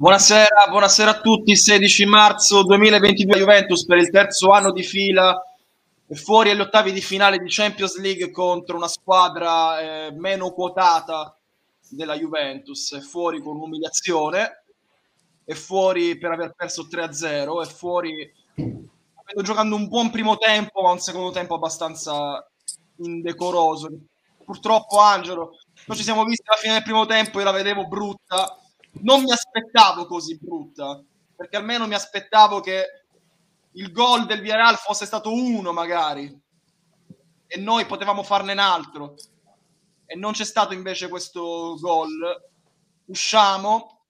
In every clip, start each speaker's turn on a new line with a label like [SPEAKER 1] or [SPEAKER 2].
[SPEAKER 1] Buonasera, buonasera a tutti. 16 marzo 2022 Juventus per il terzo anno di fila fuori agli ottavi di finale di Champions League contro una squadra eh, meno quotata della Juventus. È fuori con un'umiliazione, è fuori per aver perso 3-0, è fuori avendo giocando un buon primo tempo, ma un secondo tempo abbastanza indecoroso. Purtroppo Angelo, noi ci siamo visti alla fine del primo tempo, io la vedevo brutta non mi aspettavo così brutta, perché almeno mi aspettavo che il gol del Villarreal fosse stato uno magari e noi potevamo farne un altro e non c'è stato invece questo gol. Usciamo,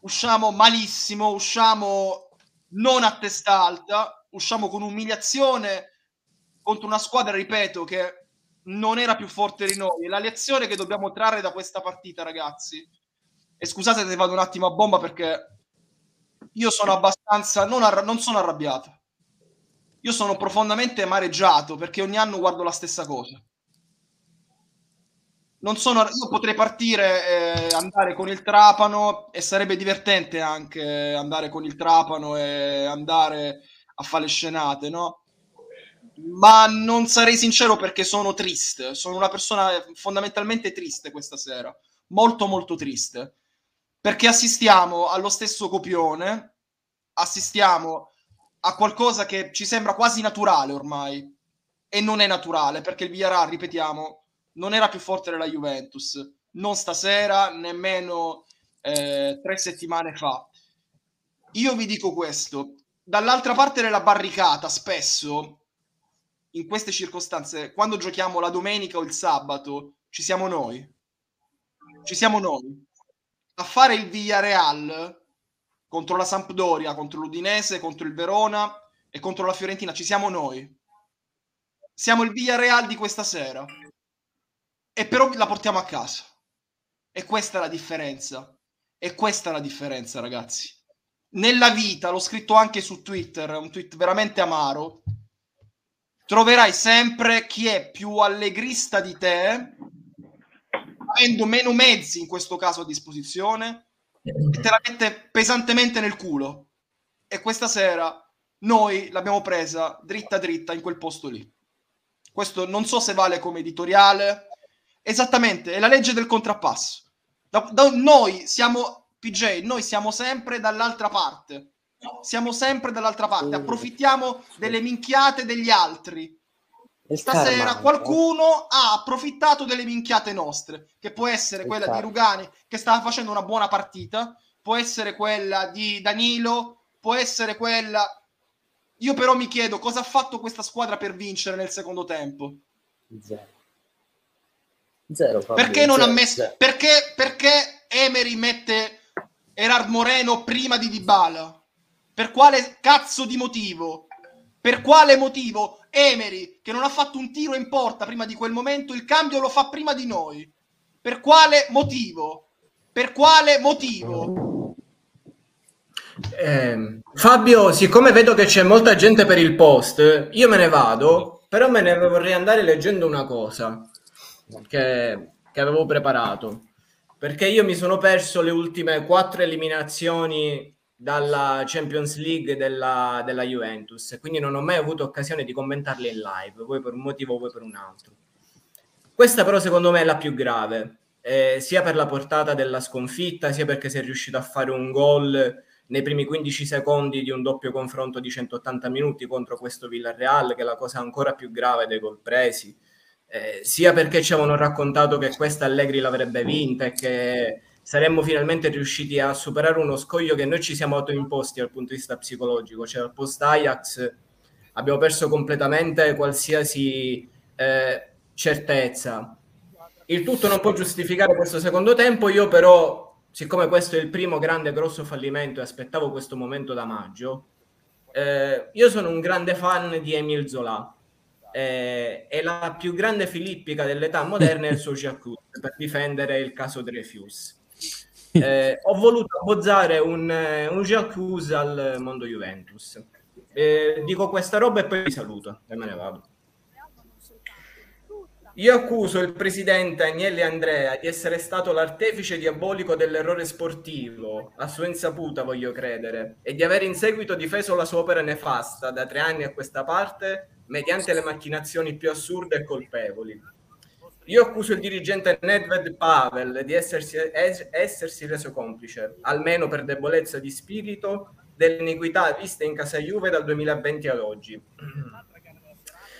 [SPEAKER 1] usciamo malissimo, usciamo non a testa alta, usciamo con umiliazione contro una squadra, ripeto, che non era più forte di noi. La lezione che dobbiamo trarre da questa partita, ragazzi, e scusate se vado un attimo a bomba perché io sono abbastanza, non, arra- non sono arrabbiato. Io sono profondamente amareggiato perché ogni anno guardo la stessa cosa. Non sono, io potrei partire e andare con il Trapano e sarebbe divertente anche andare con il Trapano e andare a fare le scenate, no? Ma non sarei sincero perché sono triste, sono una persona fondamentalmente triste questa sera, molto molto triste perché assistiamo allo stesso copione, assistiamo a qualcosa che ci sembra quasi naturale ormai e non è naturale perché il Villarreal, ripetiamo, non era più forte della Juventus, non stasera, nemmeno eh, tre settimane fa. Io vi dico questo, dall'altra parte della barricata spesso in queste circostanze, quando giochiamo la domenica o il sabato, ci siamo noi. Ci siamo noi a fare il Villarreal contro la Sampdoria, contro l'Udinese, contro il Verona e contro la Fiorentina. Ci siamo noi. Siamo il Villarreal di questa sera. E però la portiamo a casa. E questa è la differenza. E questa è la differenza, ragazzi. Nella vita, l'ho scritto anche su Twitter, un tweet veramente amaro. Troverai sempre chi è più allegrista di te avendo meno mezzi in questo caso a disposizione e te la mette pesantemente nel culo. E questa sera noi l'abbiamo presa dritta dritta in quel posto lì. Questo non so se vale come editoriale. Esattamente, è la legge del contrappasso. Da, da, noi siamo, PJ, noi siamo sempre dall'altra parte. Siamo sempre dall'altra parte. Approfittiamo delle minchiate degli altri Stasera qualcuno ha approfittato delle minchiate nostre, che può essere quella di Rugani che stava facendo una buona partita, può essere quella di Danilo, può essere quella... Io però mi chiedo cosa ha fatto questa squadra per vincere nel secondo tempo.
[SPEAKER 2] Zero. Zero
[SPEAKER 1] Fabio, perché non zero, ha messo... Perché, perché Emery mette Erard Moreno prima di Dybala? Per quale cazzo di motivo? Per quale motivo Emery, che non ha fatto un tiro in porta prima di quel momento, il cambio lo fa prima di noi? Per quale motivo? Per quale motivo?
[SPEAKER 3] Eh, Fabio, siccome vedo che c'è molta gente per il post, io me ne vado, però me ne vorrei andare leggendo una cosa che, che avevo preparato. Perché io mi sono perso le ultime quattro eliminazioni dalla Champions League della, della Juventus, quindi non ho mai avuto occasione di commentarli in live, voi per un motivo, voi per un altro. Questa però secondo me è la più grave, eh, sia per la portata della sconfitta, sia perché si è riuscito a fare un gol nei primi 15 secondi di un doppio confronto di 180 minuti contro questo Villarreal, che è la cosa ancora più grave dei gol presi, eh, sia perché ci avevano raccontato che questa Allegri l'avrebbe vinta e che saremmo finalmente riusciti a superare uno scoglio che noi ci siamo autoimposti dal punto di vista psicologico, cioè al post Ajax abbiamo perso completamente qualsiasi eh, certezza. Il tutto non può giustificare questo secondo tempo, io però, siccome questo è il primo grande grosso fallimento e aspettavo questo momento da maggio, eh, io sono un grande fan di Emil Zola. Eh, è la più grande filippica dell'età moderna il suo Jacques per difendere il caso Dreyfus eh, ho voluto abbozzare un, un Jacques al mondo Juventus. Eh, dico questa roba e poi vi saluto e me ne vado. Io accuso il presidente Agnelli Andrea di essere stato l'artefice diabolico dell'errore sportivo, a sua insaputa voglio credere, e di aver in seguito difeso la sua opera nefasta da tre anni a questa parte mediante le macchinazioni più assurde e colpevoli. Io accuso il dirigente Nedved Pavel di essersi, es, essersi reso complice, almeno per debolezza di spirito, delle iniquità viste in casa Juve dal 2020 ad oggi.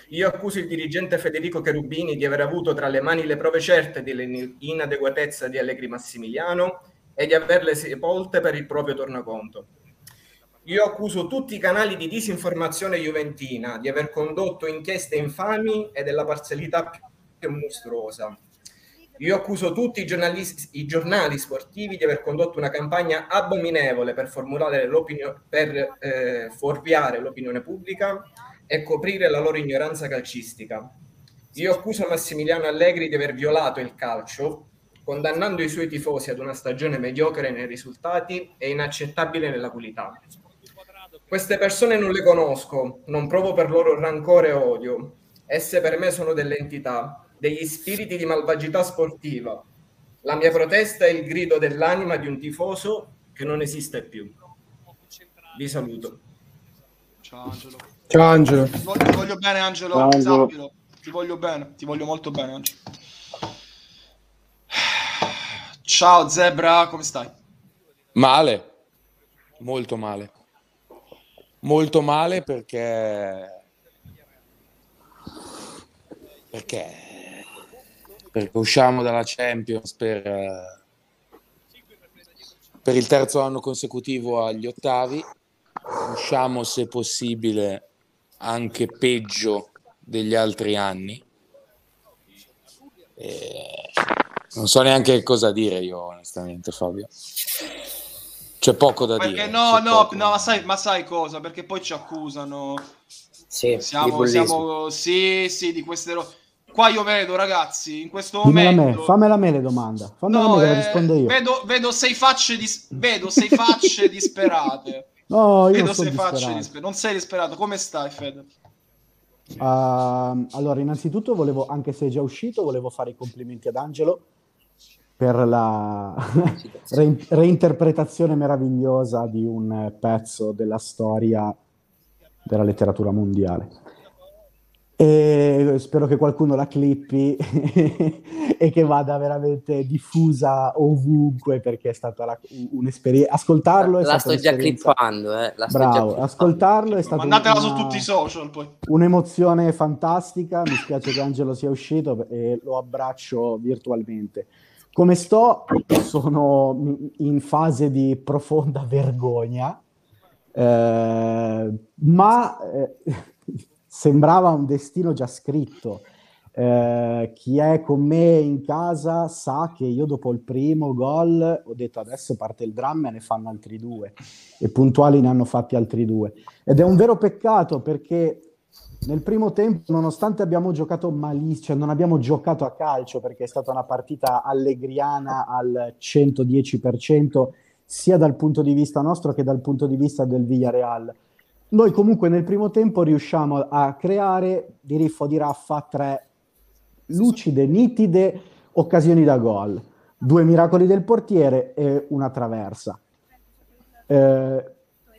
[SPEAKER 3] Io accuso il dirigente Federico Cherubini di aver avuto tra le mani le prove certe dell'inadeguatezza di Allegri Massimiliano e di averle sepolte per il proprio tornaconto. Io accuso tutti i canali di disinformazione juventina di aver condotto inchieste infami e della parzialità più mostruosa. Io accuso tutti i, i, giornali sportivi di aver condotto una campagna abominevole per formulare per eh, fuorviare l'opinione pubblica e coprire la loro ignoranza calcistica. Io accuso Massimiliano Allegri di aver violato il calcio, condannando i suoi tifosi ad una stagione mediocre nei risultati e inaccettabile nella qualità. Queste persone non le conosco, non provo per loro rancore e odio. Esse per me sono delle entità, degli spiriti di malvagità sportiva. La mia protesta è il grido dell'anima di un tifoso che non esiste più. Vi saluto.
[SPEAKER 1] Ciao Angelo.
[SPEAKER 4] Ciao Angelo.
[SPEAKER 1] Ti voglio, ti voglio bene Angelo,
[SPEAKER 4] Ciao, Angelo.
[SPEAKER 1] sappilo. Ti voglio bene, ti voglio molto bene Angelo. Ciao Zebra, come stai?
[SPEAKER 5] Male, molto male. Molto male perché... Perché? Perché usciamo dalla Champions per, per il terzo anno consecutivo agli ottavi, usciamo se possibile anche peggio degli altri anni. E non so neanche cosa dire io, onestamente, Fabio. C'è poco da
[SPEAKER 1] Perché
[SPEAKER 5] dire.
[SPEAKER 1] no, no,
[SPEAKER 5] poco.
[SPEAKER 1] no, ma sai, ma sai cosa? Perché poi ci accusano.
[SPEAKER 2] Sì,
[SPEAKER 1] Siamo, siamo, sì, sì, di queste robe. Qua io vedo, ragazzi, in questo
[SPEAKER 6] Dimmela a me,
[SPEAKER 1] momento.
[SPEAKER 6] fammela a me le domanda. Fammela
[SPEAKER 1] No,
[SPEAKER 6] a me
[SPEAKER 1] eh,
[SPEAKER 6] rispondo io.
[SPEAKER 1] Vedo, vedo sei facce, dis- vedo sei facce disperate.
[SPEAKER 6] No, io
[SPEAKER 1] Vedo
[SPEAKER 6] non sono
[SPEAKER 1] sei facce
[SPEAKER 6] disperato.
[SPEAKER 1] disperate. Non sei disperato. Come stai, Fede?
[SPEAKER 6] Uh, allora, innanzitutto volevo, anche se è già uscito, volevo fare i complimenti ad Angelo per la re- reinterpretazione meravigliosa di un pezzo della storia della letteratura mondiale. E spero che qualcuno la clippi e che vada veramente diffusa ovunque perché è stata la- un'esperienza. Ascoltarlo è
[SPEAKER 2] La
[SPEAKER 6] stata
[SPEAKER 2] sto già clippando, eh. La sto già
[SPEAKER 6] Bravo,
[SPEAKER 2] clippando.
[SPEAKER 6] ascoltarlo è stato
[SPEAKER 1] Mandatela
[SPEAKER 6] una-
[SPEAKER 1] su tutti i social poi.
[SPEAKER 6] un'emozione fantastica. Mi spiace che Angelo sia uscito e lo abbraccio virtualmente. Come sto? Sono in fase di profonda vergogna, eh, ma eh, sembrava un destino già scritto. Eh, chi è con me in casa sa che io dopo il primo gol ho detto adesso parte il dramma e ne fanno altri due e puntuali ne hanno fatti altri due ed è un vero peccato perché nel primo tempo, nonostante abbiamo giocato malissimo, cioè non abbiamo giocato a calcio perché è stata una partita allegriana al 110%, sia dal punto di vista nostro che dal punto di vista del Villarreal. Noi comunque nel primo tempo riusciamo a creare di riffo di raffa tre lucide, nitide occasioni da gol, due miracoli del portiere e una traversa. Eh,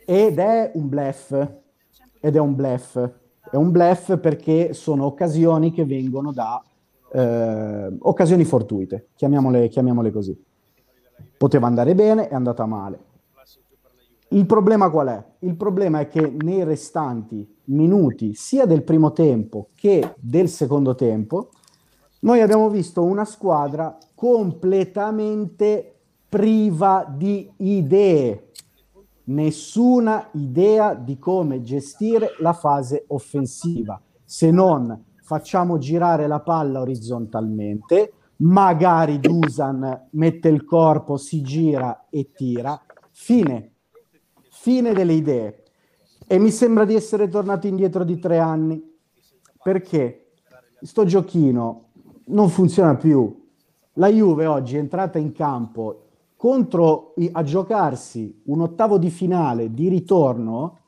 [SPEAKER 6] ed è un bluff, ed è un bluff, è un bluff perché sono occasioni che vengono da eh, occasioni fortuite, chiamiamole, chiamiamole così. Poteva andare bene, è andata male. Il problema qual è? Il problema è che nei restanti minuti, sia del primo tempo che del secondo tempo, noi abbiamo visto una squadra completamente priva di idee, nessuna idea di come gestire la fase offensiva, se non facciamo girare la palla orizzontalmente, magari Dusan mette il corpo, si gira e tira, fine, fine delle idee. E mi sembra di essere tornato indietro di tre anni, perché sto giochino non funziona più. La Juve oggi è entrata in campo contro a giocarsi un ottavo di finale di ritorno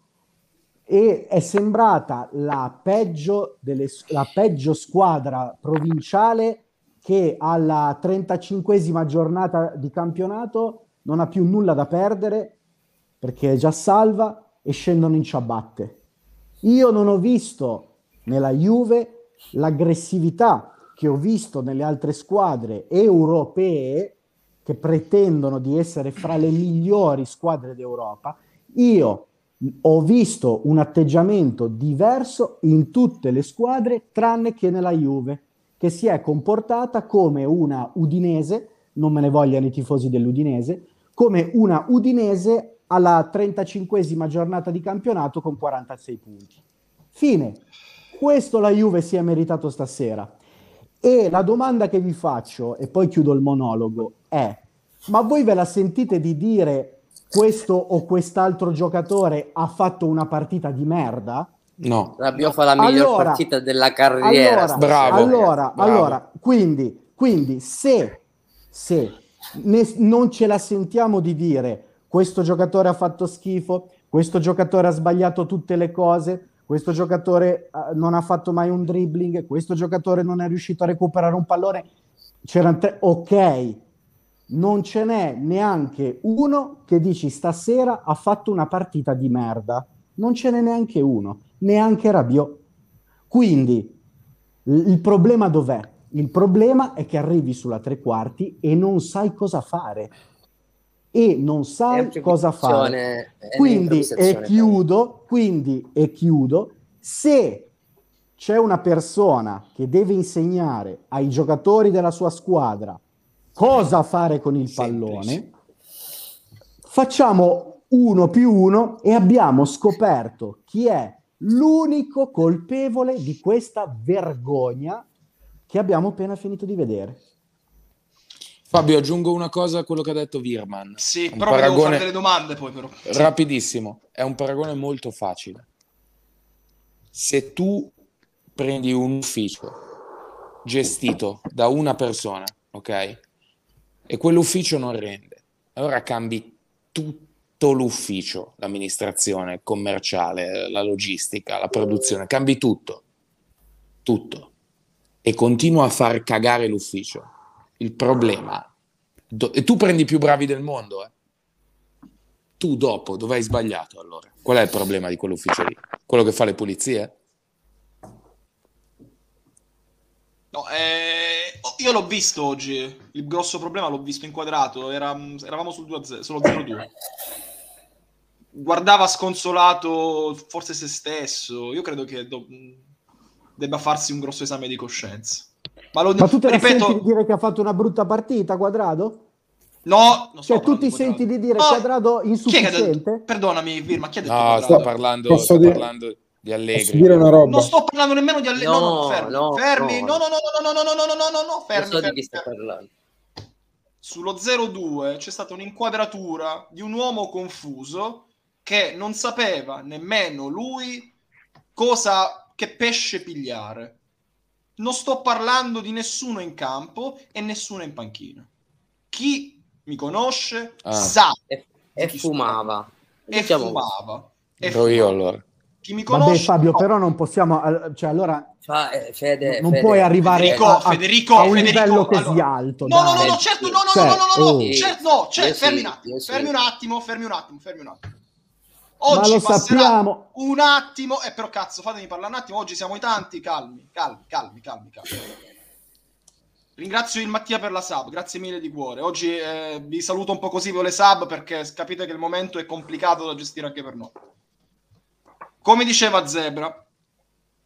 [SPEAKER 6] e è sembrata la peggio, delle, la peggio squadra provinciale che alla 35esima giornata di campionato non ha più nulla da perdere perché è già salva e scendono in ciabatte. Io non ho visto nella Juve l'aggressività che ho visto nelle altre squadre europee che pretendono di essere fra le migliori squadre d'Europa. Io ho visto un atteggiamento diverso in tutte le squadre tranne che nella Juve che si è comportata come una Udinese, non me ne vogliano i tifosi dell'Udinese, come una Udinese alla 35esima giornata di campionato con 46 punti. Fine. Questo la Juve si è meritato stasera. E la domanda che vi faccio, e poi chiudo il monologo, è: ma voi ve la sentite di dire questo o quest'altro giocatore ha fatto una partita di merda?
[SPEAKER 5] No.
[SPEAKER 2] Rabiot fa la miglior
[SPEAKER 6] Allora-
[SPEAKER 2] partita della carriera.
[SPEAKER 6] Allora,
[SPEAKER 5] Bravo.
[SPEAKER 6] Allora,
[SPEAKER 5] Bravo.
[SPEAKER 6] allora, quindi, quindi se, se ne- non ce la sentiamo di dire questo giocatore ha fatto schifo, questo giocatore ha sbagliato tutte le cose, questo giocatore eh, non ha fatto mai un dribbling, questo giocatore non è riuscito a recuperare un pallone, c'erano tre, ok, non ce n'è neanche uno che dici stasera ha fatto una partita di merda, non ce n'è neanche uno, neanche Rabiot. Quindi il problema dov'è? Il problema è che arrivi sulla tre quarti e non sai cosa fare. E non sai cosa fare. Quindi, e chiudo, quindi, e chiudo, se c'è una persona che deve insegnare ai giocatori della sua squadra cosa fare con il pallone, facciamo uno più uno e abbiamo scoperto chi è l'unico colpevole di questa vergogna che abbiamo appena finito di vedere.
[SPEAKER 5] Fabio, aggiungo una cosa a quello che ha detto Virman.
[SPEAKER 1] Sì,
[SPEAKER 5] Un
[SPEAKER 1] però mi devo
[SPEAKER 5] paragone-
[SPEAKER 1] fare delle domande poi però.
[SPEAKER 5] Rapidissimo, è un paragone molto facile. Se tu prendi un ufficio gestito da una persona, ok? E quell'ufficio non rende, allora cambi tutto l'ufficio, l'amministrazione commerciale, la logistica, la produzione, cambi tutto, tutto. E continua a far cagare l'ufficio. Il problema, do- e tu prendi i più bravi del mondo, eh? tu dopo dove hai sbagliato allora? Qual è il problema di quell'ufficio lì? Quello che fa le pulizie?
[SPEAKER 1] No, eh, io l'ho visto oggi. Il grosso problema l'ho visto inquadrato. Era- eravamo sul 2-0, sullo 0-2. Guardava sconsolato forse se stesso. Io credo che do- debba farsi un grosso esame di coscienza. Ma lo
[SPEAKER 6] Ma tu te
[SPEAKER 1] ripeto,
[SPEAKER 6] senti di dire che ha fatto una brutta partita, Quadrado?
[SPEAKER 1] no, non sto
[SPEAKER 6] Cioè, tu ti senti di dire
[SPEAKER 1] No,
[SPEAKER 6] Quadrado
[SPEAKER 1] chi è che
[SPEAKER 6] insufficiente?
[SPEAKER 1] Perdonami, Virma, chi ha detto
[SPEAKER 5] No, sto parlando, sto
[SPEAKER 4] dire-
[SPEAKER 5] parlando di
[SPEAKER 4] Posso
[SPEAKER 5] Allegri.
[SPEAKER 4] dire una roba?
[SPEAKER 1] Non sto parlando nemmeno di Allegri. No, no,
[SPEAKER 2] No,
[SPEAKER 1] fermi,
[SPEAKER 2] no,
[SPEAKER 1] fermi.
[SPEAKER 2] no.
[SPEAKER 1] No, no, no, no, no, no, no, no, no, no, no, no,
[SPEAKER 2] Non
[SPEAKER 1] fermi,
[SPEAKER 2] so di
[SPEAKER 1] fermi,
[SPEAKER 2] chi sta
[SPEAKER 1] fermi.
[SPEAKER 2] parlando.
[SPEAKER 1] sullo 0-2 c'è stata un'inquadratura di un uomo confuso che non sapeva nemmeno lui cosa che pesce pigliare. Non sto parlando di nessuno in campo e nessuno in panchina. Chi mi conosce
[SPEAKER 5] Ah.
[SPEAKER 1] sa
[SPEAKER 2] E, e fumava.
[SPEAKER 1] e
[SPEAKER 2] Diciamo
[SPEAKER 1] fumava. E
[SPEAKER 5] Ero io
[SPEAKER 1] fumava.
[SPEAKER 5] allora.
[SPEAKER 1] Chi mi conosce
[SPEAKER 6] Vabbè, Fabio,
[SPEAKER 1] no.
[SPEAKER 6] però non possiamo, cioè allora
[SPEAKER 2] eh, Fede,
[SPEAKER 6] non
[SPEAKER 2] Fede.
[SPEAKER 6] puoi arrivare
[SPEAKER 1] Federico,
[SPEAKER 6] a, a-
[SPEAKER 1] Federico,
[SPEAKER 6] a un
[SPEAKER 1] Federico,
[SPEAKER 6] livello così
[SPEAKER 1] allora-
[SPEAKER 6] alto.
[SPEAKER 1] No, no, no,
[SPEAKER 6] dai.
[SPEAKER 1] no, certo, no, no,
[SPEAKER 6] Cioè,
[SPEAKER 1] no, no, no, no,
[SPEAKER 6] oh.
[SPEAKER 1] certo, no, cioè, fermi un attimo, fermi un attimo, fermi un attimo, fermi un attimo.
[SPEAKER 6] Ma
[SPEAKER 1] Oggi
[SPEAKER 6] lo
[SPEAKER 1] passerà
[SPEAKER 6] sappiamo.
[SPEAKER 1] un attimo, e però cazzo, fatemi parlare un attimo, oggi siamo in tanti, calmi, calmi, calmi, calmi, calmi. Ringrazio il Mattia per la sub, grazie mille di cuore. Oggi eh, vi saluto un po' così con le sub perché capite che il momento è complicato da gestire anche per noi. Come diceva Zebra,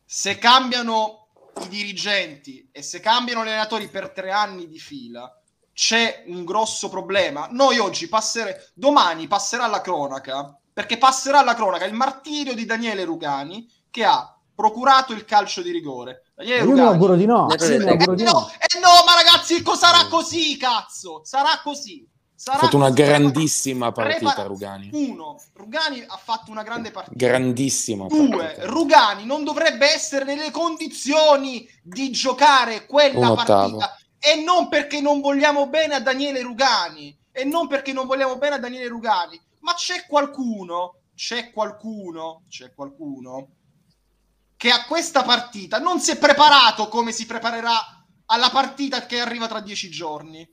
[SPEAKER 1] se cambiano i dirigenti e se cambiano gli allenatori per tre anni di fila, c'è un grosso problema. Noi oggi passere, domani passerà la cronaca, perché passerà la cronaca il martirio di Daniele Rugani che ha procurato il calcio di rigore. Daniele
[SPEAKER 6] Io mi
[SPEAKER 1] Rugani-
[SPEAKER 6] auguro di no. Mi auguro
[SPEAKER 1] eh
[SPEAKER 6] di
[SPEAKER 1] no,
[SPEAKER 6] no.
[SPEAKER 1] eh no, ma ragazzi, sarà così, cazzo. Sarà così.
[SPEAKER 5] Ha
[SPEAKER 1] Sarà
[SPEAKER 5] fatto una grandissima partita Rugani.
[SPEAKER 1] Uno, Rugani ha fatto una grande partita.
[SPEAKER 5] Grandissima
[SPEAKER 1] Due,
[SPEAKER 5] partita.
[SPEAKER 1] Rugani non dovrebbe essere nelle condizioni di giocare quella
[SPEAKER 5] Un ottavo.
[SPEAKER 1] partita. E non perché non vogliamo bene a Daniele Rugani. E non perché non vogliamo bene a Daniele Rugani. Ma c'è qualcuno, c'è qualcuno, c'è qualcuno che a questa partita non si è preparato come si preparerà alla partita che arriva tra dieci giorni.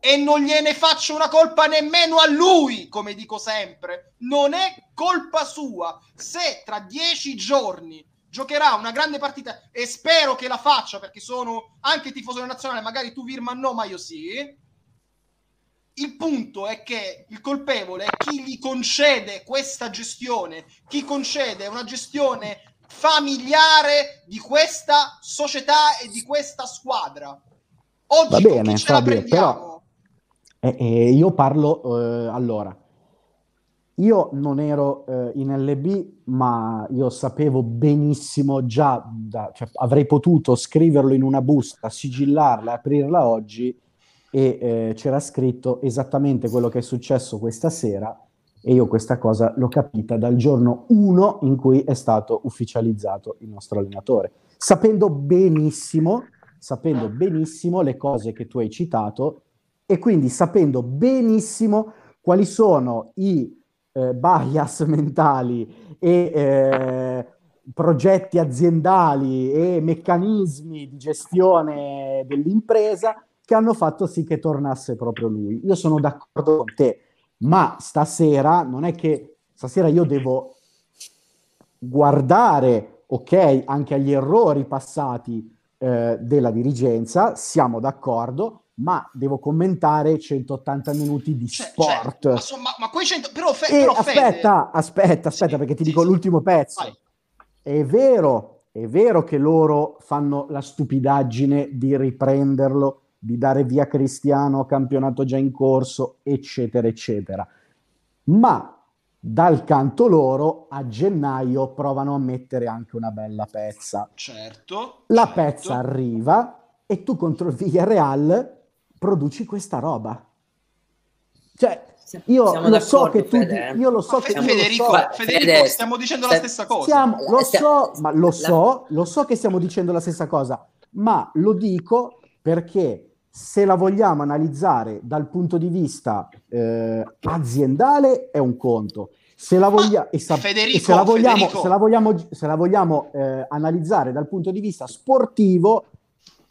[SPEAKER 1] E non gliene faccio una colpa nemmeno a lui, come dico sempre. Non è colpa sua. Se tra dieci giorni giocherà una grande partita e spero che la faccia perché sono anche tifoso nazionale, magari tu Virman no, ma io sì. Il punto è che il colpevole è chi gli concede questa gestione, chi concede una gestione familiare di questa società e di questa squadra. Oggi
[SPEAKER 6] Va bene, Fabio,
[SPEAKER 1] prendiamo?
[SPEAKER 6] però- Eh, eh, io parlo eh, allora. Io non ero eh, in LB, ma io sapevo benissimo già, da- cioè, avrei potuto scriverlo in una busta, sigillarla, aprirla oggi e eh, c'era scritto esattamente quello che è successo questa sera e io questa cosa l'ho capita dal giorno 1 in cui è stato ufficializzato il nostro allenatore, sapendo benissimo, sapendo benissimo le cose che tu hai citato e quindi sapendo benissimo quali sono i eh, bias mentali e eh, progetti aziendali e meccanismi di gestione dell'impresa che hanno fatto sì che tornasse proprio lui. Io sono d'accordo con te, ma stasera non è che stasera io devo guardare, ok, anche agli errori passati eh, della dirigenza, siamo d'accordo, ma devo commentare 180 minuti di
[SPEAKER 1] Cioè,
[SPEAKER 6] sport.
[SPEAKER 1] cioè, ma, insomma, ma quei 100 però, fe- però
[SPEAKER 6] aspetta, aspetta, aspetta,
[SPEAKER 1] Sì,
[SPEAKER 6] perché ti
[SPEAKER 1] sì,
[SPEAKER 6] dico
[SPEAKER 1] sì.
[SPEAKER 6] l'ultimo pezzo.
[SPEAKER 1] Vai.
[SPEAKER 6] È vero, è vero che loro fanno la stupidaggine di riprenderlo, di dare via Cristiano, campionato già in corso, eccetera, eccetera. Ma dal canto loro a gennaio provano a mettere anche una bella pezza.
[SPEAKER 1] Certo.
[SPEAKER 6] La
[SPEAKER 1] certo.
[SPEAKER 6] pezza arriva e tu contro il Villarreal produci questa roba. Cioè, io lo so tu, io lo so
[SPEAKER 1] Ma
[SPEAKER 6] che tu lo
[SPEAKER 1] Federico,
[SPEAKER 6] so.
[SPEAKER 1] Federico,
[SPEAKER 2] Fede,
[SPEAKER 1] stiamo dicendo la stessa cosa.
[SPEAKER 6] Stiamo- lo so, ma lo so, lo so che stiamo dicendo la stessa cosa, ma lo dico perché se la vogliamo analizzare dal punto di vista eh, aziendale è un conto. Se la, voglia- e sa-
[SPEAKER 1] Federico,
[SPEAKER 6] se la vogliamo, se la vogliamo, se la vogliamo, eh, analizzare dal punto di vista sportivo,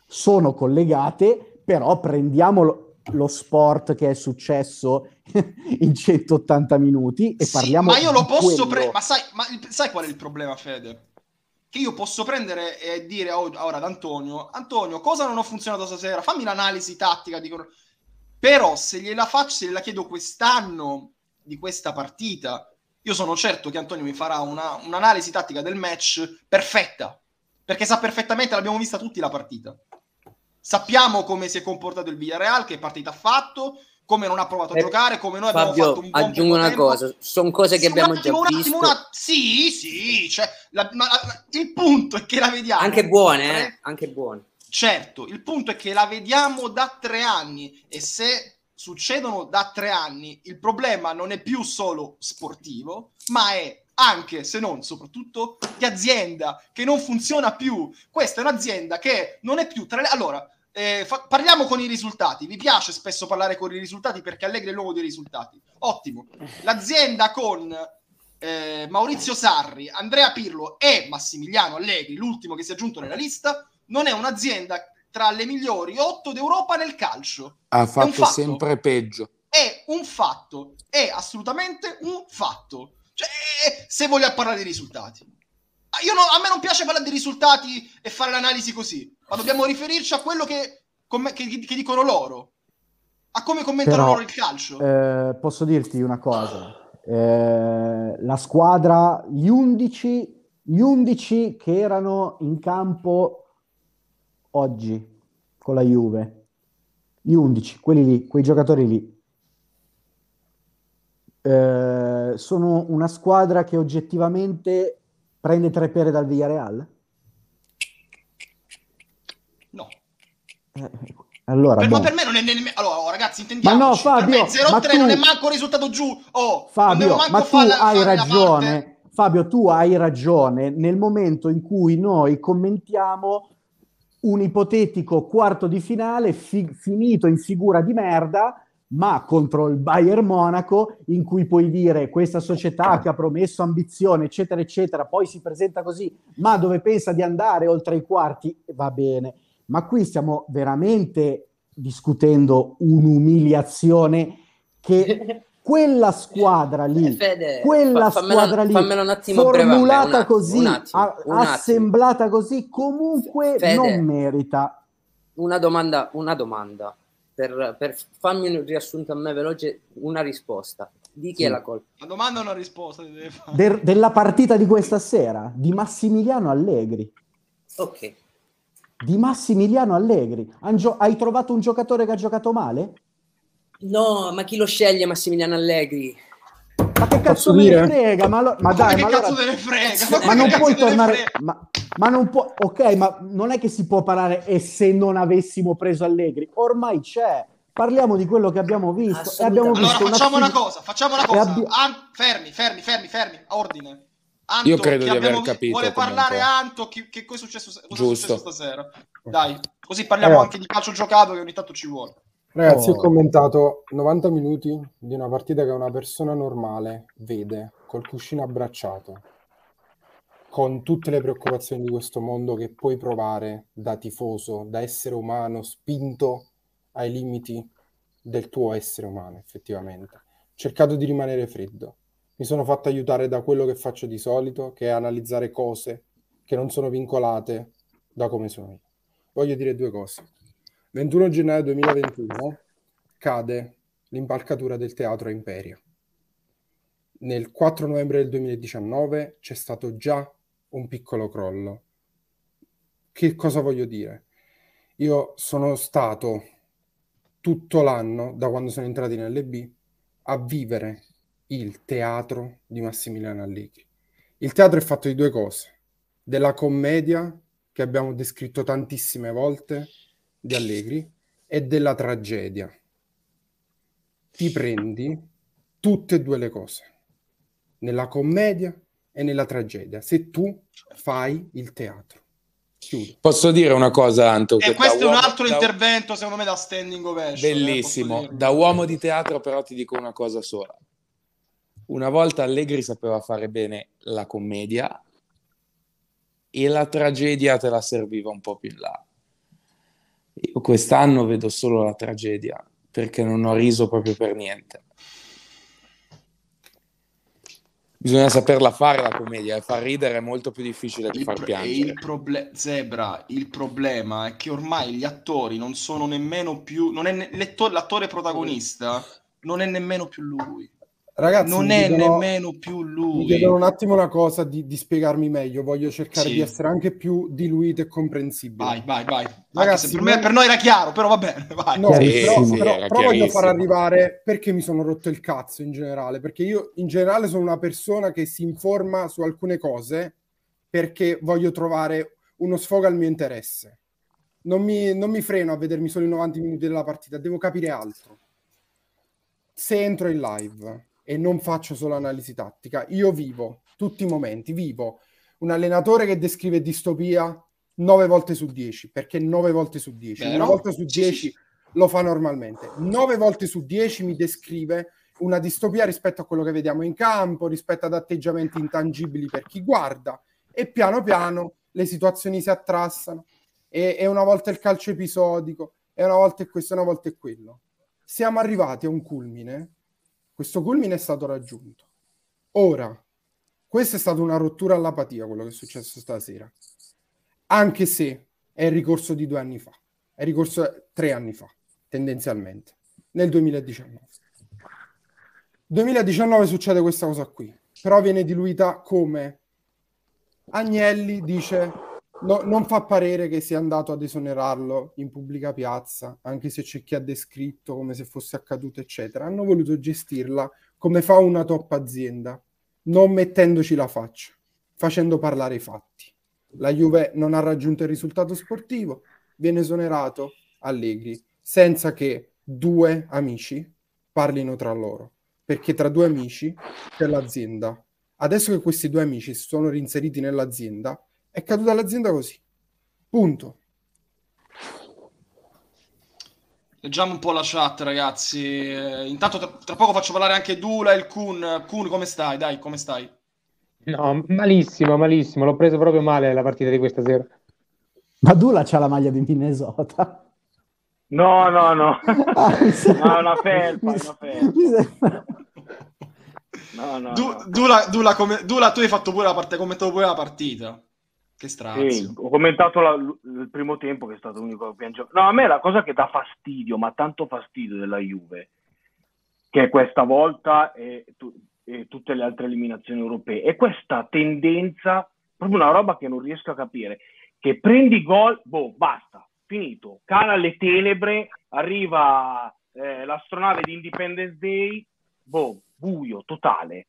[SPEAKER 6] sono collegate, però prendiamo lo, lo sport che è successo in 180 minuti e
[SPEAKER 1] Sì,
[SPEAKER 6] parliamo
[SPEAKER 1] ma io lo
[SPEAKER 6] di
[SPEAKER 1] posso prendere. Ma sai, ma sai qual è il problema, Fede? Che io posso prendere e dire a- ora ad Antonio: Antonio, cosa non ho funzionato stasera? Fammi l'analisi tattica. Dicono. Però se gliela faccio, se gliela chiedo quest'anno di questa partita, io sono certo che Antonio mi farà una- un'analisi tattica del match perfetta. Perché sa perfettamente, l'abbiamo vista tutti la partita. Sappiamo come si è comportato il Villarreal, che partita ha fatto, come non ha provato a
[SPEAKER 2] Eh,
[SPEAKER 1] giocare, come noi abbiamo
[SPEAKER 2] Fabio,
[SPEAKER 1] fatto un buon
[SPEAKER 2] aggiungo una
[SPEAKER 1] tempo.
[SPEAKER 2] cosa, sono cose che
[SPEAKER 1] Sì,
[SPEAKER 2] abbiamo
[SPEAKER 1] attimo,
[SPEAKER 2] già
[SPEAKER 1] un attimo,
[SPEAKER 2] visto,
[SPEAKER 1] un att- Sì, sì, cioè, la- ma- la- il punto è che la vediamo.
[SPEAKER 2] anche buone, eh? anche buone.
[SPEAKER 1] Certo, il punto è che la vediamo da tre anni e se succedono da tre anni, il problema non è più solo sportivo, ma è anche, se non soprattutto, di azienda che non funziona più. Questa è un'azienda che non è più tra le... Allora, eh, fa- parliamo con i risultati. Vi piace spesso parlare con i risultati perché Allegri è l'uomo dei risultati. Ottimo. L'azienda con eh, Maurizio Sarri, Andrea Pirlo e Massimiliano Allegri, l'ultimo che si è aggiunto nella lista, non è un'azienda tra le migliori otto d'Europa nel calcio.
[SPEAKER 5] Ha fatto
[SPEAKER 1] fatto.
[SPEAKER 5] sempre peggio.
[SPEAKER 1] È un fatto, è assolutamente un fatto. Cioè, se vogliamo parlare di risultati. Ah, Io no- a me non piace parlare di risultati e fare l'analisi così, ma dobbiamo riferirci a quello che, come- che- che dicono loro, a come commentano
[SPEAKER 6] Però,
[SPEAKER 1] loro il calcio.
[SPEAKER 6] Eh, posso dirti una cosa, Eh, la squadra, gli 11, gli 11 che erano in campo oggi con la Juve, gli 11, quelli lì, quei giocatori lì, eh, sono una squadra che oggettivamente prende tre pere dal Villarreal?
[SPEAKER 1] no.
[SPEAKER 6] Eh, allora,
[SPEAKER 1] Per- ma
[SPEAKER 6] boh.
[SPEAKER 1] per me non è nemmeno... Allora, oh, ragazzi, intendiamoci.
[SPEAKER 6] Ma no, Fabio,
[SPEAKER 1] me 0-3
[SPEAKER 6] ma tu-
[SPEAKER 1] non è manco un risultato giù. Oh,
[SPEAKER 6] Fabio, ma tu
[SPEAKER 1] farla-
[SPEAKER 6] hai
[SPEAKER 1] la
[SPEAKER 6] ragione. Fabio, tu hai ragione nel momento in cui noi commentiamo un ipotetico quarto di finale fi- finito in figura di merda ma contro il Bayern Monaco, in cui puoi dire questa società che ha promesso ambizione, eccetera, eccetera, poi si presenta così, ma dove pensa di andare oltre i quarti, va bene. Ma qui stiamo veramente discutendo un'umiliazione che quella squadra lì,
[SPEAKER 2] Fede,
[SPEAKER 6] quella
[SPEAKER 2] fa- fammelo-
[SPEAKER 6] squadra lì,
[SPEAKER 2] breve
[SPEAKER 6] formulata
[SPEAKER 2] attimo,
[SPEAKER 6] così,
[SPEAKER 2] un attimo,
[SPEAKER 6] a-
[SPEAKER 2] un
[SPEAKER 6] assemblata così, comunque
[SPEAKER 2] Fede.
[SPEAKER 6] non merita.
[SPEAKER 2] Una domanda, una domanda. Per, per fammi un riassunto a me veloce, una risposta. Di chi
[SPEAKER 6] Sì.
[SPEAKER 2] è la colpa?
[SPEAKER 1] La domanda è una risposta. ti deve fare.
[SPEAKER 6] De- della partita di questa sera, di Massimiliano Allegri.
[SPEAKER 2] Ok.
[SPEAKER 6] Di Massimiliano Allegri. Gio- hai trovato un giocatore che ha giocato male?
[SPEAKER 2] No, ma chi lo sceglie Massimiliano Allegri?
[SPEAKER 6] Ma che cazzo me ne frega? Ma, lo- ma
[SPEAKER 1] Ma
[SPEAKER 6] dai,
[SPEAKER 1] che
[SPEAKER 6] ma
[SPEAKER 1] cazzo
[SPEAKER 6] allora-
[SPEAKER 1] frega?
[SPEAKER 6] ma non puoi tornare. Ma, ma non può. Ok, ma non è che si può parlare e se non avessimo preso Allegri. Ormai c'è. Parliamo di quello che abbiamo visto. E abbiamo visto
[SPEAKER 1] Allora facciamo una
[SPEAKER 6] fig-
[SPEAKER 1] cosa, facciamo una cosa.
[SPEAKER 6] abbi-
[SPEAKER 1] An- fermi, fermi, fermi, fermi, a ordine. Anto,
[SPEAKER 5] Io credo di aver capito
[SPEAKER 1] Vuole
[SPEAKER 5] comunque.
[SPEAKER 1] parlare Anto, che, che cosa è successo, cosa è
[SPEAKER 5] Giusto.
[SPEAKER 1] successo stasera? Dai, così parliamo
[SPEAKER 4] Eh.
[SPEAKER 1] anche di calcio giocato che ogni tanto ci vuole.
[SPEAKER 4] Ragazzi,
[SPEAKER 6] Oh.
[SPEAKER 4] ho commentato 90 minuti di una partita che una persona normale vede col cuscino abbracciato, con tutte le preoccupazioni di questo mondo che puoi provare da tifoso, da essere umano, spinto ai limiti del tuo essere umano, effettivamente. Ho cercato di rimanere freddo. Mi sono fatto aiutare da quello che faccio di solito, che è analizzare cose che non sono vincolate da come sono io. Voglio dire due cose. 21 gennaio 2021 cade l'impalcatura del teatro Imperia. Nel 4 novembre del 2019 c'è stato già un piccolo crollo. Che cosa voglio dire? Io sono stato tutto l'anno, da quando sono entrati in LB, a vivere il teatro di Massimiliano Allegri. Il teatro è fatto di due cose, della commedia che abbiamo descritto tantissime volte di Allegri e della tragedia. Ti prendi tutte e due le cose, nella commedia e nella tragedia, se tu fai il teatro. Chiudo.
[SPEAKER 5] Posso dire una cosa, Anto?
[SPEAKER 1] E
[SPEAKER 5] che
[SPEAKER 1] questo è un
[SPEAKER 5] uomo-
[SPEAKER 1] altro
[SPEAKER 5] da-
[SPEAKER 1] intervento, secondo me, da standing ovation. eh,
[SPEAKER 5] Bellissimo.
[SPEAKER 1] dirlo.
[SPEAKER 5] Da uomo di teatro però ti dico una cosa sola. Una volta Allegri sapeva fare bene la commedia e la tragedia te la serviva un po' più in là. Io quest'anno vedo solo la tragedia perché non ho riso proprio per niente. Bisogna saperla fare la commedia e far ridere è molto più difficile che far
[SPEAKER 1] pro-
[SPEAKER 5] piangere.
[SPEAKER 1] il proble- Zebra, il problema è che ormai gli attori non sono nemmeno più. Non è ne- l'attore protagonista non è nemmeno più lui.
[SPEAKER 4] Ragazzi,
[SPEAKER 1] non
[SPEAKER 4] mi
[SPEAKER 1] è
[SPEAKER 4] chiedono-
[SPEAKER 1] nemmeno più
[SPEAKER 4] Mi
[SPEAKER 1] lui.
[SPEAKER 4] chiedono un attimo una cosa di, di spiegarmi meglio, voglio cercare
[SPEAKER 1] Sì.
[SPEAKER 4] di essere anche più diluito e comprensibile.
[SPEAKER 1] Vai, vai, vai.
[SPEAKER 4] Ragazzi,
[SPEAKER 1] per, me- per noi era chiaro, però va bene. Vai.
[SPEAKER 4] No,
[SPEAKER 6] Sì,
[SPEAKER 4] però,
[SPEAKER 5] sì,
[SPEAKER 4] però- però voglio far arrivare perché mi sono rotto il cazzo in generale, perché io in generale sono una persona che si informa su alcune cose perché voglio trovare uno sfogo al mio interesse. Non mi, non mi freno a vedermi solo i 90 minuti della partita, devo capire altro. Se entro in live e non faccio solo analisi tattica, io vivo tutti i momenti, vivo un allenatore che descrive distopia 9 volte su 10, perché 9 volte su 10,
[SPEAKER 1] Vero?
[SPEAKER 4] una volta su
[SPEAKER 1] Sì,
[SPEAKER 4] 10
[SPEAKER 1] sì, sì.
[SPEAKER 4] lo fa normalmente. 9 volte su 10 mi descrive una distopia rispetto a quello che vediamo in campo, rispetto ad atteggiamenti intangibili per chi guarda e piano piano le situazioni si attrassano e, e una volta il calcio episodico e una volta è questo e una volta è quello. Siamo arrivati a un culmine, questo culmine è stato raggiunto. Ora, questa è stata una rottura all'apatia quello che è successo stasera, anche se è il ricorso di due anni fa, è il ricorso tre anni fa, tendenzialmente, nel 2019. 2019 succede questa cosa qui, però viene diluita come Agnelli dice no- non fa parere che sia andato ad esonerarlo in pubblica piazza, anche se c'è chi ha descritto come se fosse accaduto, eccetera. Hanno voluto gestirla come fa una top azienda, non mettendoci la faccia, facendo parlare i fatti. La Juve non ha raggiunto il risultato sportivo, viene esonerato Allegri, senza che due amici parlino tra loro, perché tra due amici c'è l'azienda. Adesso che questi due amici si sono reinseriti nell'azienda, è caduta l'azienda così. Punto.
[SPEAKER 1] Leggiamo un po' la chat, ragazzi. Eh, intanto tra, tra poco faccio parlare anche Dula e il Kun. Kun, come stai? Dai, come stai?
[SPEAKER 7] No, malissimo, malissimo. L'ho preso proprio male la partita di questa sera.
[SPEAKER 6] Ma Dula c'ha la maglia di Minnesota.
[SPEAKER 8] No, no, no.
[SPEAKER 6] Ah,
[SPEAKER 8] No, una felpa,
[SPEAKER 6] mi-
[SPEAKER 8] una felpa.
[SPEAKER 6] sembra-
[SPEAKER 8] No, no,
[SPEAKER 1] Du-
[SPEAKER 8] no.
[SPEAKER 1] Dula, Dula, come- Dula, tu hai fatto pure la partita, commentato pure la partita. Che strazio.
[SPEAKER 8] Sì, ho commentato la- il primo tempo che è stato l'unico che giocato. No, a me la cosa che dà fastidio, ma tanto fastidio della Juve, che questa volta e, tu- e tutte le altre eliminazioni europee, è questa tendenza, proprio una roba che non riesco a capire, che prendi gol, boh, basta, finito, cala le tenebre, arriva eh, l'astronave di Independence Day, boh, buio totale.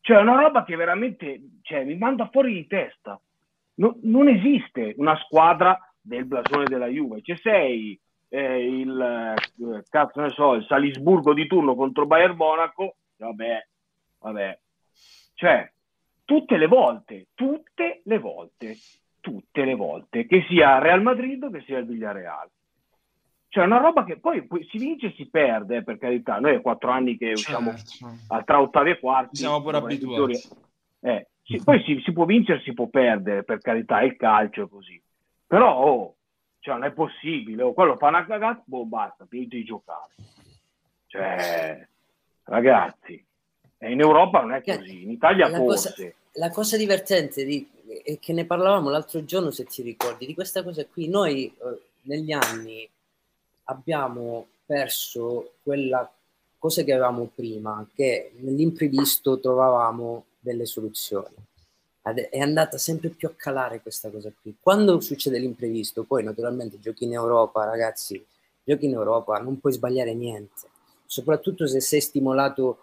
[SPEAKER 8] Cioè, è una roba che veramente cioè, mi manda fuori di testa. No- non esiste una squadra del blasone della Juve. Ci sei eh, il eh, cazzo ne so, il Salisburgo di turno contro Bayern Monaco, vabbè, vabbè. Cioè, tutte le volte, tutte le volte, tutte le volte, che sia Real Madrid o che sia il Villarreal. Cioè, una roba che poi, poi si vince e si perde, eh, per carità. Noi è quattro anni che usciamo
[SPEAKER 1] Certo.
[SPEAKER 8] tra ottavi e quarti.
[SPEAKER 1] Siamo pure abituati.
[SPEAKER 8] Eh, sì, poi si, si può vincere, si può perdere, per carità, il calcio è così. Però, oh, cioè, non è possibile. Oh, quello fa una cagata, boh, basta, finito di giocare. Cioè, ragazzi, eh, in Europa non è così, in Italia
[SPEAKER 2] La
[SPEAKER 8] forse.
[SPEAKER 2] cosa, la cosa divertente di- è che ne parlavamo l'altro giorno, se ti ricordi, di questa cosa qui. Noi eh, negli anni abbiamo perso quella cosa che avevamo prima, che nell'imprevisto trovavamo delle soluzioni. È andata sempre più a calare questa cosa qui. Quando succede l'imprevisto, poi naturalmente giochi in Europa, ragazzi, giochi in Europa, non puoi sbagliare niente, soprattutto se sei stimolato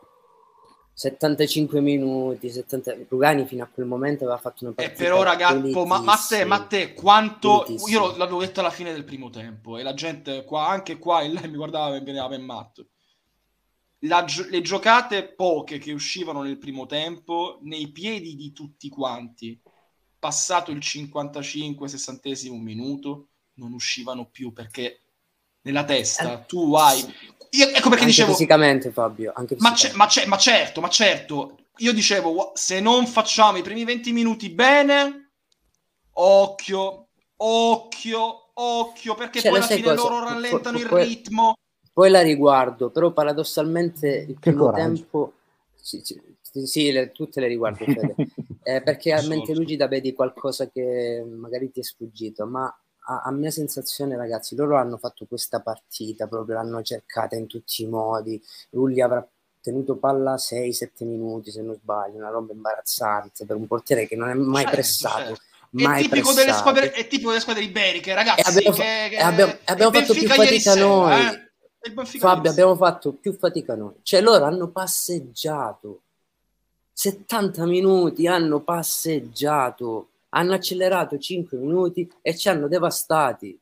[SPEAKER 2] 75 minuti, 70... Rugani fino a quel momento aveva fatto una
[SPEAKER 1] E
[SPEAKER 2] partita
[SPEAKER 1] però, ragazzi, ma, ma te, quanto
[SPEAKER 2] Pulitissima.
[SPEAKER 1] io l'avevo detto alla fine del primo tempo e la gente qua, anche qua in live mi guardava e veniva per matto. Gio- le giocate poche che uscivano nel primo tempo, nei piedi di tutti quanti, passato il 55-60 minuto, non uscivano più perché nella testa tu hai. Io, ecco perché
[SPEAKER 2] anche
[SPEAKER 1] dicevo.
[SPEAKER 2] fisicamente, Fabio. Anche
[SPEAKER 1] Ma,
[SPEAKER 2] fisicamente.
[SPEAKER 1] ma ma certo, ma certo, io dicevo, "Gua- se non facciamo i primi 20 minuti bene, occhio, occhio, occhio, perché
[SPEAKER 2] Cioè,
[SPEAKER 1] poi alla fine
[SPEAKER 2] cosa?
[SPEAKER 1] loro rallentano
[SPEAKER 2] pu-
[SPEAKER 1] il ritmo.
[SPEAKER 2] Poi la riguardo, però paradossalmente il primo tempo, sì, sì, sì, sì, le- tutte le riguardo, Fede. Eh, perché a mente lucida vedi qualcosa che magari ti è sfuggito, ma a, a mia sensazione, ragazzi, loro hanno fatto questa partita, proprio l'hanno cercata in tutti i modi. Rulli avrà tenuto palla 6-7 minuti, se non sbaglio, una roba imbarazzante per un portiere che non è mai
[SPEAKER 1] Certo,
[SPEAKER 2] pressato.
[SPEAKER 1] certo.
[SPEAKER 2] Mai
[SPEAKER 1] è, tipico squadre, è tipico delle squadre iberiche, ragazzi.
[SPEAKER 2] E abbiamo,
[SPEAKER 1] che- che-
[SPEAKER 2] e abbiamo- abbiamo fatto più
[SPEAKER 1] ieri
[SPEAKER 2] fatica
[SPEAKER 1] sera,
[SPEAKER 2] noi.
[SPEAKER 1] eh.
[SPEAKER 2] Fabio, abbiamo fatto più fatica noi. Cioè, loro hanno passeggiato 70 minuti, hanno passeggiato, hanno accelerato 5 minuti e ci hanno devastati.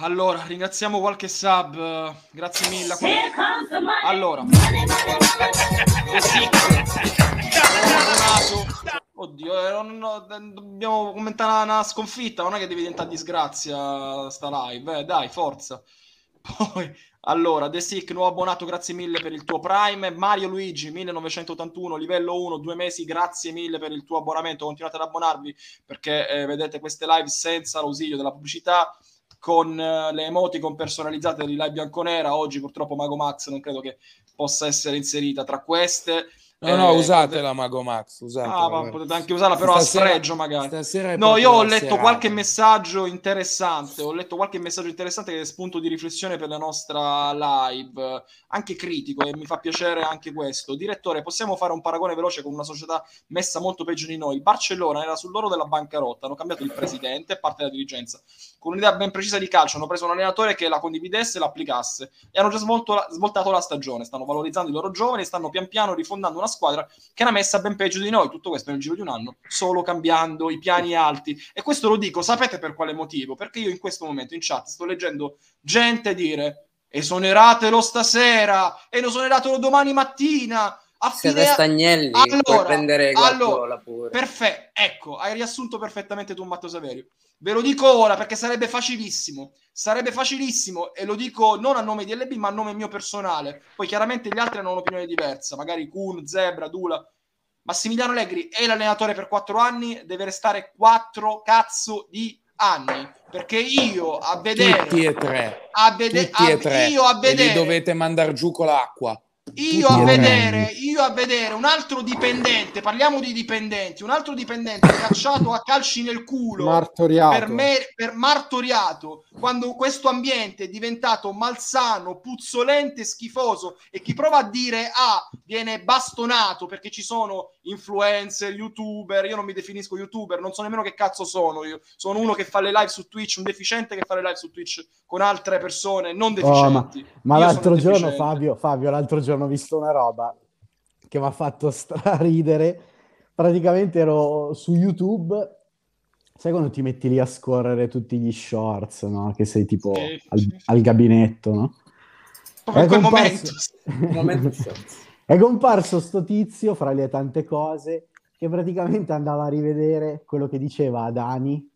[SPEAKER 1] Allora, ringraziamo qualche sub, grazie mille. Allora. Buonato. Oddio, eh, non- no, dobbiamo commentare una, una sconfitta, non è che devi diventare disgrazia sta live, eh, dai, forza. Poi, allora, The Sick, nuovo abbonato, grazie mille per il tuo Prime. Mario Luigi, 1981, livello 1, due mesi, grazie mille per il tuo abbonamento. Continuate ad abbonarvi perché eh, vedete queste live senza l'ausilio della pubblicità con eh, le emoticon personalizzate di Live Bianconera. Oggi purtroppo Mago Max non credo che possa essere inserita tra queste.
[SPEAKER 5] No, no,
[SPEAKER 1] Eh,
[SPEAKER 5] usatela Mago Max, usatela.
[SPEAKER 1] Ah, ma potete anche usarla però
[SPEAKER 5] Stasera-
[SPEAKER 1] a sfregio magari. No, io ho letto
[SPEAKER 5] serata.
[SPEAKER 1] qualche messaggio interessante, ho letto qualche messaggio interessante che è spunto di riflessione per la nostra live, anche critico e mi fa piacere anche questo. Direttore, possiamo fare un paragone veloce con una società messa molto peggio di noi? Il Barcellona era sull'oro della bancarotta, hanno cambiato il presidente e parte della dirigenza. Con un'idea ben precisa di calcio, hanno preso un allenatore che la condividesse e l'applicasse e hanno già svolto la- svoltato la stagione. Stanno valorizzando i loro giovani e stanno pian piano rifondando una squadra che era messa ben peggio di noi. Tutto questo nel giro di un anno, solo cambiando i piani alti. E questo lo dico, sapete per quale motivo? Perché io in questo momento in chat sto leggendo gente dire esoneratelo stasera, esoneratelo domani mattina. A
[SPEAKER 2] Se
[SPEAKER 1] fine...
[SPEAKER 2] resta Agnelli, puoi
[SPEAKER 1] Allora,
[SPEAKER 2] prendere
[SPEAKER 1] allora,
[SPEAKER 2] pure.
[SPEAKER 1] Perfetto, ecco, hai riassunto perfettamente tu Matteo Saverio. Ve lo dico ora perché sarebbe facilissimo. Sarebbe facilissimo e lo dico non a nome di LB ma a nome mio personale. Poi chiaramente gli altri hanno un'opinione diversa, magari Kuhn, Zebra, Dula. Massimiliano Allegri è l'allenatore per quattro anni, deve restare quattro cazzo di anni. Perché io a vedere...
[SPEAKER 5] Tutti e tre.
[SPEAKER 1] A vede-
[SPEAKER 5] Tutti
[SPEAKER 1] a-
[SPEAKER 5] e tre.
[SPEAKER 1] Io a
[SPEAKER 5] E li
[SPEAKER 1] vedere...
[SPEAKER 5] dovete mandare giù con l'acqua.
[SPEAKER 1] Io a, vedere, io a vedere un altro dipendente, parliamo di dipendenti, un altro dipendente cacciato a calci nel culo
[SPEAKER 4] Martoriato.
[SPEAKER 1] per, me, per martoriato, quando questo ambiente è diventato malsano, puzzolente, schifoso e chi prova a dire ah, viene bastonato perché ci sono influencer, youtuber, io non mi definisco youtuber, non so nemmeno che cazzo sono io, sono uno che fa le live su Twitch, un deficiente che fa le live su Twitch con altre persone non
[SPEAKER 6] Oh, ma,
[SPEAKER 1] deficienti.
[SPEAKER 6] ma l'altro giorno,
[SPEAKER 1] deficiente.
[SPEAKER 6] Fabio, Fabio, l'altro giorno ho visto una roba che mi ha fatto straridere. Praticamente ero su YouTube. Sai quando ti metti lì a scorrere tutti gli shorts, no? Che sei tipo
[SPEAKER 1] Sì,
[SPEAKER 6] al,
[SPEAKER 1] sì, sì.
[SPEAKER 6] al gabinetto, no?
[SPEAKER 1] Quel
[SPEAKER 6] comparso-
[SPEAKER 1] momento.
[SPEAKER 6] È comparso sto tizio fra le tante cose che praticamente andava a rivedere quello che diceva Adani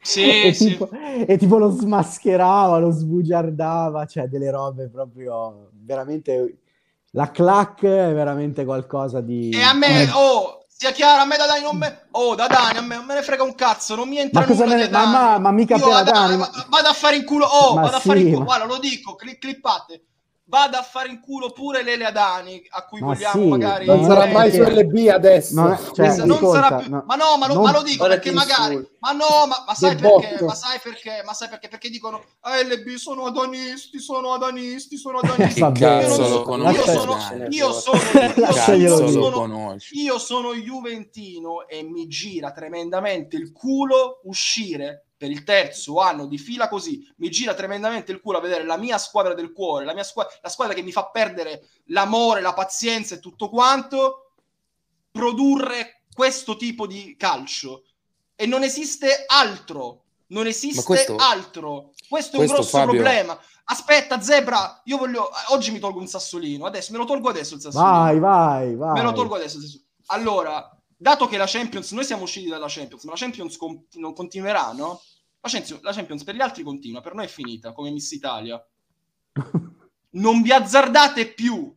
[SPEAKER 1] Sì,
[SPEAKER 6] e,
[SPEAKER 1] sì.
[SPEAKER 6] tipo, e tipo lo smascherava, lo sbugiardava, cioè delle robe proprio veramente la clac è veramente qualcosa di
[SPEAKER 1] E a me, oh, sia chiaro, a me da Dani non me... Oh, da Dani, a me non me ne frega un cazzo, non mi entra
[SPEAKER 6] Ma cosa ne- ma- ma- ma mica
[SPEAKER 1] Io
[SPEAKER 6] per Dani, ma-
[SPEAKER 1] va- Vado a fare in culo, oh,
[SPEAKER 6] Ma
[SPEAKER 1] vado a fare in
[SPEAKER 6] sì,
[SPEAKER 1] culo,
[SPEAKER 6] ma-
[SPEAKER 1] guarda, lo dico, cli- clippate. Vado a fare in culo pure Lele Adani, a cui
[SPEAKER 6] Ma
[SPEAKER 1] vogliamo
[SPEAKER 6] sì,
[SPEAKER 1] magari...
[SPEAKER 4] Non
[SPEAKER 6] Non
[SPEAKER 4] sarà
[SPEAKER 6] è
[SPEAKER 4] mai su LB adesso.
[SPEAKER 6] non è- cioè,
[SPEAKER 1] Esatto, non
[SPEAKER 6] ascolta,
[SPEAKER 1] sarà più-
[SPEAKER 6] no,
[SPEAKER 1] ma no, ma lo,
[SPEAKER 6] non-
[SPEAKER 1] ma lo dico perché magari, ma no, ma, ma sai perché?
[SPEAKER 4] botto.
[SPEAKER 1] Ma sai perché? Ma sai perché? Perché dicono ah, LB sono adanisti, sono adanisti, sono adanisti.
[SPEAKER 5] Cazzo
[SPEAKER 1] Io non
[SPEAKER 5] lo
[SPEAKER 1] so-
[SPEAKER 5] conosci?
[SPEAKER 1] io sono, io sono, io sono.
[SPEAKER 5] Cazzo lo
[SPEAKER 1] sono- io sono Juventino e mi gira tremendamente il culo uscire per il terzo anno di fila così. Mi gira tremendamente il culo a vedere la mia squadra del cuore, la mia squadra, la squadra che mi fa perdere l'amore, la pazienza e tutto quanto, produrre questo tipo di calcio. E non esiste altro. Non esiste
[SPEAKER 5] questo-
[SPEAKER 1] altro. Questo è
[SPEAKER 5] questo,
[SPEAKER 1] un grosso
[SPEAKER 5] Fabio-
[SPEAKER 1] problema. Aspetta, Zebra, io voglio. Oggi mi tolgo un sassolino. Adesso me lo tolgo adesso il sassolino.
[SPEAKER 6] vai, vai, vai.
[SPEAKER 1] Me lo tolgo adesso. adesso. Allora, dato che la Champions, noi siamo usciti dalla Champions, ma la Champions con- non continuerà, no? La Champions, la Champions per gli altri continua, per noi è finita, come Miss Italia. Non vi azzardate più,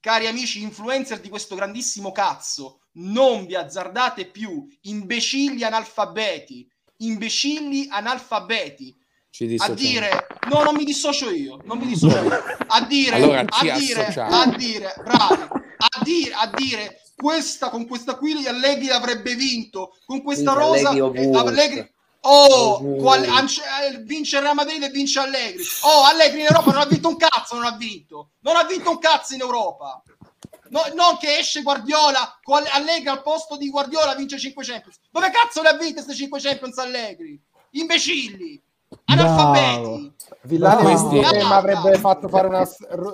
[SPEAKER 1] cari amici influencer di questo grandissimo cazzo. Non vi azzardate più, imbecilli analfabeti, imbecilli analfabeti.
[SPEAKER 5] Ci
[SPEAKER 1] a dire no non mi dissocio io non mi dissocio. Io a dire
[SPEAKER 5] Allora
[SPEAKER 1] a dire a dire bravi. A dire a dire questa con questa qui Allegri avrebbe vinto con questa
[SPEAKER 2] Vince
[SPEAKER 1] rosa
[SPEAKER 2] Allegri
[SPEAKER 1] Oh,
[SPEAKER 2] Ovunque.
[SPEAKER 1] qual- ance- eh, vince il Real Madrid e vince Allegri. Oh, Allegri in Europa non ha vinto un cazzo, non ha vinto. Non ha vinto un cazzo in Europa. No, non che esce Guardiola, con Allegri al posto di Guardiola vince 5 Champions. Dove cazzo le ha vinte queste 5 Champions Allegri? Imbecilli, analfabeti.
[SPEAKER 4] Villani mi
[SPEAKER 1] Bravo.
[SPEAKER 4] avrebbe fatto fare una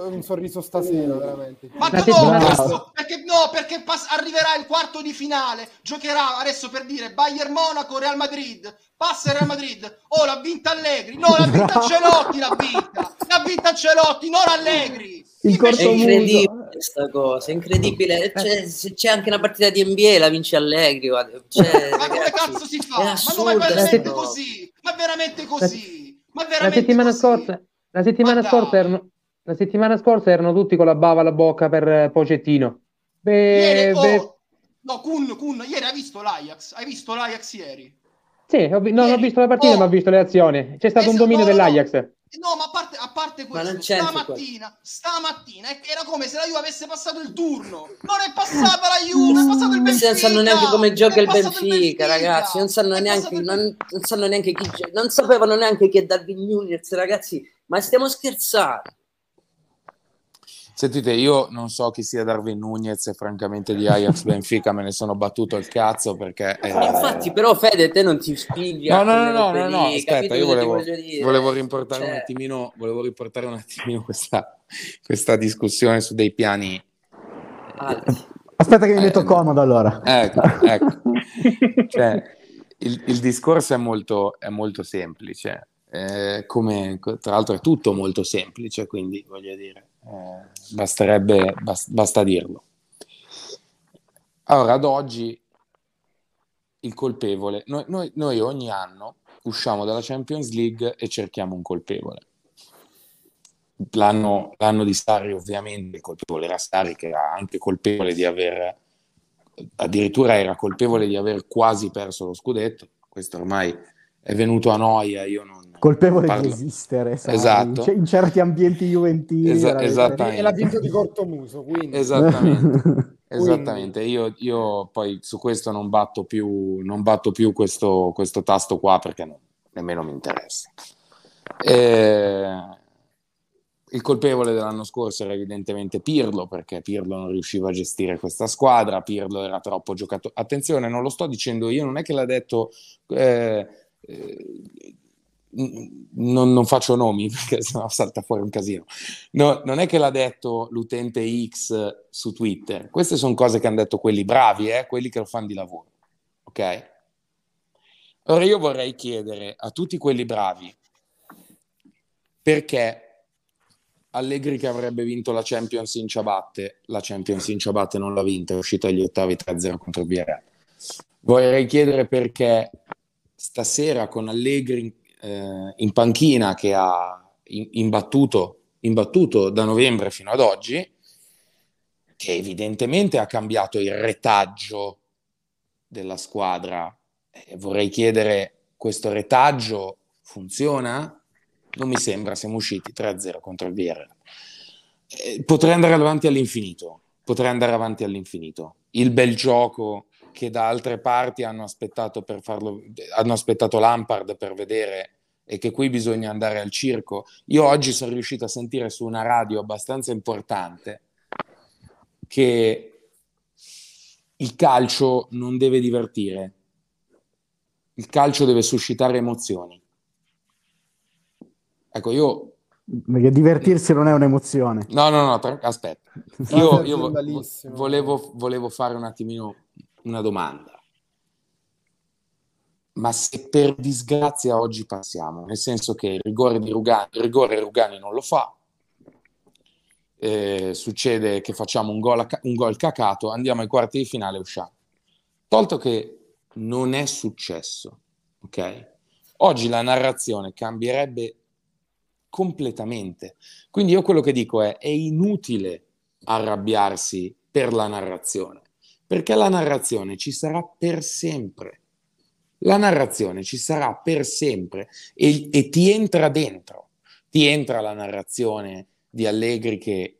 [SPEAKER 4] un sorriso stasera, veramente.
[SPEAKER 1] Ma no, questo- perché no, perché pass- arriverà il quarto di finale, giocherà adesso per dire Bayern Monaco, Real Madrid, passa il Real Madrid, oh l'ha vinta Allegri, no l'ha vinta
[SPEAKER 6] Bravo.
[SPEAKER 1] Ancelotti, l'ha vinta, l'ha vinta Ancelotti, non Allegri.
[SPEAKER 6] Il
[SPEAKER 2] È
[SPEAKER 6] corto muso.
[SPEAKER 2] incredibile questa cosa, è incredibile. Cioè, se c'è anche una partita di NBA la vince Allegri. guarda. Cioè,
[SPEAKER 1] Ma come cazzo si
[SPEAKER 2] è
[SPEAKER 1] fa? Ma no, ma è veramente così, ma è veramente così, ma è
[SPEAKER 7] La
[SPEAKER 1] veramente
[SPEAKER 7] settimana
[SPEAKER 1] così.
[SPEAKER 7] scorsa, la settimana
[SPEAKER 1] Ma
[SPEAKER 7] scorsa erano, la settimana scorsa erano tutti con la bava alla bocca per eh, Pocettino. Beh,
[SPEAKER 1] Ieri,
[SPEAKER 7] beh,
[SPEAKER 1] oh, no, Kun, Kun, ieri hai visto l'Ajax? Hai visto l'Ajax ieri?
[SPEAKER 7] sì, ho vi- non ho visto la partita,
[SPEAKER 1] oh.
[SPEAKER 7] ma ho visto le azioni. C'è stato un
[SPEAKER 1] Esatto,
[SPEAKER 7] dominio
[SPEAKER 1] no, no, no. No, ma a parte, a parte questo, stamattina, stamattina era come se la Juve avesse passato il turno. Non è passata la Juve, è passato il Benfica.
[SPEAKER 2] non sanno neanche come gioca il
[SPEAKER 1] passato
[SPEAKER 2] Benfica, ragazzi. Non sanno neanche,
[SPEAKER 1] il-
[SPEAKER 2] non, non sanno neanche chi gio- non sapevano neanche chi è Darwin Nunez, ragazzi. Ma stiamo scherzando.
[SPEAKER 5] Sentite, io non so chi sia Darwin Nunez e francamente di Ajax Benfica me ne sono battuto il cazzo perché... eh,
[SPEAKER 2] Infatti, però, Fede, te non ti spingi
[SPEAKER 5] No, no, no, no, no, no, aspetta, io volevo, volevo riportare un
[SPEAKER 2] Cioè,
[SPEAKER 5] attimino, volevo riportare un attimino questa, questa discussione su dei piani...
[SPEAKER 2] alti.
[SPEAKER 6] Aspetta che mi
[SPEAKER 5] Eh,
[SPEAKER 6] metto comodo allora.
[SPEAKER 5] Ecco, ecco. Cioè, il, il discorso è molto, è molto semplice, eh, come, tra l'altro è tutto molto semplice, quindi voglio dire, eh, basterebbe, bas- basta dirlo. Allora, ad oggi il colpevole. Noi, noi- noi ogni anno usciamo dalla Champions League e cerchiamo un colpevole. L'anno, l'anno di Sarri, ovviamente, il colpevole era Sarri, che era anche colpevole di aver, addirittura era colpevole di aver quasi perso lo scudetto. Questo ormai è venuto a noia. Io non
[SPEAKER 6] Colpevole
[SPEAKER 5] parlo-
[SPEAKER 6] di esistere, sai,
[SPEAKER 5] Esatto.
[SPEAKER 6] in, in certi ambienti juventini.
[SPEAKER 5] Esa- esattamente.
[SPEAKER 4] E l'ha vinto di cortomuso, quindi...
[SPEAKER 5] Esattamente. Esattamente, io, io poi su questo non batto più, non batto più questo, questo tasto qua perché no- nemmeno mi interessa. Eh, il colpevole dell'anno scorso era evidentemente Pirlo perché Pirlo non riusciva a gestire questa squadra, Pirlo era troppo giocato. Attenzione, non lo sto dicendo io, non è che l'ha detto... eh, eh, non, non faccio nomi perché sennò salta fuori un casino. No, non è che l'ha detto l'utente X su Twitter, queste sono cose che hanno detto quelli bravi, eh, quelli che lo fanno di lavoro. Ok? Ora io vorrei chiedere a tutti quelli bravi perché Allegri che avrebbe vinto la Champions in ciabatte, la Champions in ciabatte non l'ha vinta, è uscito agli ottavi 3-0 contro il. Vorrei chiedere perché stasera con Allegri eh, in panchina che ha imbattuto, imbattuto da novembre fino ad oggi, che evidentemente ha cambiato il retaggio della squadra. Eh, vorrei chiedere, questo retaggio funziona? Non mi sembra, siamo usciti 3-0 contro il Villarreal. Eh, potrei andare avanti all'infinito, potrei andare avanti all'infinito. Il bel gioco che da altre parti hanno aspettato per farlo, hanno aspettato Lampard per vedere e che qui bisogna andare al circo. Io oggi sono riuscito a sentire su una radio abbastanza importante che il calcio non deve divertire, il calcio deve suscitare emozioni. Ecco, io
[SPEAKER 6] Perché divertirsi non è un'emozione.
[SPEAKER 5] No, no, no, tra- aspetta. Io, io volevo, volevo fare un attimino una domanda. Ma se per disgrazia oggi passiamo, nel senso che il rigore di Rugani, il rigore Rugani non lo fa, eh, succede che facciamo un gol, a un gol cacato, andiamo ai quarti di finale e usciamo. Tolto che non è successo, ok? Oggi la narrazione cambierebbe completamente. Quindi io quello che dico è, è inutile arrabbiarsi per la narrazione, perché la narrazione ci sarà per sempre. La narrazione ci sarà per sempre e, e ti entra dentro, ti entra la narrazione di Allegri che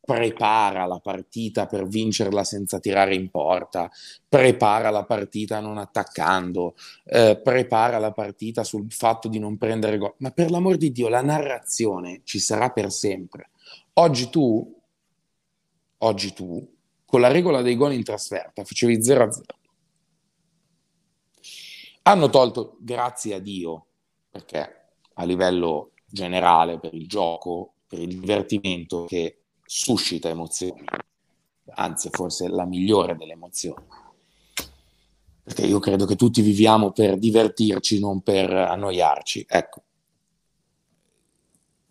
[SPEAKER 5] prepara la partita per vincerla senza tirare in porta, prepara la partita non attaccando, eh, prepara la partita sul fatto di non prendere gol. Ma per l'amor di Dio, la narrazione ci sarà per sempre. Oggi tu, oggi tu, con la regola dei gol in trasferta, facevi 0-0. Hanno tolto, grazie a Dio, perché a livello generale per il gioco, per il divertimento che suscita emozioni, anzi forse la migliore delle emozioni. Perché io credo che tutti viviamo per divertirci, non per annoiarci. Ecco.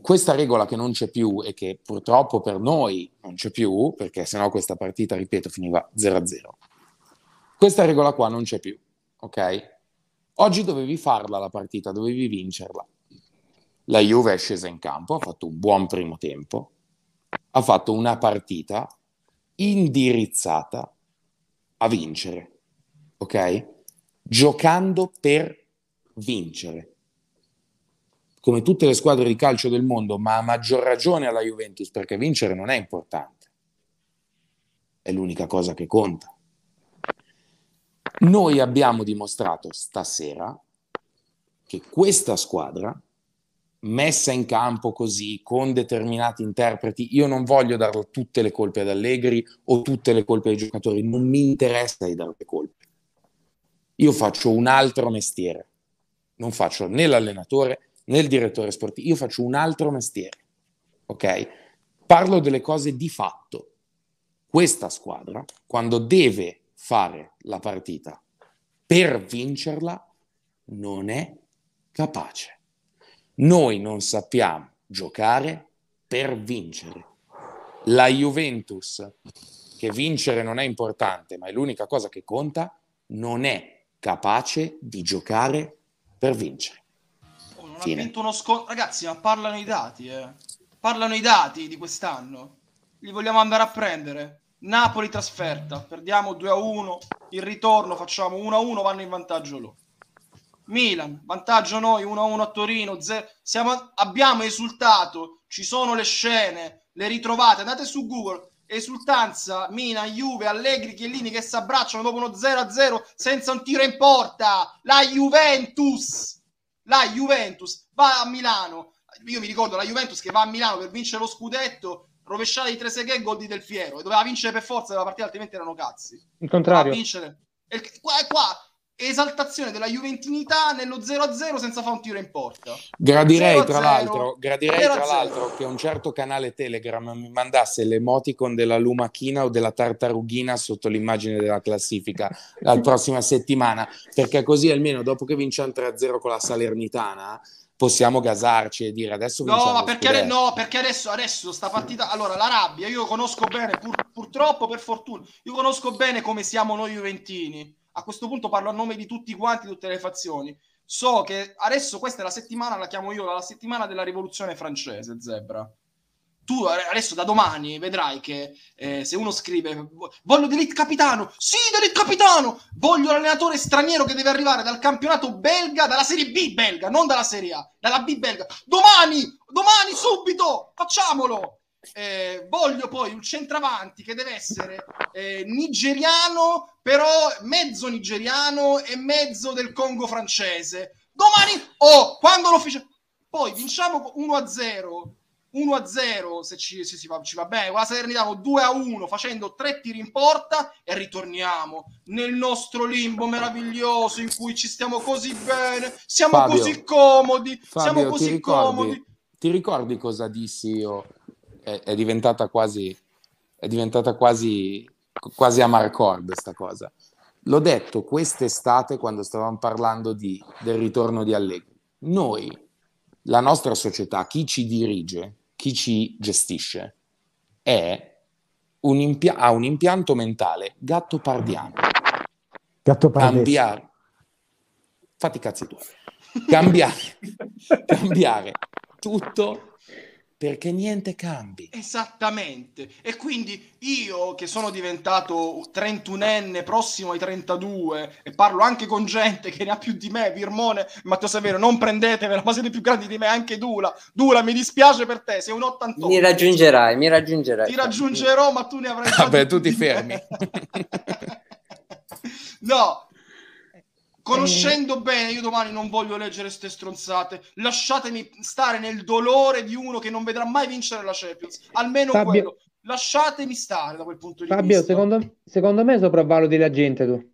[SPEAKER 5] Questa regola che non c'è più e che purtroppo per noi non c'è più, perché sennò questa partita, ripeto, finiva 0-0. Questa regola qua non c'è più, ok? Oggi dovevi farla la partita, dovevi vincerla. La Juve è scesa in campo, ha fatto un buon primo tempo, ha fatto una partita indirizzata a vincere, ok? Giocando per vincere. Come tutte le squadre di calcio del mondo, ma a maggior ragione alla Juventus, perché vincere non è importante. È l'unica cosa che conta. Noi abbiamo dimostrato stasera che questa squadra messa in campo così, con determinati interpreti, io non voglio dare tutte le colpe ad Allegri o tutte le colpe ai giocatori, non mi interessa di dare le colpe. Io faccio un altro mestiere, non faccio né l'allenatore né il direttore sportivo, io faccio un altro mestiere, ok? Parlo delle cose di fatto. Questa squadra, quando deve fare la partita per vincerla, non è capace. Noi non sappiamo giocare per vincere. La Juventus, che vincere non è importante, ma è l'unica cosa che conta, non è capace di giocare per vincere. Fine.
[SPEAKER 1] ha vinto uno scontro. Ragazzi, ma parlano i dati, eh. Parlano i dati di quest'anno. Li vogliamo andare a prendere. Napoli trasferta, perdiamo 2 a 1. Il ritorno facciamo 1 a 1, vanno in vantaggio loro. Milan, vantaggio noi 1 a 1 a Torino. ze- siamo- abbiamo esultato. Ci sono le scene, le ritrovate. Andate su Google. Esultanza, Milan, Juve, Allegri, Chiellini che si abbracciano dopo uno 0 a 0 senza un tiro in porta. La Juventus la Juventus va a Milano. Io mi ricordo la Juventus che va a Milano per vincere lo scudetto, rovesciata di Trezeguet e gol di Del Piero. E doveva vincere per forza della partita, altrimenti erano cazzi.
[SPEAKER 7] Il
[SPEAKER 1] Doveva
[SPEAKER 7] contrario.
[SPEAKER 1] vincere. E qua, qua esaltazione della Juventinità nello 0-0 senza fare un tiro in porta.
[SPEAKER 5] Gradirei
[SPEAKER 1] 0 a
[SPEAKER 5] tra
[SPEAKER 1] 0.
[SPEAKER 5] l'altro, gradirei
[SPEAKER 1] 0 a
[SPEAKER 5] tra
[SPEAKER 1] 0.
[SPEAKER 5] l'altro che un certo canale Telegram mi mandasse l'emoticon della lumachina o della tartarughina sotto l'immagine della classifica la prossima settimana, perché così almeno dopo che vinciamo 3-0 con la Salernitana possiamo gasarci e dire adesso
[SPEAKER 1] No, ma perché,
[SPEAKER 5] scudetto.
[SPEAKER 1] no, perché adesso, adesso sta partita. Allora, la rabbia, io conosco bene, pur- purtroppo, per fortuna, io conosco bene come siamo noi Juventini. A questo punto parlo a nome di tutti quanti, tutte le fazioni. So che adesso questa è la settimana, la chiamo io la settimana della rivoluzione francese, Zebra. Tu adesso da domani vedrai che eh, se uno scrive voglio Delete Capitano, sì, Delete Capitano, voglio l'allenatore straniero che deve arrivare dal campionato belga, dalla Serie B belga, non dalla Serie A, dalla B belga. Domani, domani subito, facciamolo. Eh, voglio poi un centravanti che deve essere eh, nigeriano, però mezzo nigeriano e mezzo del Congo francese. Domani, oh, quando lo fece... Poi vinciamo 1-0 1-0 se ci, se va, ci va bene, con la Salernitano 2-1 facendo tre tiri in porta e ritorniamo nel nostro limbo meraviglioso in cui ci stiamo così bene, siamo
[SPEAKER 5] Fabio,
[SPEAKER 1] così comodi,
[SPEAKER 5] Fabio,
[SPEAKER 1] siamo
[SPEAKER 5] ti
[SPEAKER 1] così
[SPEAKER 5] ricordi,
[SPEAKER 1] comodi.
[SPEAKER 5] ti ricordi cosa dissi io? È, è diventata quasi è diventata quasi quasi amarcord sta cosa. L'ho detto quest'estate quando stavamo parlando di, del ritorno di Allegri. Noi, la nostra società, chi ci dirige, chi ci gestisce, è un impia- ha un impianto mentale gatto pardiano.
[SPEAKER 6] Gatto Pardesi.
[SPEAKER 5] Cambiare. Fatti cazzi tuoi. Cambiare. cambiare tutto perché niente cambi.
[SPEAKER 1] Esattamente. E quindi io che sono diventato 31enne, prossimo ai 32, e parlo anche con gente che ne ha più di me, Virmone, Matteo Severo, non prendetevela, ma siete più grandi di me, anche Dula. Dula, mi dispiace per te, sei un 88.
[SPEAKER 2] Mi raggiungerai, mi raggiungerai.
[SPEAKER 1] Ti raggiungerò, ma tu ne avrai
[SPEAKER 5] Vabbè, tu ti fermi.
[SPEAKER 1] no, conoscendo bene, io domani non voglio leggere ste stronzate. Lasciatemi stare nel dolore di uno che non vedrà mai vincere la Champions. Almeno
[SPEAKER 7] Fabio-
[SPEAKER 1] quello. Lasciatemi stare da quel punto di
[SPEAKER 7] Fabio,
[SPEAKER 1] vista.
[SPEAKER 7] secondo, secondo me sopravvaluti la gente tu.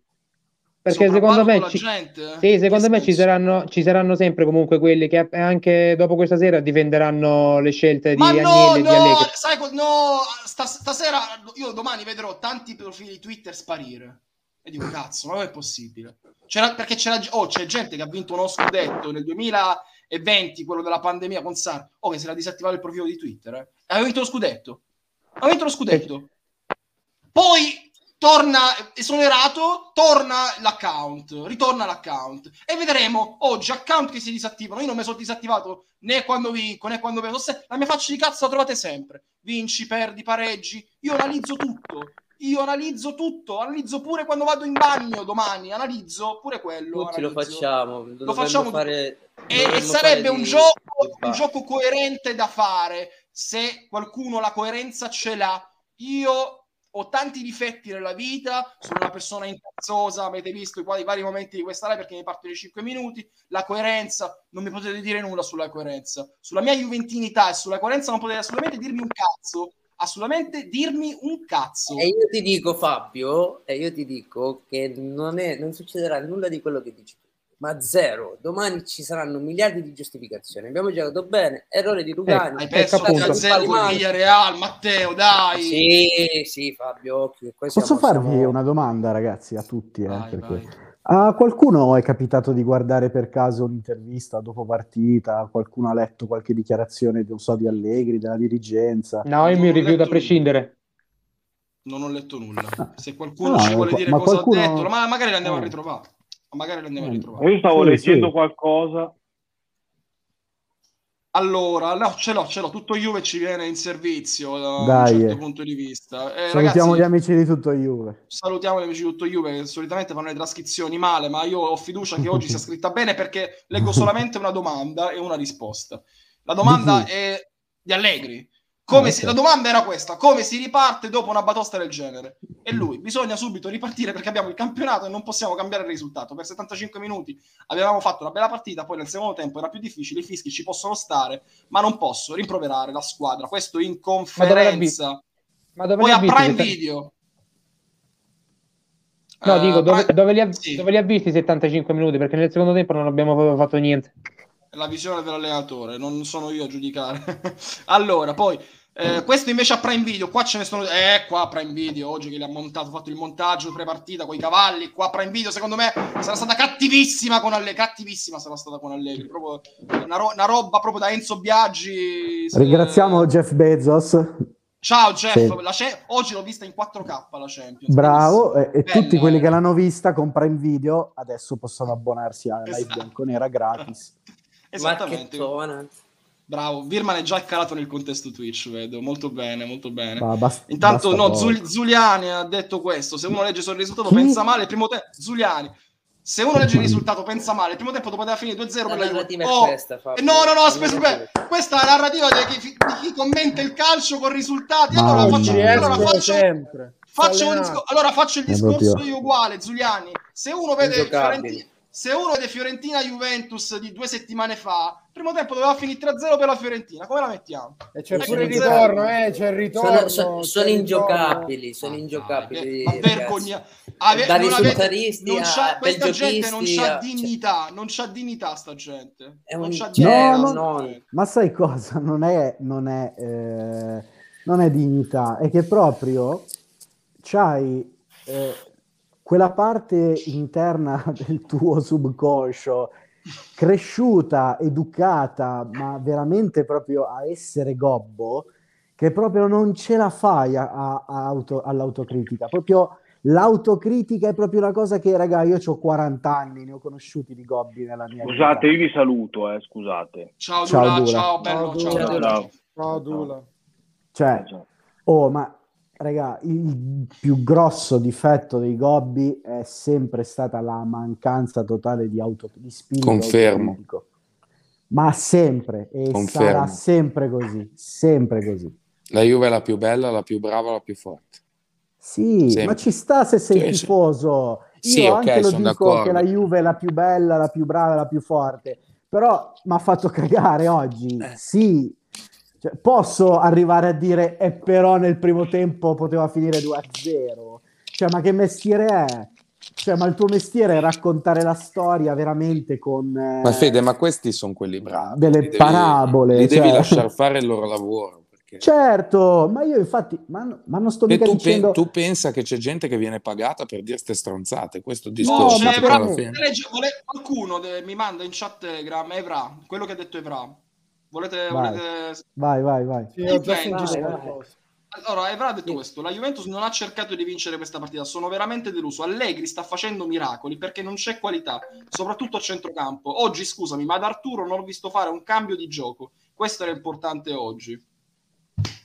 [SPEAKER 7] Perché secondo me, ci,
[SPEAKER 1] gente?
[SPEAKER 7] sì, secondo me ci saranno, ci saranno sempre comunque quelli che anche dopo questa sera difenderanno le scelte di
[SPEAKER 1] Ma no,
[SPEAKER 7] Agnelli e di
[SPEAKER 1] no,
[SPEAKER 7] Allegri.
[SPEAKER 1] sai no, sta- stasera io domani vedrò tanti profili Twitter sparire. E dico, cazzo, ma come è possibile? C'era, perché c'era, oh, c'è gente che ha vinto uno scudetto nel 2020, quello della pandemia con Sar, oh, che si era disattivato il profilo di Twitter, eh. Aveva vinto lo scudetto. Ha vinto lo scudetto. Poi torna esonerato, torna l'account, ritorna l'account e vedremo oggi account che si disattivano. Io non mi sono disattivato né quando vinco né quando perdo. La mia faccia di cazzo la trovate sempre. Vinci, perdi, pareggi. Io analizzo tutto. Io analizzo tutto, analizzo pure quando vado in bagno domani, analizzo pure quello.
[SPEAKER 2] Tutti lo
[SPEAKER 1] analizzo.
[SPEAKER 2] facciamo, lo,
[SPEAKER 1] facciamo
[SPEAKER 2] fare,
[SPEAKER 1] E, sarebbe un
[SPEAKER 2] di-
[SPEAKER 1] gioco, un gioco coerente da fare se qualcuno la coerenza ce l'ha. Io ho tanti difetti nella vita, sono una persona incazzosa, avete visto i, vari- i vari momenti di questa live perché mi partono i 5 minuti, la coerenza, non mi potete dire nulla sulla coerenza. Sulla mia juventinità e sulla coerenza non potete assolutamente dirmi un cazzo, assolutamente dirmi un cazzo.
[SPEAKER 2] E io ti dico, Fabio, e io ti dico che non, è, non succederà nulla di quello che dici tu, ma zero. Domani ci saranno miliardi di giustificazioni. Abbiamo giocato bene, errore di Lugani.
[SPEAKER 1] Hai
[SPEAKER 7] ecco
[SPEAKER 1] perso
[SPEAKER 7] appunto.
[SPEAKER 1] 1-0 con Real, Matteo, dai.
[SPEAKER 2] Sì, sì, Fabio. occhio,
[SPEAKER 6] Posso
[SPEAKER 2] siamo-
[SPEAKER 6] farvi
[SPEAKER 2] siamo-
[SPEAKER 6] una domanda, ragazzi, a tutti? eh,
[SPEAKER 1] Vai, vai.
[SPEAKER 6] A qualcuno è capitato di guardare per caso un'intervista dopo partita? Qualcuno ha letto qualche dichiarazione, non so, di Allegri, della dirigenza?
[SPEAKER 7] No, io
[SPEAKER 1] Non
[SPEAKER 7] mi
[SPEAKER 1] ho
[SPEAKER 7] rifiuto a
[SPEAKER 1] letto
[SPEAKER 7] prescindere.
[SPEAKER 1] Non ho letto nulla.
[SPEAKER 6] Ah.
[SPEAKER 1] Se qualcuno
[SPEAKER 6] No,
[SPEAKER 1] ci vuole dire
[SPEAKER 6] ma
[SPEAKER 1] cosa
[SPEAKER 6] qualcuno-
[SPEAKER 1] ha detto, ma magari le andiamo
[SPEAKER 6] Eh.
[SPEAKER 1] a ritrovare. Ma magari le andiamo a
[SPEAKER 6] Eh,
[SPEAKER 1] ritrovare.
[SPEAKER 8] Io stavo
[SPEAKER 6] Sì,
[SPEAKER 8] leggendo
[SPEAKER 6] sì.
[SPEAKER 8] qualcosa.
[SPEAKER 1] Allora, no, ce l'ho, ce l'ho, tutto Juve ci viene in servizio da
[SPEAKER 6] Dai,
[SPEAKER 1] un certo
[SPEAKER 6] eh.
[SPEAKER 1] punto di vista. Eh,
[SPEAKER 6] Salutiamo
[SPEAKER 1] ragazzi,
[SPEAKER 6] gli amici di tutto Juve.
[SPEAKER 1] salutiamo gli amici di tutto Juve che solitamente fanno le trascrizioni male, ma io ho fiducia che oggi sia scritta bene perché leggo solamente una domanda e una risposta. La domanda
[SPEAKER 6] Di
[SPEAKER 1] è di Allegri. Come
[SPEAKER 6] Ah,
[SPEAKER 1] si- la domanda era questa: come si riparte dopo una batosta del genere? E lui, bisogna subito ripartire perché abbiamo il campionato e non possiamo cambiare il risultato. Per 75 minuti avevamo fatto una bella partita, poi nel secondo tempo era più difficile, i fischi ci possono stare, ma non posso rimproverare la squadra. Questo in conferenza.
[SPEAKER 7] Ma dove
[SPEAKER 1] Poi
[SPEAKER 7] li ha
[SPEAKER 1] a? Prime
[SPEAKER 7] se-
[SPEAKER 1] Video.
[SPEAKER 7] No,
[SPEAKER 1] Eh,
[SPEAKER 7] dico, dove,
[SPEAKER 1] Prime-
[SPEAKER 7] dove li ha,
[SPEAKER 1] sì,
[SPEAKER 7] dove li ha visti i 75 minuti? Perché nel secondo tempo non abbiamo fatto niente.
[SPEAKER 1] La visione dell'allenatore, non sono io a giudicare. allora, poi eh, questo invece a Prime Video, qua ce ne sono eh qua a Prime Video, oggi che li ha montato, fatto il montaggio pre-partita con i cavalli, qua a Prime Video secondo me sarà stata cattivissima con Allegri, cattivissima sarà stata con Allegri, proprio una, ro- una roba proprio da Enzo Biaggi. se-
[SPEAKER 6] Ringraziamo Jeff Bezos.
[SPEAKER 1] Ciao Jeff,
[SPEAKER 6] Sì.
[SPEAKER 1] la Ce- oggi l'ho vista in 4K la Champions.
[SPEAKER 6] Bravo, e, e tutti quelli
[SPEAKER 1] eh.
[SPEAKER 6] che l'hanno vista con Prime Video adesso possono abbonarsi a Live
[SPEAKER 1] Esatto.
[SPEAKER 6] Bianconera gratis.
[SPEAKER 1] Esattamente.
[SPEAKER 2] Marchettona.
[SPEAKER 1] Bravo, Virman è già calato nel contesto Twitch, vedo, molto bene, molto bene.
[SPEAKER 6] Ma bast-
[SPEAKER 1] Intanto, no. Zul- Zuliani ha detto questo: se uno legge solo il risultato,
[SPEAKER 6] Chi?
[SPEAKER 1] pensa male. Il primo tempo, Zuliani, se uno legge il risultato, pensa male. Il primo tempo poteva finire 2-0
[SPEAKER 2] La
[SPEAKER 1] per la Juve. Oh,
[SPEAKER 2] questa, Fabio.
[SPEAKER 1] eh, no, no, no, aspetta, aspetta. Questa è la narrativa di chi, di chi commenta il calcio con risultati.
[SPEAKER 6] Mamma
[SPEAKER 1] Allora faccio,
[SPEAKER 6] Ci
[SPEAKER 1] allora faccio,
[SPEAKER 9] sempre.
[SPEAKER 1] faccio un
[SPEAKER 9] Allenato.
[SPEAKER 1] disco- allora faccio il
[SPEAKER 6] È
[SPEAKER 1] discorso io uguale, Zuliani. Se uno vede
[SPEAKER 2] Ingiocabili.
[SPEAKER 1] Fiorentina, se uno vede Fiorentina Juventus di due settimane fa, primo tempo doveva finire 3-0 per la Fiorentina. Come la mettiamo?
[SPEAKER 9] E c'è
[SPEAKER 1] Eh,
[SPEAKER 9] pure il ritorno, eh, c'è il ritorno.
[SPEAKER 2] Sono, sono- sono
[SPEAKER 9] il
[SPEAKER 2] ingiocabili, sono
[SPEAKER 1] Eh,
[SPEAKER 2] ingiocabili.
[SPEAKER 1] ma
[SPEAKER 2] ragazzi.
[SPEAKER 1] vergogna. Ave-
[SPEAKER 2] Da
[SPEAKER 1] non avete-
[SPEAKER 2] risultaristi
[SPEAKER 1] non c'ha- questa gente non c'ha
[SPEAKER 2] a-
[SPEAKER 1] dignità, non c'ha dignità sta gente.
[SPEAKER 2] È
[SPEAKER 1] non
[SPEAKER 2] un
[SPEAKER 1] dignità.
[SPEAKER 6] no.
[SPEAKER 1] sta gente.
[SPEAKER 6] Ma sai cosa? Non è, non è, eh, non è dignità, è che proprio c'hai eh, quella parte interna del tuo subconscio cresciuta, educata, ma veramente proprio a essere gobbo, che proprio non ce la fai a- a- a auto- all'autocritica. Proprio l'autocritica è proprio una cosa che, raga, io ho 40 anni, ne ho conosciuti di gobbi nella mia
[SPEAKER 8] Scusate,
[SPEAKER 6] vita.
[SPEAKER 8] io vi saluto, eh, scusate.
[SPEAKER 1] Ciao
[SPEAKER 6] Ciao,
[SPEAKER 1] Dula,
[SPEAKER 6] Dula.
[SPEAKER 1] ciao bello,
[SPEAKER 9] Ciao,
[SPEAKER 1] ciao.
[SPEAKER 2] Dula.
[SPEAKER 1] Dula.
[SPEAKER 8] Ciao.
[SPEAKER 9] Ciao Dula.
[SPEAKER 6] Cioè,
[SPEAKER 8] Ciao.
[SPEAKER 6] Oh, ma raga, il più grosso difetto dei Gobbi è sempre stata la mancanza totale di, auto, di spirito
[SPEAKER 5] Confermo.
[SPEAKER 6] autocritico. Ma sempre, e
[SPEAKER 5] Confermo.
[SPEAKER 6] sarà sempre così, sempre così.
[SPEAKER 5] La Juve è la più bella, la più brava, la più forte.
[SPEAKER 6] Sì,
[SPEAKER 5] Sempre.
[SPEAKER 6] ma ci sta se sei
[SPEAKER 5] sì.
[SPEAKER 6] tifoso. Io
[SPEAKER 5] Sì, ok,
[SPEAKER 6] anche lo dico
[SPEAKER 5] d'accordo.
[SPEAKER 6] che la Juve è la più bella, la più brava, la più forte, però mi ha fatto cagare oggi.
[SPEAKER 2] Eh.
[SPEAKER 6] Sì, Cioè, posso arrivare a dire e però nel primo tempo poteva finire 2-0. Cioè, ma che mestiere è? Cioè, ma il tuo mestiere è raccontare la storia veramente con eh,
[SPEAKER 5] Ma Fede, ma questi sono quelli bravi.
[SPEAKER 6] delle
[SPEAKER 5] Li devi-
[SPEAKER 6] parabole.
[SPEAKER 5] Li devi
[SPEAKER 6] cioè.
[SPEAKER 5] lasciare fare il loro lavoro. Perché...
[SPEAKER 6] Certo, ma io infatti, ma, ma non sto
[SPEAKER 5] E
[SPEAKER 6] mica
[SPEAKER 5] tu,
[SPEAKER 6] dicendo...
[SPEAKER 5] pe- tu pensa che c'è gente che viene pagata per dire ste stronzate, questo
[SPEAKER 1] No,
[SPEAKER 5] discorso.
[SPEAKER 1] c'è
[SPEAKER 5] che
[SPEAKER 1] Evra, legge- vole- qualcuno de- mi manda in chat Telegram Evra, quello che ha detto Evra. Volete,
[SPEAKER 6] Vai.
[SPEAKER 1] volete...
[SPEAKER 6] Vai, vai, vai.
[SPEAKER 9] Sì,
[SPEAKER 1] Juventus. Allora, Evra ha detto questo: la Juventus non ha cercato di vincere questa partita. Sono veramente deluso. Allegri sta facendo miracoli perché non c'è qualità, soprattutto a centrocampo. Oggi, scusami, ma ad Arturo non ho visto fare un cambio di gioco. Questo era importante oggi.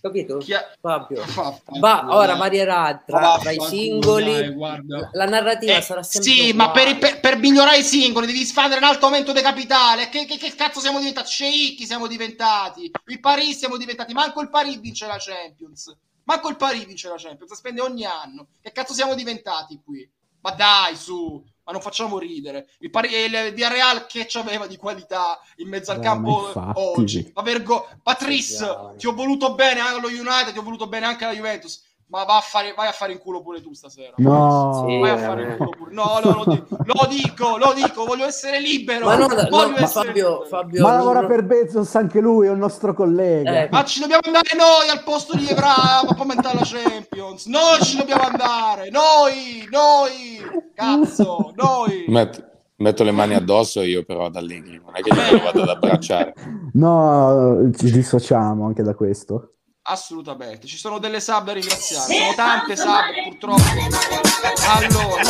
[SPEAKER 2] Capito?
[SPEAKER 1] Ha-
[SPEAKER 2] Fabio.
[SPEAKER 1] Fa-
[SPEAKER 2] Va, ora varierà tra, tra i singoli.
[SPEAKER 1] dai,
[SPEAKER 2] la narrativa
[SPEAKER 1] Eh,
[SPEAKER 2] sarà sempre
[SPEAKER 1] sì, ma per,
[SPEAKER 2] uguale.
[SPEAKER 1] per- per migliorare i singoli devi fare un alto aumento di capitale. Che, che- che cazzo siamo diventati? Sceicchi siamo diventati. Il Paris siamo diventati. Manco il Paris vince la Champions. Manco il Paris vince la Champions. Spende ogni anno. Che cazzo siamo diventati qui? Ma dai, su. Ma non facciamo ridere. Il, Paris, il Villarreal che c'aveva di qualità in mezzo al
[SPEAKER 6] Beh,
[SPEAKER 1] campo oggi. Vergo- Patrice,
[SPEAKER 2] Sì,
[SPEAKER 1] ti ho voluto bene anche allo United, ti ho voluto bene anche alla Juventus. Ma va a fare, vai a fare in culo pure tu stasera.
[SPEAKER 6] No,
[SPEAKER 2] Sì,
[SPEAKER 1] Vai a fare in culo pure. No, no, lo dico, lo dico, lo dico, voglio essere libero.
[SPEAKER 2] Ma no, no,
[SPEAKER 1] voglio
[SPEAKER 2] ma
[SPEAKER 1] essere
[SPEAKER 2] Fabio,
[SPEAKER 1] libero.
[SPEAKER 2] Fabio
[SPEAKER 6] ma lavora
[SPEAKER 2] non-
[SPEAKER 6] per Bezos anche lui, è un nostro collega.
[SPEAKER 2] Eh,
[SPEAKER 1] Ma ci dobbiamo andare noi al posto di Evra a commentare la Champions. Noi ci dobbiamo andare. Noi, noi. Cazzo, noi.
[SPEAKER 5] Met- metto le mani addosso io però ad Allegri, non è che glielo vado ad abbracciare.
[SPEAKER 6] No, ci dissociamo anche da questo.
[SPEAKER 1] Assolutamente. Ci sono delle sub da ringraziare. Sono tante sub, purtroppo. Allora,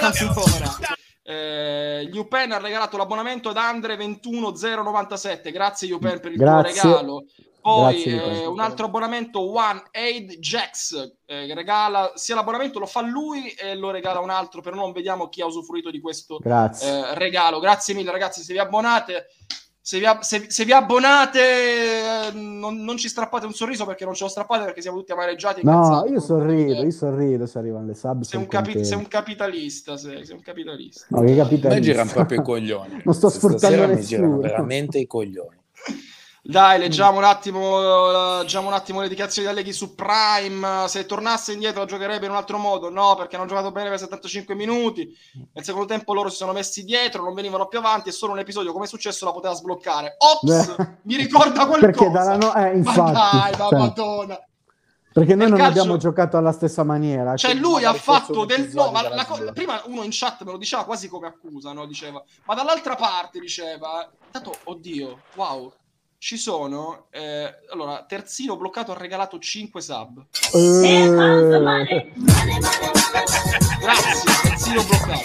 [SPEAKER 1] Allora, eh, Upen ha regalato l'abbonamento ad Andre 21097. Grazie Upen per il
[SPEAKER 6] Grazie.
[SPEAKER 1] tuo regalo. Poi
[SPEAKER 6] Grazie,
[SPEAKER 1] eh, un altro abbonamento One Aid Jax eh, regala sia l'abbonamento lo fa lui e lo regala un altro però non vediamo chi ha usufruito di questo
[SPEAKER 6] Grazie.
[SPEAKER 1] eh, regalo. Grazie mille ragazzi se vi abbonate. Se vi, se- se vi abbonate, eh, non, non ci strappate un sorriso perché non ce lo strappate perché siamo tutti amareggiati.
[SPEAKER 6] No, io sorrido, io sorrido se arrivano le sub.
[SPEAKER 1] Sei un, capi- sei un capitalista, sei, sei un capitalista.
[SPEAKER 6] No, che
[SPEAKER 5] A
[SPEAKER 6] capitalista.
[SPEAKER 5] me girano proprio i coglioni.
[SPEAKER 6] Non sto
[SPEAKER 5] Stasera
[SPEAKER 6] sfruttando
[SPEAKER 5] mi girano
[SPEAKER 6] nessuno.
[SPEAKER 5] veramente i coglioni.
[SPEAKER 1] Dai, leggiamo un attimo, leggiamo un attimo le dichiarazioni di Alleghi su Prime. Se tornasse indietro giocherebbe in un altro modo? No, perché hanno giocato bene per 75 minuti. Nel secondo tempo loro si sono messi dietro, non venivano più avanti e solo un episodio come è successo la poteva sbloccare. Ops!
[SPEAKER 6] Beh.
[SPEAKER 1] Mi ricorda qualcosa.
[SPEAKER 6] Perché dalla no- eh,
[SPEAKER 1] Ma
[SPEAKER 6] infatti,
[SPEAKER 1] dai, ma
[SPEAKER 6] cioè,
[SPEAKER 1] madonna.
[SPEAKER 6] perché noi non
[SPEAKER 1] calcio-
[SPEAKER 6] abbiamo giocato alla stessa maniera.
[SPEAKER 1] Cioè, lui ha fatto del. No, ma la co- prima uno in chat me lo diceva quasi come accusa, no? Diceva, ma dall'altra parte diceva, tanto, oddio, wow, ci sono. eh, allora, Terzino bloccato ha regalato 5 sub.
[SPEAKER 6] Eh,
[SPEAKER 1] Grazie, Terzino bloccato.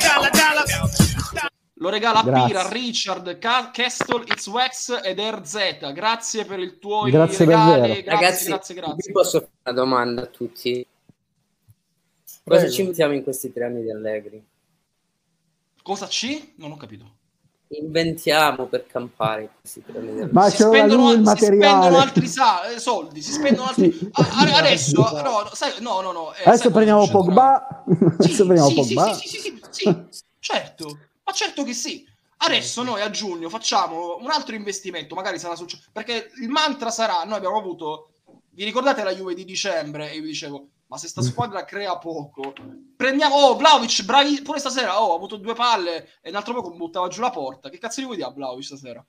[SPEAKER 1] Lo regala a
[SPEAKER 6] Grazie.
[SPEAKER 1] Pira, Richard, Ca- Castle, It's Wax ed RZ. Grazie per il tuo
[SPEAKER 6] Grazie
[SPEAKER 1] regali.
[SPEAKER 6] davvero.
[SPEAKER 1] Grazie,
[SPEAKER 2] Ragazzi,
[SPEAKER 1] grazie, grazie.
[SPEAKER 2] posso fare una domanda a tutti? Cosa
[SPEAKER 4] Prego.
[SPEAKER 2] ci mettiamo in questi tre anni di Allegri?
[SPEAKER 1] Cosa ci? Non ho capito.
[SPEAKER 2] Inventiamo per campare
[SPEAKER 1] si spendono, si spendono altri sa- eh, soldi, si spendono altri...
[SPEAKER 6] Sì.
[SPEAKER 1] Ah, adesso, no, no, sai, no, no, no. eh,
[SPEAKER 6] Adesso prendiamo? Pogba.
[SPEAKER 1] Sì,
[SPEAKER 6] Adesso prendiamo
[SPEAKER 1] sì,
[SPEAKER 6] Pogba.
[SPEAKER 1] Sì, sì, sì, sì, sì, certo, ma certo che sì. Adesso noi a giugno facciamo un altro investimento, magari sarà successo, perché il mantra sarà, noi abbiamo avuto, vi ricordate la Juve di dicembre? E io vi dicevo, ma se sta squadra crea poco, prendiamo, oh, Vlaovic, bravi, pure stasera, oh, ha avuto due palle e un altro poco buttava giù la porta, che cazzo gli vuoi dire a Vlaovic stasera?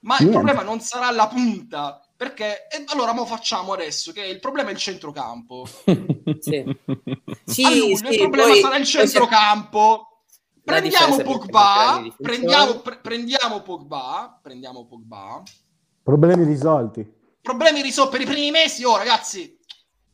[SPEAKER 1] Ma il
[SPEAKER 6] Niente.
[SPEAKER 1] problema non sarà la punta, perché, e allora mo facciamo adesso, che il problema è il centrocampo.
[SPEAKER 2] Sì. Sì,
[SPEAKER 1] luglio
[SPEAKER 2] sì,
[SPEAKER 1] il problema
[SPEAKER 2] poi-
[SPEAKER 1] sarà il centrocampo. Prendiamo Pogba, prendiamo, pre- prendiamo Pogba, prendiamo Pogba.
[SPEAKER 6] Problemi risolti.
[SPEAKER 1] Problemi risolti per i primi mesi, oh ragazzi,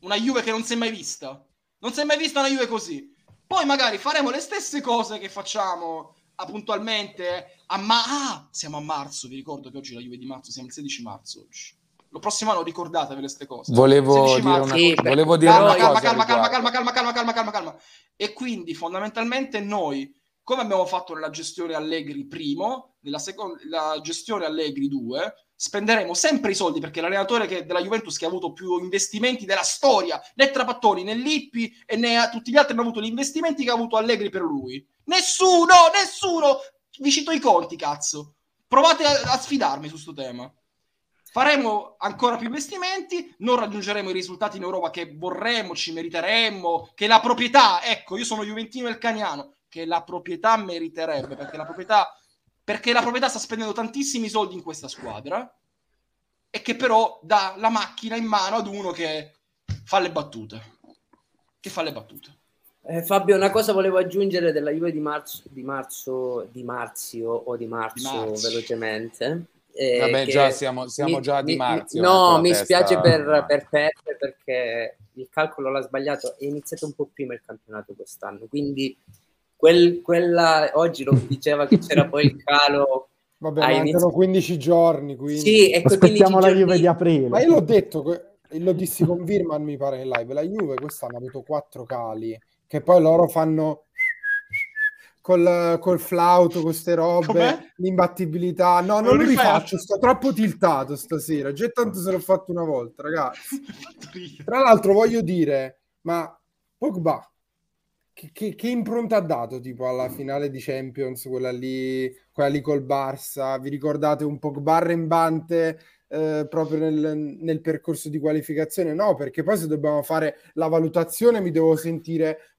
[SPEAKER 1] una Juve che non si è mai vista. Non si è mai vista una Juve così. Poi magari faremo le stesse cose che facciamo ah, puntualmente a ma- ah, siamo a marzo, vi ricordo che oggi è la Juve di marzo, siamo il 16 marzo oggi. Lo prossimo anno ricordatevi queste cose.
[SPEAKER 5] Volevo
[SPEAKER 1] 16
[SPEAKER 5] dire una
[SPEAKER 2] Sì,
[SPEAKER 5] Volevo dire
[SPEAKER 1] calma,
[SPEAKER 5] una
[SPEAKER 1] calma,
[SPEAKER 5] cosa.
[SPEAKER 1] calma, calma, calma, calma, calma, calma, calma, calma. E quindi fondamentalmente noi, come abbiamo fatto nella gestione Allegri primo, nella seconda la gestione Allegri 2, spenderemo sempre i soldi perché l'allenatore che- della Juventus che ha avuto più investimenti della storia, né Trapattoni, né Lippi e né tutti gli altri hanno avuto gli investimenti che ha avuto Allegri per lui. Nessuno, nessuno! Vi cito i conti, cazzo. Provate a, a sfidarmi su sto tema. Faremo ancora più investimenti, non raggiungeremo i risultati in Europa che vorremmo, ci meriteremmo, che la proprietà, ecco, io sono Juventino e il Caniano, che la proprietà meriterebbe, perché la proprietà, perché la proprietà sta spendendo tantissimi soldi in questa squadra e che però dà la macchina in mano ad uno che fa le battute. Che fa le battute.
[SPEAKER 2] Eh, Fabio, una cosa volevo aggiungere della Juve di marzo, di marzo, di Marzio o di marzo,
[SPEAKER 1] Di Marzio.
[SPEAKER 2] velocemente. eh,
[SPEAKER 5] Vabbè,
[SPEAKER 2] che
[SPEAKER 5] già siamo, siamo
[SPEAKER 2] mi-
[SPEAKER 5] già di
[SPEAKER 2] mi-
[SPEAKER 5] Marzio.
[SPEAKER 2] No, mi
[SPEAKER 5] testa-
[SPEAKER 2] spiace per, per Peppe perché il calcolo l'ha sbagliato. È iniziato un po' prima il campionato quest'anno, quindi quel- quella oggi lo diceva che c'era poi il calo.
[SPEAKER 4] Vabbè,
[SPEAKER 2] Ah,
[SPEAKER 4] mancano
[SPEAKER 2] inizio-
[SPEAKER 4] 15 giorni, quindi...
[SPEAKER 2] Sì, ecco,
[SPEAKER 6] Aspettiamo
[SPEAKER 2] 15
[SPEAKER 6] la
[SPEAKER 2] giorni-
[SPEAKER 6] Juve di aprile.
[SPEAKER 4] Ma io l'ho detto, lo dissi con Virman, mi pare, in live. La Juve quest'anno ha avuto quattro cali, che poi loro fanno col, col flauto, queste robe,
[SPEAKER 1] Com'è?
[SPEAKER 4] l'imbattibilità. No,
[SPEAKER 1] Me
[SPEAKER 4] non
[SPEAKER 1] lo
[SPEAKER 4] rifaccio, sto troppo tiltato stasera. Già tanto se l'ho fatto una volta, ragazzi. Tra l'altro voglio dire, ma Pogba, che, che- che impronta ha dato tipo alla finale di Champions, quella lì, quella lì col Barça? Vi ricordate un Pogba arrembante eh, proprio nel, nel percorso di qualificazione? No, perché poi se dobbiamo fare la valutazione mi devo sentire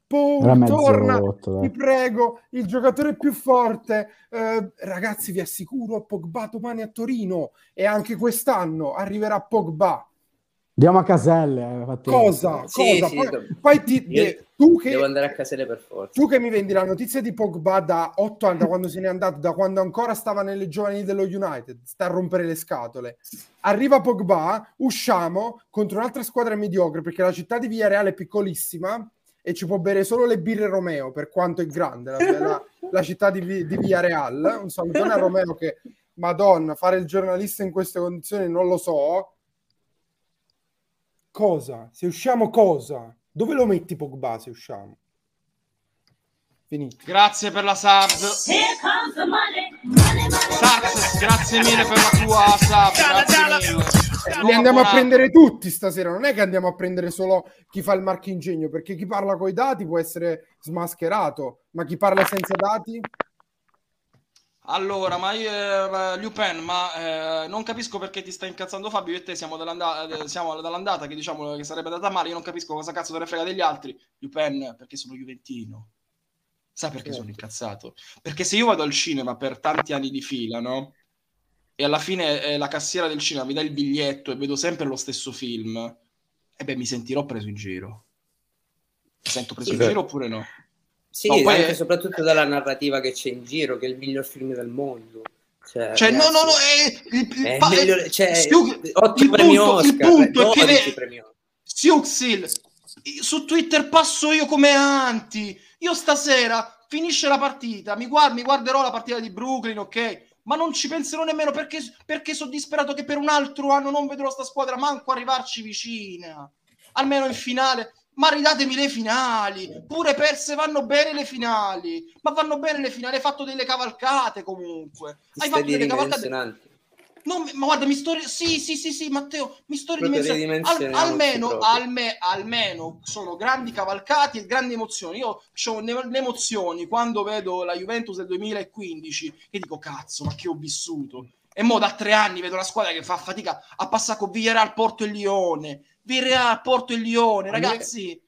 [SPEAKER 4] torna,
[SPEAKER 6] rotto,
[SPEAKER 4] ti
[SPEAKER 6] dai.
[SPEAKER 4] prego, il giocatore più forte. Eh, ragazzi, vi assicuro, Pogba domani a Torino e anche quest'anno arriverà Pogba.
[SPEAKER 6] Andiamo a Caselle. eh, fatti-
[SPEAKER 4] Cosa?
[SPEAKER 2] Sì,
[SPEAKER 4] Cosa?
[SPEAKER 2] sì,
[SPEAKER 4] poi,
[SPEAKER 2] do-
[SPEAKER 4] poi ti, de- tu, che,
[SPEAKER 2] Devo andare a Casele per forza.
[SPEAKER 4] tu che mi vendi la notizia di Pogba da 8 anni, da quando se n'è andato, da quando ancora stava nelle giovanili dello United, sta a rompere le scatole. Arriva Pogba, usciamo contro un'altra squadra mediocre perché la città di Villarreal è piccolissima e ci può bere solo le birre Romeo, per quanto è grande la, la- la città di, di Villarreal. Un salutone a Romeo che, madonna, fare il giornalista in queste condizioni non lo so. Cosa? Se usciamo cosa? Dove lo metti Pogba se usciamo? Finito.
[SPEAKER 1] Grazie per la sub. Sax, grazie mille per la tua sub.
[SPEAKER 4] Li andiamo a prendere tutti stasera, non è che andiamo a prendere solo chi fa il marchingegno, perché chi parla coi dati può essere smascherato, ma chi parla senza dati?
[SPEAKER 1] Allora, ma io, eh, Lupin, ma eh, non capisco perché ti sta incazzando Fabio. Io e te siamo, dall'anda- eh, siamo dall'andata che diciamo che sarebbe andata male. Io non capisco cosa cazzo te ne frega degli altri. Lupin, perché sono Juventino. Sai perché sono incazzato? Perché se io vado al cinema per tanti anni di fila, no? E alla fine eh, la cassiera del cinema mi dà il biglietto e vedo sempre lo stesso film, e beh, mi sentirò preso in giro. Mi sento preso in
[SPEAKER 2] Sì.
[SPEAKER 1] giro oppure no?
[SPEAKER 2] Sì,
[SPEAKER 1] No, poi
[SPEAKER 2] anche
[SPEAKER 1] è-
[SPEAKER 2] soprattutto dalla narrativa che c'è in giro, che è il miglior film del mondo. Cioè,
[SPEAKER 1] Cioè, no,
[SPEAKER 2] ragazzi,
[SPEAKER 1] no, no, è, il, il-
[SPEAKER 2] è
[SPEAKER 1] pa-
[SPEAKER 2] il migliore- cioè, otto
[SPEAKER 1] il punto- il
[SPEAKER 2] Oscar,
[SPEAKER 1] punto è che
[SPEAKER 2] 12
[SPEAKER 1] ne-
[SPEAKER 2] premi.
[SPEAKER 1] Siuxil, su Twitter passo io come anti. Io stasera finisce la partita, mi, guard- mi guarderò la partita di Brooklyn, ok? Ma non ci penserò nemmeno perché, perché sono disperato che per un altro anno non vedrò sta squadra manco arrivarci vicina. Almeno in finale. Ma ridatemi le finali. Pure perse vanno bene le finali. Ma vanno bene le finali. Hai fatto delle cavalcate comunque.
[SPEAKER 2] Ti
[SPEAKER 1] Hai fatto delle cavalcate. No, ma guarda, mi sto... Sì, sì, sì, sì, Matteo, mi sto ridimensionando. Al- almeno, alme- almeno sono grandi cavalcati e grandi emozioni. Io ho le emozioni quando vedo la Juventus del 2015 che dico, cazzo, ma che ho vissuto. E mo da tre anni vedo la squadra che fa fatica a passare con Villarreal, Porto e Lione. Villarreal, Porto e Lione, ragazzi.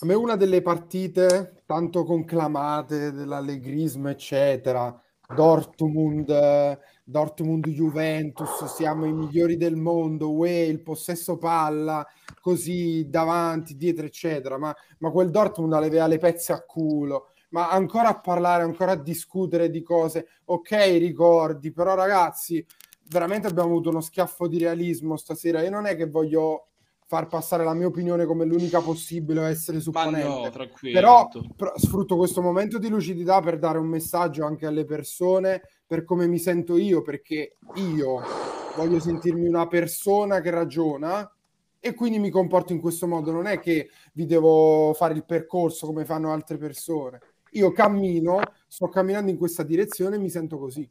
[SPEAKER 4] A me una delle partite tanto conclamate dell'allegrismo, eccetera, Dortmund, Dortmund Juventus, siamo i migliori del mondo, uè, il possesso palla, così davanti, dietro, eccetera, ma, ma quel Dortmund aveva le pezze a culo, ma ancora a parlare, ancora a discutere di cose, ok, ricordi, però ragazzi, veramente abbiamo avuto uno schiaffo di realismo stasera, io non è che voglio far passare la mia opinione come l'unica possibile o essere
[SPEAKER 1] Ma
[SPEAKER 4] supponente.
[SPEAKER 1] no, tranquillo.
[SPEAKER 4] Però, però sfrutto questo momento di lucidità per dare un messaggio anche alle persone per come mi sento io, perché io voglio sentirmi una persona che ragiona e quindi mi comporto in questo modo. Non è che vi devo fare il percorso come fanno altre persone. Io cammino, sto camminando in questa direzione e mi sento così.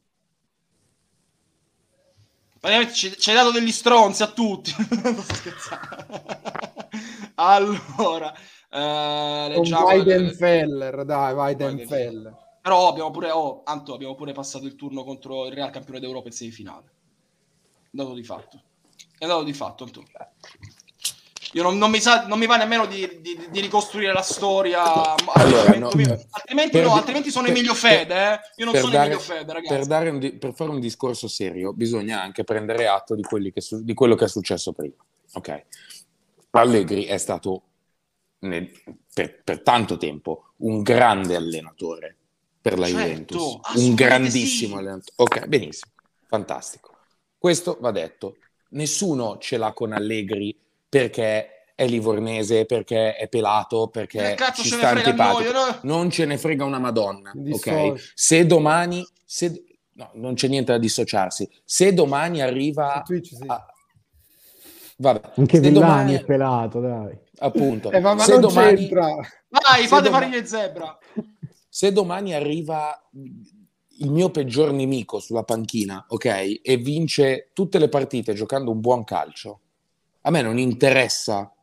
[SPEAKER 1] Ci, hai dato degli stronzi a tutti. Non sto scherzando. allora, eh,
[SPEAKER 4] Con
[SPEAKER 1] leggiamo-
[SPEAKER 4] Weidenfeller, dai, Weidenfeller.
[SPEAKER 1] Però abbiamo pure, oh, Anto, abbiamo pure passato il turno contro il Real campione d'Europa in semifinale. È andato di fatto. È andato di fatto, Anto. Io non, non mi sa, non mi va nemmeno di, di- di ricostruire la storia.
[SPEAKER 5] Allora, no,
[SPEAKER 1] altrimenti,
[SPEAKER 5] per-
[SPEAKER 1] no, altrimenti sono
[SPEAKER 5] per-
[SPEAKER 1] Emilio Fede, eh. Io non sono
[SPEAKER 5] dare-
[SPEAKER 1] Emilio Fede, ragazzi.
[SPEAKER 5] per, di- per fare un discorso serio bisogna anche prendere atto di, quelli che su- di quello che è successo prima. Ok, Allegri è stato nel- per, per tanto tempo un grande allenatore per la
[SPEAKER 1] Certo,
[SPEAKER 5] Juventus, un grandissimo
[SPEAKER 1] sì.
[SPEAKER 5] allenatore. Ok, benissimo, fantastico. Questo va detto. Nessuno ce l'ha con Allegri perché è livornese, perché è pelato, perché
[SPEAKER 1] cazzo
[SPEAKER 5] ci
[SPEAKER 1] ce ne
[SPEAKER 5] sta antipatico.
[SPEAKER 1] no?
[SPEAKER 5] Non ce ne frega una Madonna,
[SPEAKER 4] Mi
[SPEAKER 5] ok?
[SPEAKER 4] dissocio.
[SPEAKER 5] Se domani, se, no, non c'è niente da dissociarsi. Se domani arriva,
[SPEAKER 4] Su Twitch, sì.
[SPEAKER 5] a- vabbè,
[SPEAKER 6] Anche
[SPEAKER 5] se
[SPEAKER 6] Villani
[SPEAKER 5] domani,
[SPEAKER 6] è pelato, dai.
[SPEAKER 5] appunto,
[SPEAKER 4] Eh, ma, ma
[SPEAKER 5] se
[SPEAKER 4] non
[SPEAKER 5] domani,
[SPEAKER 4] c'entra.
[SPEAKER 1] Vai, fate
[SPEAKER 5] doma-
[SPEAKER 1] fare gli zebra.
[SPEAKER 5] se domani arriva il mio peggior nemico sulla panchina, ok, e vince tutte le partite giocando un buon calcio, a me non interessa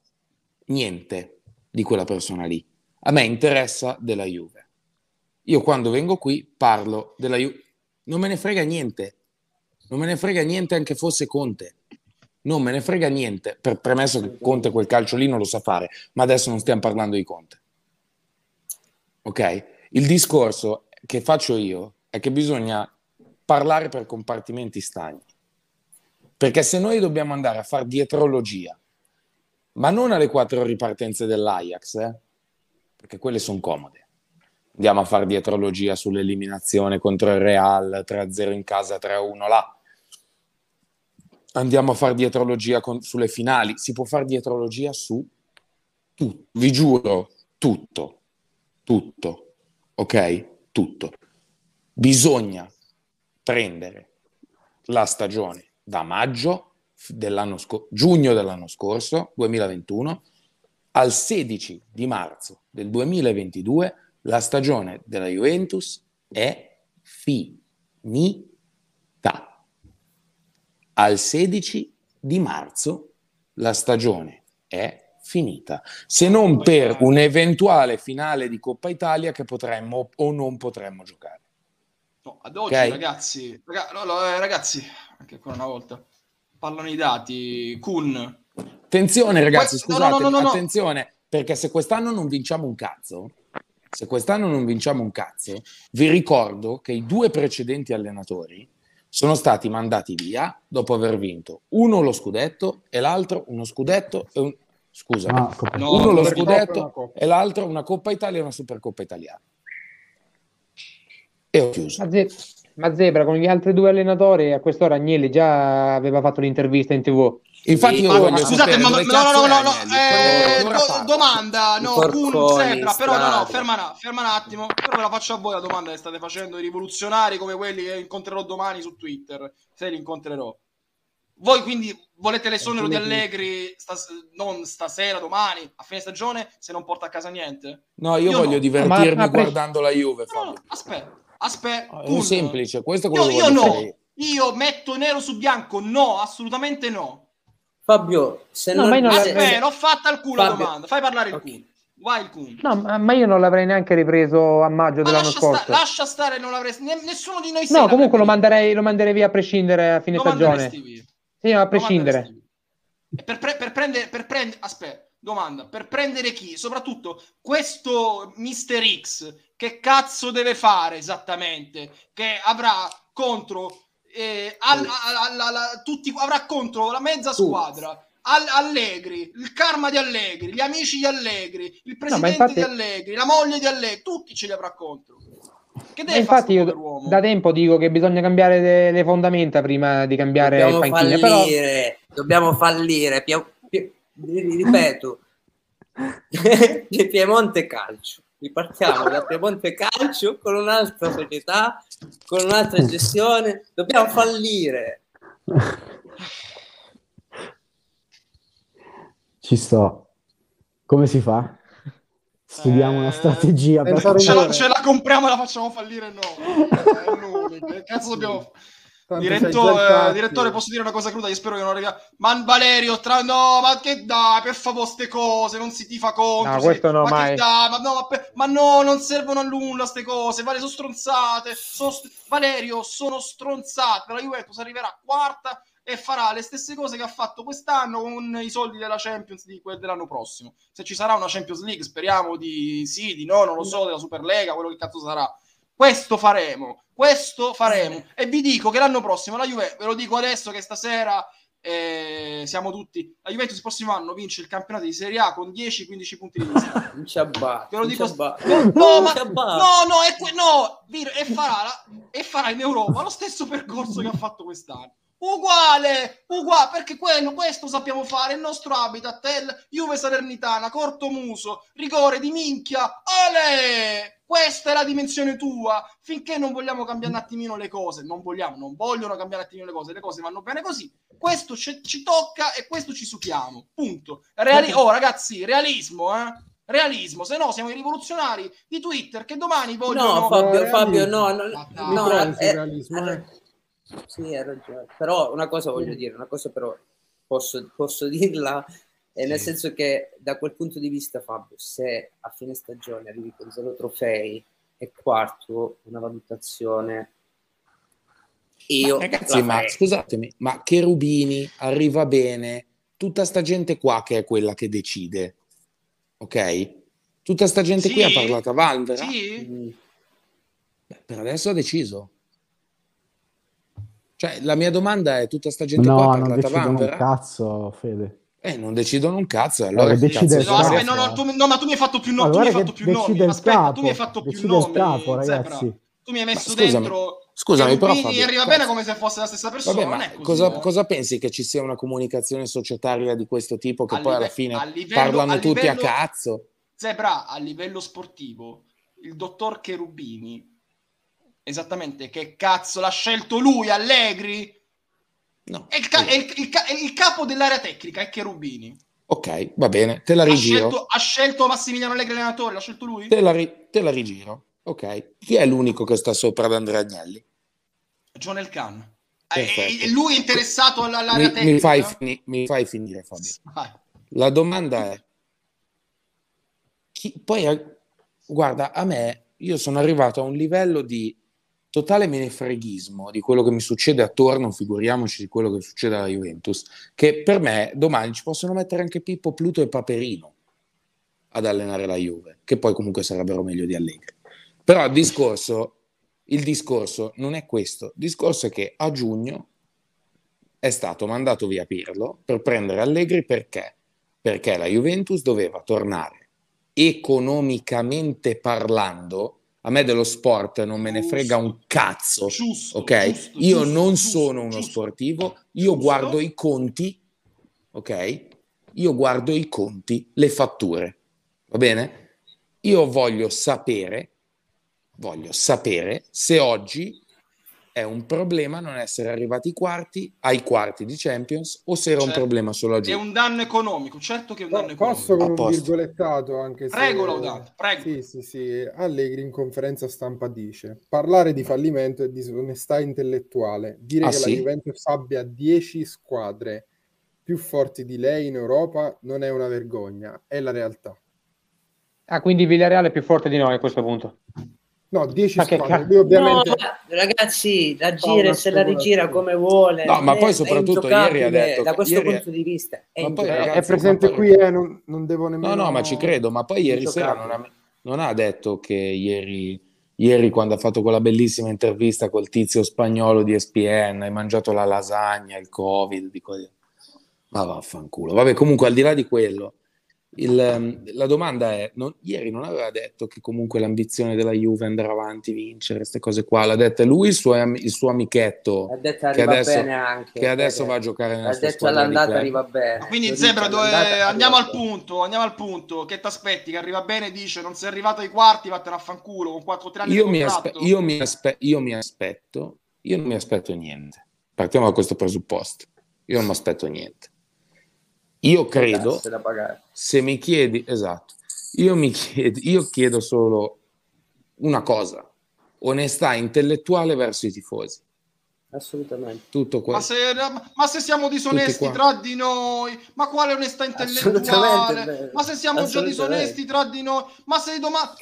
[SPEAKER 5] niente di quella persona lì. A me interessa della Juve. Io quando vengo qui parlo della Juve. Non me ne frega niente. Non me ne frega niente anche fosse Conte. Non me ne frega niente. Per premesso che Conte quel calcio lì non lo sa fare, ma adesso non stiamo parlando di Conte. Ok? Il discorso che faccio io è che bisogna parlare per compartimenti stagni. Perché se noi dobbiamo andare a fare dietrologia, ma non alle quattro ripartenze dell'Ajax, eh, perché quelle sono comode. Andiamo a fare dietrologia sull'eliminazione contro il Real, 3-0 in casa, 3-1 là. Andiamo a fare dietrologia con- sulle finali. Si può fare dietrologia su tutto. Vi giuro, tutto, tutto, ok? Tutto. Bisogna prendere la stagione da maggio dell'anno scorso, giugno dell'anno scorso, 2021, al 16 di marzo del 2022 la stagione della Juventus è finita. Al 16 di marzo la stagione è finita, se non per un eventuale finale di Coppa Italia che potremmo o non potremmo giocare.
[SPEAKER 1] No, ad oggi,
[SPEAKER 5] Ok.
[SPEAKER 1] ragazzi, raga- no, no, eh, ragazzi, anche ancora una volta, parlano i dati. Kun,
[SPEAKER 5] Attenzione ragazzi,
[SPEAKER 1] no,
[SPEAKER 5] scusate,
[SPEAKER 1] no, no, no, no.
[SPEAKER 5] attenzione, perché se quest'anno non vinciamo un cazzo, se quest'anno non vinciamo un cazzo, vi ricordo che i due precedenti allenatori sono stati mandati via dopo aver vinto uno lo scudetto e l'altro uno scudetto e un... Scusa,
[SPEAKER 6] Ah,
[SPEAKER 1] No,
[SPEAKER 5] uno lo scudetto e l'altro una Coppa Italia e una Supercoppa Italiana. E ho chiuso.
[SPEAKER 7] Ma, Ze- ma Zebra con gli altri due allenatori a quest'ora Agnelli già aveva fatto un'intervista in tv.
[SPEAKER 5] Infatti
[SPEAKER 2] Sì,
[SPEAKER 5] io
[SPEAKER 2] ma-
[SPEAKER 5] voglio
[SPEAKER 1] Scusate, ma, no, no, no, no, eh, domanda, no,
[SPEAKER 2] porconi,
[SPEAKER 1] Zebra, però no, no, ferma, ferma un attimo, però ve la faccio a voi la domanda che state facendo, i rivoluzionari come quelli che incontrerò domani su Twitter, se li incontrerò. Voi quindi volete l'esonero di Allegri stas- non stasera, domani, a fine stagione, se non porta a casa niente?
[SPEAKER 5] No, io,
[SPEAKER 1] Io
[SPEAKER 5] voglio
[SPEAKER 1] no.
[SPEAKER 5] divertirmi
[SPEAKER 7] Ma- ma pre-
[SPEAKER 5] guardando la Juve,
[SPEAKER 1] No, no, aspetta, aspetta,
[SPEAKER 5] Ah, È
[SPEAKER 1] Kun.
[SPEAKER 5] semplice, questo è
[SPEAKER 1] Io,
[SPEAKER 5] quello che
[SPEAKER 1] io no,
[SPEAKER 5] fare.
[SPEAKER 1] io metto nero su bianco, no, assolutamente no.
[SPEAKER 2] Fabio, se
[SPEAKER 7] No,
[SPEAKER 2] non,
[SPEAKER 7] io non
[SPEAKER 1] Aspetta, l'ho fatta al culo la
[SPEAKER 2] Fabio.
[SPEAKER 1] domanda, fai parlare il
[SPEAKER 2] Ok.
[SPEAKER 1] Kun. Vai il Kun.
[SPEAKER 7] No, ma, ma io non l'avrei neanche ripreso a maggio
[SPEAKER 1] Ma
[SPEAKER 7] dell'anno
[SPEAKER 1] lascia,
[SPEAKER 7] scorso.
[SPEAKER 1] sta- lascia stare, non l'avresti. ne- nessuno di noi
[SPEAKER 7] no, comunque lo manderei, lo manderei via a prescindere a fine
[SPEAKER 1] Lo
[SPEAKER 7] stagione. Sì, a prescindere.
[SPEAKER 1] Per, pre- per prendere, per prendere, aspetta, domanda, per prendere chi? Soprattutto questo Mister X, che cazzo deve fare esattamente? Che avrà contro eh, al- al- al- al- tutti, avrà contro la mezza squadra. Al- Allegri, il karma di Allegri, gli amici di Allegri, il presidente
[SPEAKER 7] infatti-
[SPEAKER 1] di Allegri, la moglie di Allegri, tutti ce li avrà contro. Che deve fare
[SPEAKER 7] infatti io
[SPEAKER 1] pover'uomo?
[SPEAKER 7] da tempo dico che bisogna cambiare le, le fondamenta prima di cambiare
[SPEAKER 2] dobbiamo
[SPEAKER 7] il panchina, però
[SPEAKER 2] fallire, dobbiamo fallire, Pia- Pia- ripeto, di Piemonte Calcio. Ripartiamo da Piemonte Calcio con un'altra società, con un'altra gestione, dobbiamo fallire.
[SPEAKER 6] Ci sto. Come si fa? Studiamo una
[SPEAKER 1] Eh,
[SPEAKER 6] strategia per
[SPEAKER 1] ce la, ce la compriamo e la facciamo fallire noi. È l'unico. Che cazzo dobbiamo
[SPEAKER 9] sai
[SPEAKER 1] Diretto- eh, direttore, posso dire una cosa cruda? Io spero che non arriva. Ma Valerio, tra... no, ma che dai, per favore, ste cose, non si tifa contro.
[SPEAKER 7] No, questo no,
[SPEAKER 1] ma
[SPEAKER 7] mai.
[SPEAKER 1] Che dai, ma no, ma, per- ma no, non servono a nulla ste cose. Vale, sono stronzate. sono st- Valerio, sono stronzate. La Juventus arriverà quarta e farà le stesse cose che ha fatto quest'anno con i soldi della Champions di quel dell'anno prossimo. Se ci sarà una Champions League, speriamo di sì, di no, non lo so, della Superlega, quello che cazzo sarà. Questo faremo, questo faremo. E vi dico che l'anno prossimo la Juve, ve lo dico adesso che stasera eh, siamo tutti. La Juventus il prossimo anno vince il campionato di Serie A con 10-15 punti di vista.
[SPEAKER 2] Non ci abbatti,
[SPEAKER 1] Ve lo dico-. No,
[SPEAKER 2] Non
[SPEAKER 1] ma no, no, è que- no, e farà, la- e farà in Europa lo stesso percorso che ha fatto quest'anno. Uguale, uguale, perché quello, questo sappiamo fare, il nostro habitat è il Juve Salernitana, corto muso, rigore di minchia, ale! Questa è la dimensione tua, finché non vogliamo cambiare un attimino le cose, non vogliamo, non vogliono cambiare un attimino le cose, le cose vanno bene così, questo ci, ci tocca e questo ci succhiamo, punto. Reali- oh ragazzi, realismo, eh? Realismo, se no siamo i rivoluzionari di Twitter che domani vogliono...
[SPEAKER 2] No, Fabio,
[SPEAKER 9] No,
[SPEAKER 2] Fabio, no, no, no,
[SPEAKER 9] trovi sul
[SPEAKER 2] eh,
[SPEAKER 9] realismo,
[SPEAKER 2] eh,
[SPEAKER 9] eh?
[SPEAKER 2] Sì, hai ragione. Però una cosa voglio dire, una cosa però posso, posso dirla, e nel senso che da quel punto di vista, Fabio, se a fine stagione arrivi con zero trofei e quarto, una valutazione, io
[SPEAKER 5] Ma ragazzi, ma
[SPEAKER 2] farei.
[SPEAKER 5] scusatemi, ma Cherubini arriva bene, tutta sta gente qua che è quella che decide, ok? Tutta sta gente
[SPEAKER 1] Sì?
[SPEAKER 5] qui ha parlato a Vanvera.
[SPEAKER 1] Sì?
[SPEAKER 2] Mm.
[SPEAKER 5] Beh, per adesso ha deciso. Cioè, la mia domanda è: tutta sta gente
[SPEAKER 6] No,
[SPEAKER 5] qua ha
[SPEAKER 6] non
[SPEAKER 5] parlato a
[SPEAKER 6] un
[SPEAKER 5] Vanvera?
[SPEAKER 6] cazzo, Fede.
[SPEAKER 5] Eh, non decidono un cazzo. Allora, che
[SPEAKER 6] decide
[SPEAKER 5] cazzo
[SPEAKER 6] il
[SPEAKER 1] No, aspetta, no, no, tu, no, ma tu mi hai fatto più, no-
[SPEAKER 6] Ma
[SPEAKER 1] tu mi hai fatto più nomi. Aspetta,
[SPEAKER 6] capo,
[SPEAKER 1] tu mi hai fatto più nomi.
[SPEAKER 6] capo,
[SPEAKER 1] Zebra.
[SPEAKER 6] ragazzi.
[SPEAKER 1] Tu mi hai messo
[SPEAKER 5] scusami,
[SPEAKER 1] dentro
[SPEAKER 5] scusami, però, Fabio,
[SPEAKER 1] arriva
[SPEAKER 5] cazzo.
[SPEAKER 1] bene come se fosse la stessa persona.
[SPEAKER 5] Vabbè,
[SPEAKER 1] non
[SPEAKER 5] ma
[SPEAKER 1] è così,
[SPEAKER 5] cosa,
[SPEAKER 1] eh.
[SPEAKER 5] cosa pensi che ci sia una comunicazione societaria di questo tipo che
[SPEAKER 1] A
[SPEAKER 5] poi alla
[SPEAKER 1] live-
[SPEAKER 5] fine
[SPEAKER 1] a livello-
[SPEAKER 5] parlano
[SPEAKER 1] a
[SPEAKER 5] tutti
[SPEAKER 1] livello-
[SPEAKER 5] a cazzo?
[SPEAKER 1] Zebra a livello sportivo, il dottor Cherubini, esattamente che cazzo l'ha scelto lui, Allegri?
[SPEAKER 5] No.
[SPEAKER 1] È il, ca- è il- il ca- il capo dell'area tecnica, è Cherubini.
[SPEAKER 5] Ok, va bene, te la
[SPEAKER 1] Ha
[SPEAKER 5] rigiro.
[SPEAKER 1] scelto, ha scelto Massimiliano Allegri allenatore, l'ha scelto lui?
[SPEAKER 5] Te la, ri- te la rigiro. Ok. Chi è l'unico che sta sopra ad Andrea Agnelli?
[SPEAKER 1] John Elkan. Eh, lui è interessato alla- all'area
[SPEAKER 5] Mi,
[SPEAKER 1] tecnica?
[SPEAKER 5] mi fai fini- mi fai finire, Fabio.
[SPEAKER 1] Vai.
[SPEAKER 5] La domanda è, chi, poi, eh, guarda, a me, io sono arrivato a un livello di totale menefreghismo di quello che mi succede attorno, figuriamoci di quello che succede alla Juventus, che per me domani ci possono mettere anche Pippo, Pluto e Paperino ad allenare la Juve, che poi comunque sarebbero meglio di Allegri. Però il discorso, il discorso non è questo, il discorso è che a giugno è stato mandato via Pirlo per prendere Allegri perché? Perché la Juventus doveva tornare economicamente parlando. A me dello sport non me ne frega un cazzo,
[SPEAKER 1] Giusto,
[SPEAKER 5] ok?
[SPEAKER 1] giusto,
[SPEAKER 5] io
[SPEAKER 1] giusto,
[SPEAKER 5] non sono uno sportivo, io guardo i conti, ok? Io guardo i conti, le fatture, va bene? Io voglio sapere, voglio sapere se oggi è un problema non essere arrivati ai quarti, ai quarti di Champions o se era un
[SPEAKER 1] Certo.
[SPEAKER 5] problema solo a
[SPEAKER 1] È
[SPEAKER 5] giugno.
[SPEAKER 1] un danno economico, certo che è un danno
[SPEAKER 4] Po-
[SPEAKER 1] economico.
[SPEAKER 4] Posso con un virgolettato anche se...
[SPEAKER 1] Prego, Laudante, prego.
[SPEAKER 4] Sì, sì, sì. Allegri in conferenza stampa dice parlare di fallimento è disonestà intellettuale. Dire
[SPEAKER 5] Ah,
[SPEAKER 4] che
[SPEAKER 5] sì?
[SPEAKER 4] la Juventus abbia 10 squadre più forti di lei in Europa non è una vergogna, è la realtà.
[SPEAKER 7] Ah, quindi Villarreal è più forte di noi a questo punto.
[SPEAKER 4] No, 10
[SPEAKER 7] Ma che
[SPEAKER 4] squadre. Lui ovviamente...
[SPEAKER 2] No, ragazzi, la gira e se la rigira come vuole.
[SPEAKER 5] No, ma
[SPEAKER 2] È-
[SPEAKER 5] poi soprattutto ieri ha detto
[SPEAKER 2] da questo
[SPEAKER 5] ieri-
[SPEAKER 2] punto di vista. È
[SPEAKER 5] Ma poi,
[SPEAKER 2] ingiocabile.
[SPEAKER 4] è
[SPEAKER 5] ragazzi,
[SPEAKER 4] presente qui, eh, non, non devo nemmeno...
[SPEAKER 5] No, no, ma ci credo, ma poi ieri sera non ha, non ha detto che ieri, ieri quando ha fatto quella bellissima intervista col tizio spagnolo di ESPN, hai mangiato la lasagna, il covid, dico. Ma vaffanculo. Vabbè, comunque al di là di quello, il, ehm, la domanda è, non- ieri non aveva detto che comunque l'ambizione della Juve è andare avanti, vincere, queste cose qua, l'ha detta lui, il suo, il suo amichetto,
[SPEAKER 2] detto
[SPEAKER 5] che adesso,
[SPEAKER 2] bene anche.
[SPEAKER 5] che adesso va a giocare nella sua
[SPEAKER 2] detto
[SPEAKER 5] squadra
[SPEAKER 2] all'andata arriva bene.
[SPEAKER 1] Quindi
[SPEAKER 2] Lo
[SPEAKER 1] Zebra, dove- andiamo al
[SPEAKER 2] bene.
[SPEAKER 1] punto, andiamo al punto. Che ti aspetti? Che arriva bene dice non sei arrivato ai quarti, vattene a fanculo con 4-3 anni
[SPEAKER 5] Io
[SPEAKER 1] di
[SPEAKER 5] mi, aspe- io, mi aspe- io mi aspetto, io non mi aspetto niente. Partiamo da questo presupposto. Io non mi aspetto niente. Io credo, se mi chiedi, esatto, io mi chiedo, io chiedo solo una cosa, onestà intellettuale verso i tifosi.
[SPEAKER 2] Assolutamente.
[SPEAKER 5] Tutto qua.
[SPEAKER 1] Ma se, ma se siamo disonesti tra di noi, ma quale onestà intellettuale? Ma se siamo già disonesti tra di noi, ma se domani...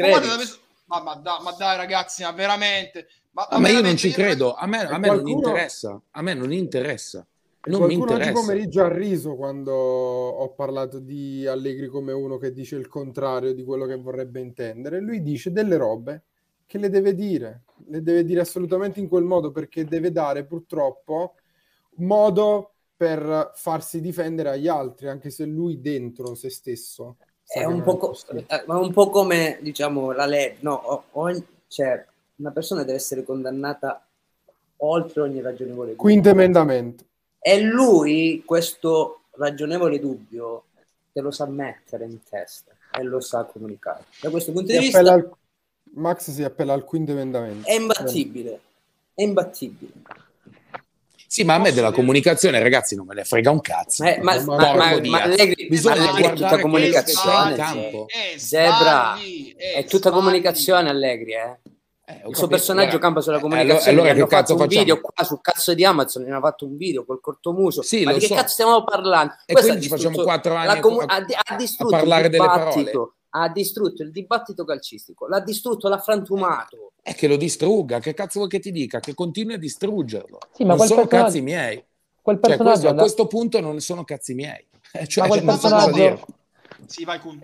[SPEAKER 1] Ma, ma, da- ma dai ragazzi, ma veramente... Ma,
[SPEAKER 5] Ah, ma io non
[SPEAKER 1] veramente,
[SPEAKER 5] ci credo, a me, a me non
[SPEAKER 4] qualcuno-
[SPEAKER 5] interessa, a me non interessa, non
[SPEAKER 4] Qualcuno oggi pomeriggio ha riso quando ho parlato di Allegri come uno che dice il contrario di quello che vorrebbe intendere. Lui dice delle robe che le deve dire, le deve dire assolutamente in quel modo perché deve dare purtroppo modo per farsi difendere agli altri, anche se lui dentro se stesso
[SPEAKER 2] È un, co-
[SPEAKER 4] possibile.
[SPEAKER 2] eh, ma un po' come diciamo la legge, no, ogni- cioè, una persona deve essere condannata oltre ogni ragionevole.
[SPEAKER 4] Quinto emendamento.
[SPEAKER 2] E lui questo ragionevole dubbio te lo sa mettere in testa e lo sa comunicare. Da questo punto
[SPEAKER 4] Si
[SPEAKER 2] di vista
[SPEAKER 4] al- Max si appella al quinto emendamento.
[SPEAKER 2] è imbattibile. È imbattibile.
[SPEAKER 5] Sì, ma a me della comunicazione, ragazzi, non me ne frega un cazzo.
[SPEAKER 2] Eh, ma,
[SPEAKER 4] Ma-
[SPEAKER 2] ma- ma- Allegri,
[SPEAKER 5] Bisogna
[SPEAKER 2] Allegri è tutta
[SPEAKER 5] guardare
[SPEAKER 2] comunicazione. sì.
[SPEAKER 5] campo.
[SPEAKER 1] Eh,
[SPEAKER 2] Zebra,
[SPEAKER 1] sbagli,
[SPEAKER 2] è tutta
[SPEAKER 1] sbagli.
[SPEAKER 2] comunicazione Allegri, eh.
[SPEAKER 5] Eh,
[SPEAKER 2] Il suo personaggio
[SPEAKER 5] Allora-
[SPEAKER 2] campa sulla
[SPEAKER 5] eh,
[SPEAKER 2] comunicazione.
[SPEAKER 5] allora,
[SPEAKER 2] gli
[SPEAKER 5] che cazzo
[SPEAKER 2] fatto un
[SPEAKER 5] facciamo?
[SPEAKER 2] video qua sul cazzo di Amazon, ne hanno fatto un video col cortomuso.
[SPEAKER 5] Sì,
[SPEAKER 2] ma di che
[SPEAKER 5] so.
[SPEAKER 2] cazzo stiamo parlando?
[SPEAKER 5] E
[SPEAKER 2] Questo
[SPEAKER 5] quindi facciamo
[SPEAKER 2] distrutto
[SPEAKER 5] quattro anni
[SPEAKER 2] la
[SPEAKER 5] a-
[SPEAKER 2] comu-
[SPEAKER 5] a-
[SPEAKER 2] ha, distrutto
[SPEAKER 5] a parlare
[SPEAKER 2] il
[SPEAKER 5] delle
[SPEAKER 2] dibattito, ha distrutto il dibattito calcistico, l'ha distrutto, l'ha frantumato.
[SPEAKER 5] È che lo distrugga, che cazzo vuoi che ti dica? Che continui a distruggerlo.
[SPEAKER 7] Sì, ma
[SPEAKER 5] non
[SPEAKER 7] quel
[SPEAKER 5] sono
[SPEAKER 7] personaggio-
[SPEAKER 5] cazzi miei.
[SPEAKER 7] Quel
[SPEAKER 5] Cioè,
[SPEAKER 7] personaggio
[SPEAKER 5] questo- a
[SPEAKER 7] da-
[SPEAKER 5] questo punto non sono cazzi miei. Eh, cioè,
[SPEAKER 7] Ma quel
[SPEAKER 5] non so cosa
[SPEAKER 7] personaggio-
[SPEAKER 5] dire.
[SPEAKER 1] Sì, vai Kun.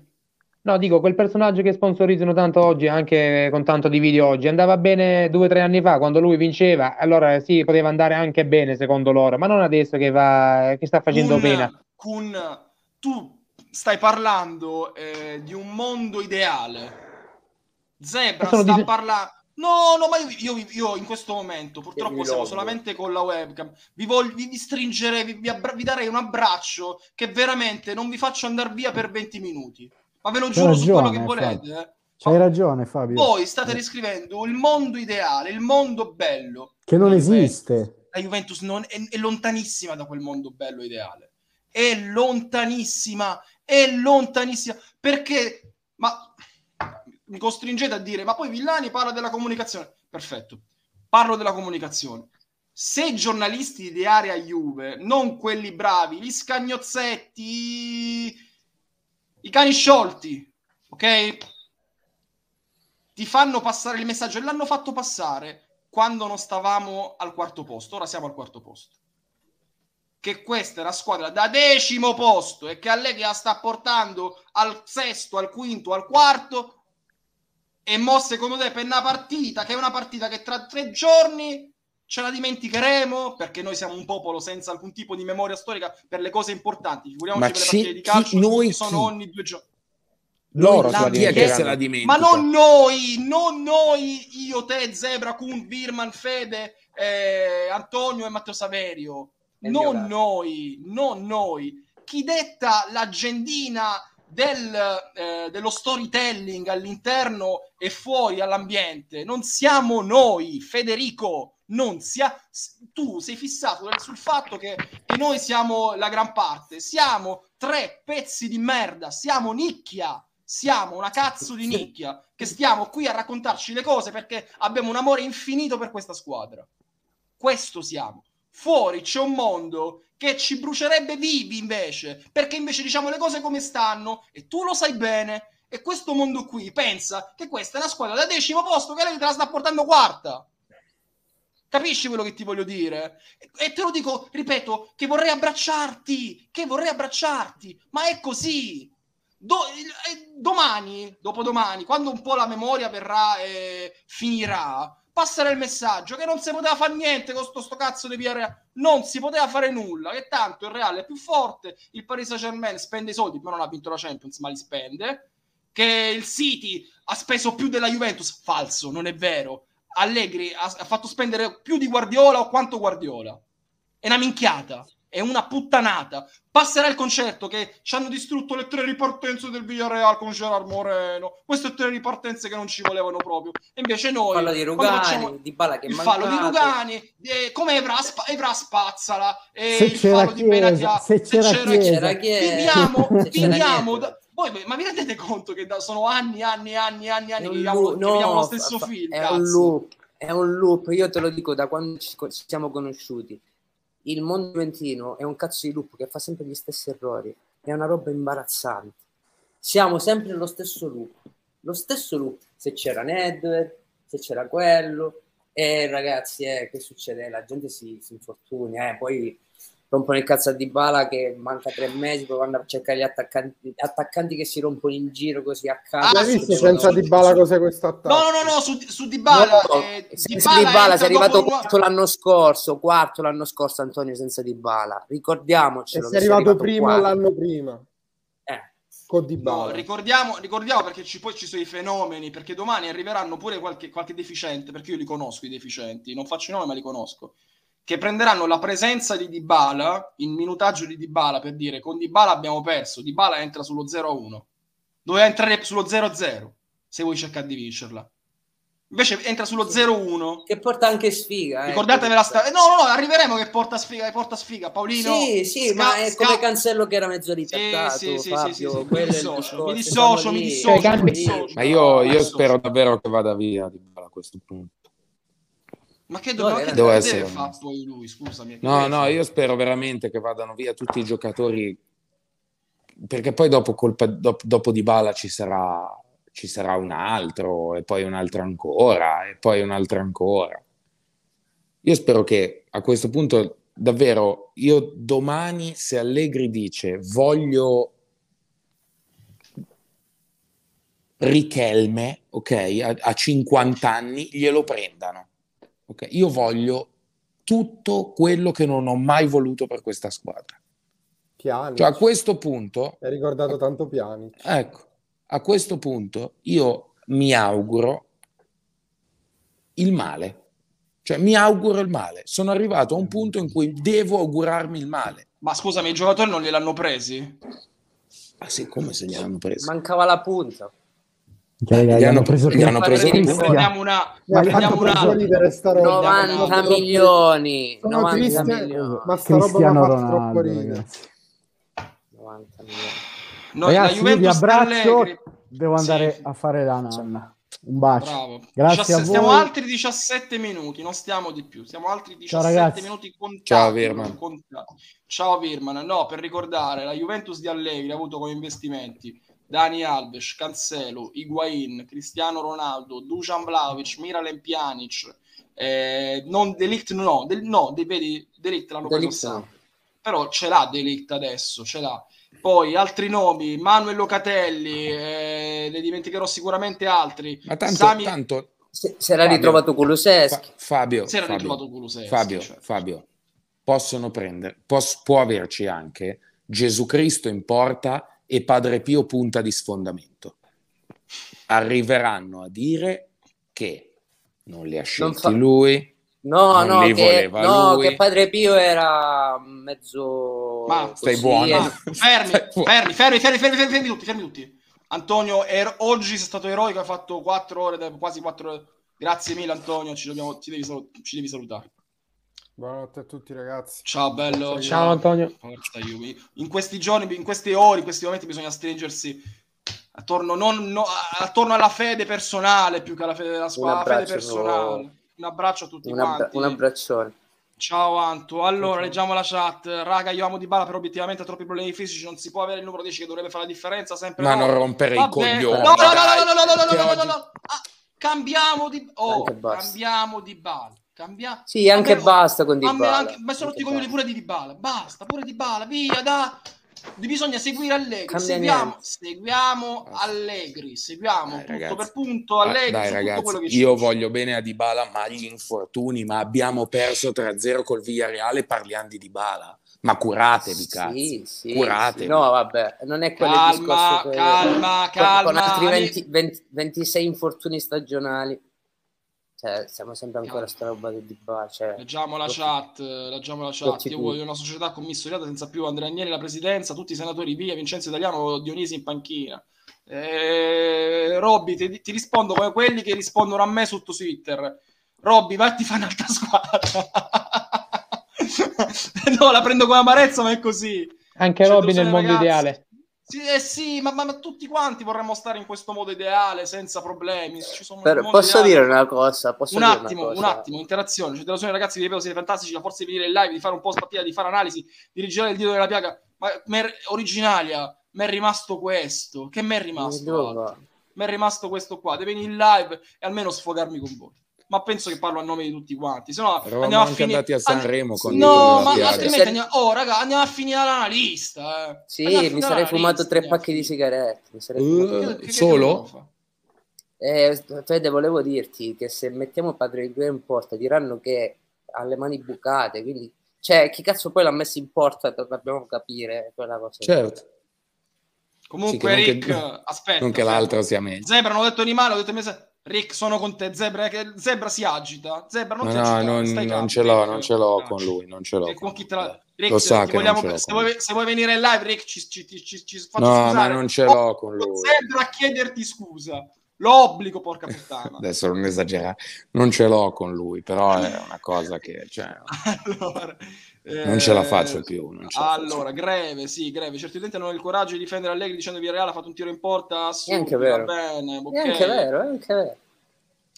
[SPEAKER 7] No, dico, quel personaggio che sponsorizzano tanto oggi, anche con tanto di video oggi, andava bene due o tre anni fa, quando lui vinceva, allora sì, poteva andare anche bene secondo loro, ma non adesso che, va, che sta facendo
[SPEAKER 1] Kun,
[SPEAKER 7] pena.
[SPEAKER 1] Kun, tu stai parlando eh, di un mondo ideale. Zebra sta
[SPEAKER 7] dis-
[SPEAKER 1] parlando. No, no, ma io, io- io in questo momento purtroppo siamo solamente con la webcam. Vi, voglio, vi, vi stringerei, vi, vi abbra- vi darei un abbraccio che veramente non vi faccio andare via per 20 minuti. Ma ve lo giuro su quello che
[SPEAKER 6] ragione,
[SPEAKER 1] volete.
[SPEAKER 6] Fabio.
[SPEAKER 1] eh.
[SPEAKER 6] C'hai ragione, Fabio.
[SPEAKER 1] Voi state riscrivendo il mondo ideale, il mondo bello.
[SPEAKER 6] Che non esiste.
[SPEAKER 1] La Juventus non- è, è lontanissima da quel mondo bello ideale. È lontanissima, è lontanissima. Perché, ma mi costringete a dire, ma poi Villani parla della comunicazione. Perfetto, parlo della comunicazione. Se i giornalisti di area Juve, non quelli bravi, gli scagnozzetti, i- cani sciolti, ok? Ti fanno passare il messaggio e l'hanno fatto passare quando non stavamo al quarto posto. Ora siamo al quarto posto. Che questa è una squadra da decimo posto e che Allegri la sta portando al sesto, al quinto, al quarto. E mo secondo te per una partita, che è una partita che tra tre giorni ce la dimenticheremo perché noi siamo un popolo senza alcun tipo di memoria storica per le cose importanti. Figuriamoci
[SPEAKER 5] Ma
[SPEAKER 1] per le
[SPEAKER 5] ci-
[SPEAKER 1] partite di
[SPEAKER 5] chi-
[SPEAKER 1] calcio,
[SPEAKER 5] noi
[SPEAKER 1] che sono
[SPEAKER 5] chi?
[SPEAKER 1] ogni due giorni.
[SPEAKER 5] Loro la
[SPEAKER 7] che se la
[SPEAKER 5] dimentica?
[SPEAKER 1] Ma non noi, non noi, io, te, Zebra, Kun, Birman, Fede, eh, Antonio e Matteo Saverio.
[SPEAKER 2] Mio
[SPEAKER 1] Non noi, non noi. Chi detta l'agendina del, eh, dello storytelling all'interno e fuori all'ambiente non siamo noi, Federico. Non sia... Tu sei fissato sul fatto che, che noi siamo la gran parte. Siamo tre pezzi di merda, siamo nicchia siamo una cazzo di nicchia che stiamo qui a raccontarci le cose perché abbiamo un amore infinito per questa squadra. Questo siamo. Fuori c'è un mondo che ci brucerebbe vivi invece, perché invece diciamo le cose come stanno e tu lo sai bene. E questo mondo qui pensa che questa è una squadra da decimo posto che lei te la sta portando quarta. Capisci quello che ti voglio dire? E te lo dico, ripeto, che vorrei abbracciarti, che vorrei abbracciarti, ma è così. Do- eh, domani, dopodomani, quando un po' la memoria verrà e finirà, passerà il messaggio che non si poteva fare niente con sto, sto cazzo di PRA. Non si poteva fare nulla, che tanto il Real è più forte, il Paris Saint-Germain spende i soldi, ma non ha vinto la Champions, ma li spende. Che il City ha speso più della Juventus, falso, non è vero. Allegri ha, ha fatto spendere più di Guardiola o quanto Guardiola. È una minchiata, è una puttanata. Passerà il concerto che ci hanno distrutto le tre ripartenze del Villarreal con Gerard Moreno. Queste tre ripartenze che non ci volevano proprio. E invece noi...
[SPEAKER 2] Fallo di Rugani,
[SPEAKER 1] facciamo
[SPEAKER 2] di Bala che è
[SPEAKER 1] il fallo di. Rugani, eh, come Evra, Evra spazzala, eh,
[SPEAKER 6] Se
[SPEAKER 1] il
[SPEAKER 6] c'era
[SPEAKER 1] fallo di
[SPEAKER 6] Chiesa,
[SPEAKER 1] Benatia,
[SPEAKER 6] se c'era Chiesa.
[SPEAKER 2] C'era Chiesa.
[SPEAKER 1] Viviamo,
[SPEAKER 2] Se c'era
[SPEAKER 1] viviamo
[SPEAKER 2] niente.
[SPEAKER 1] da- voi, ma vi rendete conto che da- sono anni, anni, anni, anni, anni che viviamo,
[SPEAKER 2] loop,
[SPEAKER 1] che
[SPEAKER 2] no,
[SPEAKER 1] viviamo lo stesso
[SPEAKER 2] fa-
[SPEAKER 1] film,
[SPEAKER 2] è
[SPEAKER 1] cazzo.
[SPEAKER 2] un loop, è un loop, io te lo dico da quando ci, ci siamo conosciuti. Il mondo juventino è un cazzo di loop che fa sempre gli stessi errori, è una roba imbarazzante. Siamo sempre nello stesso loop, lo stesso loop. Se c'era Nedved, se c'era quello, e ragazzi, eh, che succede? La gente si, si infortuna, eh, poi rompono il cazzo a Dybala che manca tre mesi, poi vanno a cercare gli attaccanti, attaccanti che si rompono in giro così a caso.
[SPEAKER 1] Ah,
[SPEAKER 4] Hai visto senza
[SPEAKER 1] su-
[SPEAKER 4] Dybala cos'è questo attacco?
[SPEAKER 1] No, no, no, no, su, su Dybala,
[SPEAKER 2] No,
[SPEAKER 1] eh,
[SPEAKER 2] senza
[SPEAKER 1] Dybala
[SPEAKER 2] Dybala sei arrivato quarto l'anno scorso, quarto l'anno scorso Antonio senza Dybala.
[SPEAKER 4] E
[SPEAKER 2] Ricordiamocelo. che sei
[SPEAKER 4] arrivato primo
[SPEAKER 2] quarto.
[SPEAKER 4] l'anno prima
[SPEAKER 2] Eh,
[SPEAKER 4] con
[SPEAKER 1] No,
[SPEAKER 4] Dybala.
[SPEAKER 1] ricordiamo, ricordiamo perché ci, poi ci sono i fenomeni, perché domani arriveranno pure qualche, qualche deficiente, perché io li conosco i deficienti, non faccio i nomi ma li conosco, che prenderanno la presenza di Dybala, il minutaggio di Dybala per dire con Dybala abbiamo perso, Dybala entra sullo 0-1, doveva entrare sullo 0-0 se vuoi cercare di vincerla. Invece entra sullo 0-1.
[SPEAKER 2] che porta anche sfiga. eh.
[SPEAKER 1] Ricordatevela sta... No, no, no, arriveremo che porta sfiga, che porta sfiga, Paolino.
[SPEAKER 2] Sì, sì,
[SPEAKER 1] sca-
[SPEAKER 2] ma è
[SPEAKER 1] sca-
[SPEAKER 2] come Cancello che era mezzo ritardato,
[SPEAKER 1] sì, sì,
[SPEAKER 2] Fabio.
[SPEAKER 1] sì, sì, sì, mi dissocio, mi dissocio, mi dissocio,
[SPEAKER 7] Cioè,
[SPEAKER 1] mi
[SPEAKER 7] cambi-
[SPEAKER 1] dissocio.
[SPEAKER 5] Ma io, io spero davvero che vada via a questo punto.
[SPEAKER 1] Ma che,
[SPEAKER 2] No,
[SPEAKER 1] do- ma che
[SPEAKER 2] era-
[SPEAKER 5] Devo
[SPEAKER 1] deve
[SPEAKER 5] essere
[SPEAKER 1] fare poi lui, scusami?
[SPEAKER 5] No, no, io spero veramente che vadano via tutti i giocatori, perché poi dopo, colpa, dopo, dopo Dybala ci sarà, ci sarà un altro, e poi un altro ancora, e poi un altro ancora. Io spero che a questo punto, davvero, io domani, se Allegri dice voglio Richelme, ok, a, a 50 anni, glielo prendano. Ok? Io voglio tutto quello che non ho mai voluto per questa squadra.
[SPEAKER 4] Piani.
[SPEAKER 5] Cioè, a questo punto,
[SPEAKER 4] Hai ricordato tanto Piani.
[SPEAKER 5] ecco, a questo punto io mi auguro il male. Cioè, mi auguro il male. Sono arrivato a un punto in cui devo augurarmi il male.
[SPEAKER 1] Ma scusami, i giocatori non gliel'hanno presi?
[SPEAKER 5] Ah sì, come se gliel'hanno preso?
[SPEAKER 2] Mancava la punta.
[SPEAKER 6] Raga,
[SPEAKER 5] Gli
[SPEAKER 6] gli hanno preso
[SPEAKER 5] gli hanno preso
[SPEAKER 1] una,
[SPEAKER 9] Ma
[SPEAKER 1] prendiamo una,
[SPEAKER 9] ridere sta roba.
[SPEAKER 2] 90
[SPEAKER 9] Sono
[SPEAKER 2] milioni.
[SPEAKER 9] Sono
[SPEAKER 2] 90
[SPEAKER 9] triste,
[SPEAKER 2] milioni.
[SPEAKER 9] ma sta roba
[SPEAKER 6] Cristiano
[SPEAKER 9] mi fa troppo
[SPEAKER 6] Ronaldo,
[SPEAKER 9] ridere.
[SPEAKER 6] ragazzi.
[SPEAKER 2] 90 milioni.
[SPEAKER 1] noi,
[SPEAKER 6] Ragazzi,
[SPEAKER 1] la
[SPEAKER 6] io vi abbraccio,
[SPEAKER 1] Allegri.
[SPEAKER 6] devo andare
[SPEAKER 1] Sì.
[SPEAKER 6] a fare la nanna. Un bacio.
[SPEAKER 1] Bravo.
[SPEAKER 6] Grazie
[SPEAKER 1] 17
[SPEAKER 6] a
[SPEAKER 1] Stiamo
[SPEAKER 6] voi.
[SPEAKER 1] altri 17 minuti, non stiamo di più. Stiamo altri 17
[SPEAKER 6] ragazzi.
[SPEAKER 1] minuti contati.
[SPEAKER 5] Ciao, Virman.
[SPEAKER 1] contati. Ciao Virman. No, per ricordare, la Juventus di Allegri ha avuto come investimenti Dani Alves, Cancelo, Higuain, Cristiano Ronaldo, Dusan Vlaovic, Miralem Pjanic, eh, non Delict no, del, no, de, vedi, Delict l'hanno
[SPEAKER 2] De
[SPEAKER 1] preso però ce l'ha Delict adesso, ce l'ha. Poi altri nomi, Manuel Locatelli, eh, ne dimenticherò sicuramente altri.
[SPEAKER 5] Ma tanto,
[SPEAKER 1] Sami-
[SPEAKER 5] tanto
[SPEAKER 2] Se, se l'ha
[SPEAKER 5] Fabio.
[SPEAKER 2] ritrovato Kuluseschi.
[SPEAKER 5] Fa- Fabio,
[SPEAKER 1] Si era
[SPEAKER 5] Fabio,
[SPEAKER 1] ritrovato Kulusevski,
[SPEAKER 5] Fabio,
[SPEAKER 1] cioè.
[SPEAKER 5] Fabio, possono prendere, pos- può averci anche Gesù Cristo in porta e Padre Pio punta di sfondamento. Arriveranno a dire che non li ha scelti
[SPEAKER 2] fa-
[SPEAKER 5] lui,
[SPEAKER 2] No,
[SPEAKER 5] Non
[SPEAKER 2] no,
[SPEAKER 5] li
[SPEAKER 2] che,
[SPEAKER 5] voleva
[SPEAKER 2] no,
[SPEAKER 5] lui.
[SPEAKER 2] che Padre Pio era mezzo...
[SPEAKER 1] Ma
[SPEAKER 5] stai buono.
[SPEAKER 2] eh.
[SPEAKER 1] Ma fermi,
[SPEAKER 5] Stai buono.
[SPEAKER 1] fermi, fermi, fermi, fermi, fermi, fermi tutti, fermi tutti. Antonio, er- oggi sei stato eroico, hai fatto 4 ore, quasi 4 ore. Grazie mille Antonio, ci, dobbiamo- ci devi, salu- ci devi salutare.
[SPEAKER 9] Buonanotte a tutti ragazzi.
[SPEAKER 1] Ciao bello,
[SPEAKER 9] Ciao,
[SPEAKER 7] Ciao Antonio.
[SPEAKER 1] Forza Juve. In questi giorni, in queste ore, in questi momenti bisogna stringersi attorno, non- no- attorno alla fede personale più che alla fede della squadra. la fede personale. Un abbraccio a tutti
[SPEAKER 2] Un, abbra-
[SPEAKER 1] quanti.
[SPEAKER 2] un abbraccione.
[SPEAKER 1] Ciao Anto, allora leggiamo la chat. Raga, io amo Di Bala, però obiettivamente ha troppi problemi fisici, non si può avere il numero 10 che dovrebbe fare la differenza sempre.
[SPEAKER 5] Ma
[SPEAKER 1] no.
[SPEAKER 5] non rompere i
[SPEAKER 1] Vabbè.
[SPEAKER 5] coglioni,
[SPEAKER 1] No, no, no, no, no, no, no, no, no, no, no, no, no. Ah, cambiamo di oh, cambiamo di Bala. Cambia...
[SPEAKER 2] Sì, anche
[SPEAKER 1] me-
[SPEAKER 2] basta con Di
[SPEAKER 1] a me
[SPEAKER 2] Bala.
[SPEAKER 1] anche- Ma sono tutti coglioni pure di Di Bala. Basta, pure di Bala, via, da. Bisogna seguire Allegri,
[SPEAKER 2] Cambia
[SPEAKER 1] seguiamo,
[SPEAKER 2] niente.
[SPEAKER 1] seguiamo Allegri, seguiamo
[SPEAKER 5] Dai,
[SPEAKER 1] punto
[SPEAKER 5] ragazzi.
[SPEAKER 1] per punto
[SPEAKER 5] Ah,
[SPEAKER 1] Allegri
[SPEAKER 5] dai ragazzi, io
[SPEAKER 1] c'è.
[SPEAKER 5] voglio bene a Dybala, ma gli infortuni, ma abbiamo perso 3-0 col Villarreal, parliamo di Dybala. Ma curatevi, cazzo.
[SPEAKER 2] Sì, sì,
[SPEAKER 5] Curatevi.
[SPEAKER 2] sì. No, vabbè, non è quello il
[SPEAKER 1] Calma,
[SPEAKER 2] discorso che-
[SPEAKER 1] calma,
[SPEAKER 2] con-
[SPEAKER 1] calma.
[SPEAKER 2] Con altri 20 20 26 infortuni stagionali. Cioè, siamo sempre ancora a sta roba di Dybala, cioè,
[SPEAKER 1] Leggiamo la chat, leggiamo la chat. Io voglio una società commissariata senza più Andrea Agnelli alla presidenza, tutti i senatori via, Vincenzo Italiano, Dionisi in panchina. Eh, Robby, ti, ti rispondo come quelli che rispondono a me su Twitter. Robby, vatti fa un'altra squadra. no, la prendo come amarezza, ma è così.
[SPEAKER 7] Anche Robby nel mondo
[SPEAKER 1] ragazzi.
[SPEAKER 7] ideale.
[SPEAKER 1] Sì, eh sì, ma, ma- ma tutti quanti vorremmo stare in questo modo ideale, senza problemi. Ci sono
[SPEAKER 2] però posso
[SPEAKER 1] ideale.
[SPEAKER 2] dire una cosa? Posso
[SPEAKER 1] un attimo,
[SPEAKER 2] una
[SPEAKER 1] un
[SPEAKER 2] cosa?
[SPEAKER 1] attimo, interazione. Cioè, interazione, ragazzi, vi ripeto, siete fantastici. La forza di venire in live, di fare un po' partita, di fare analisi, di rigirare il dito della piaga. Ma mer- originalia, mi è rimasto questo. Che mi è rimasto? Mi è rimasto questo qua. Devi venire in live e almeno sfogarmi con voi. Ma penso che parlo a nome di tutti quanti. Se no,
[SPEAKER 5] Eravamo
[SPEAKER 1] andiamo a finire.
[SPEAKER 5] andati a Sanremo con
[SPEAKER 1] No, ma altrimenti andiamo... Oh, raga, andiamo a finire l'analista. Eh.
[SPEAKER 2] Sì, mi sarei fumato
[SPEAKER 1] l'analista,
[SPEAKER 2] tre pacchi di sigarette. Mi sarei
[SPEAKER 5] Uh,
[SPEAKER 2] fumato-
[SPEAKER 1] Che- che-
[SPEAKER 5] Solo?
[SPEAKER 2] Eh, Fede, volevo dirti che se mettiamo Padre Guerra in porta diranno che ha le mani bucate, quindi... Cioè, chi cazzo poi l'ha messo in porta dobbiamo capire quella cosa.
[SPEAKER 5] Certo.
[SPEAKER 1] Comunque,
[SPEAKER 5] Sì, non
[SPEAKER 1] Rick,
[SPEAKER 5] che-
[SPEAKER 1] aspetta.
[SPEAKER 5] Non che l'altro sia meglio.
[SPEAKER 1] Zebra, non ho detto animale, ho detto mese. Rick, sono con te. Zebra, che Zebra si agita. Zebra, non
[SPEAKER 5] Ma
[SPEAKER 1] ti
[SPEAKER 5] no,
[SPEAKER 1] agitare,
[SPEAKER 5] non, non
[SPEAKER 1] calmo,
[SPEAKER 5] ce l'ho, non ce l'ho con lui, non ce l'ho.
[SPEAKER 1] E con chi te la-. Rick,
[SPEAKER 5] Lo sa che non
[SPEAKER 1] vogliamo-
[SPEAKER 5] l'ho
[SPEAKER 1] se, vuoi, se vuoi venire in live, Rick, ci, ci, ci, ci, ci faccio
[SPEAKER 5] No,
[SPEAKER 1] scusare.
[SPEAKER 5] ma non ce l'ho con lui.
[SPEAKER 1] Zebra a chiederti scusa. L'obbligo, porca puttana.
[SPEAKER 5] Adesso non esagerare, non ce l'ho con lui, però è una cosa che cioè,
[SPEAKER 1] allora,
[SPEAKER 5] non ce la
[SPEAKER 1] eh,
[SPEAKER 5] faccio più. non ce la faccio
[SPEAKER 1] Allora, Greve, sì, Greve. Certi utenti hanno il coraggio di difendere Allegri dicendo che Villarreal ha fatto un tiro in porta.
[SPEAKER 2] È
[SPEAKER 1] Assurdo,
[SPEAKER 2] anche vero.
[SPEAKER 1] Va bene, ok.
[SPEAKER 2] È anche vero, anche vero.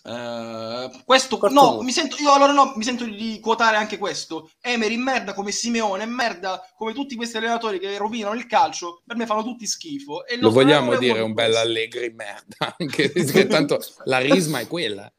[SPEAKER 1] Eh, questo
[SPEAKER 2] Corto
[SPEAKER 1] no, mi sento io allora no, mi sento di quotare anche questo. Emery merda come Simeone, merda come tutti questi allenatori che rovinano il calcio, per me fanno tutti schifo. E
[SPEAKER 5] Lo
[SPEAKER 1] nostro
[SPEAKER 5] vogliamo dire un bel. Allegri merda, anche che tanto la risma è quella.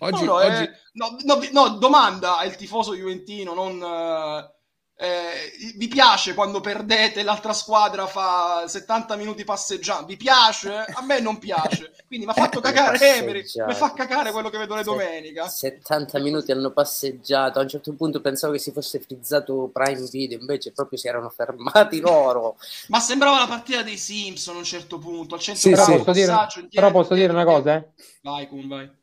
[SPEAKER 5] Oggi,
[SPEAKER 1] no, no,
[SPEAKER 5] oggi-
[SPEAKER 1] eh, no, no, domanda al tifoso juventino, non... eh, eh, vi piace quando perdete e l'altra squadra fa 70 minuti passeggiando? Vi piace? A me non piace. Quindi mi ha fatto cagare Emery, mi fa cagare quello che vedo le domenica.
[SPEAKER 2] 70 minuti hanno passeggiato. A un certo punto pensavo che si fosse frizzato Prime Video, invece proprio si erano fermati loro.
[SPEAKER 1] Ma sembrava la partita dei Simpson a un certo punto. Al centro
[SPEAKER 5] Sì,
[SPEAKER 7] Però,
[SPEAKER 5] sì.
[SPEAKER 7] posso dire, però posso dire una cosa, eh?
[SPEAKER 1] Vai, Kun, vai.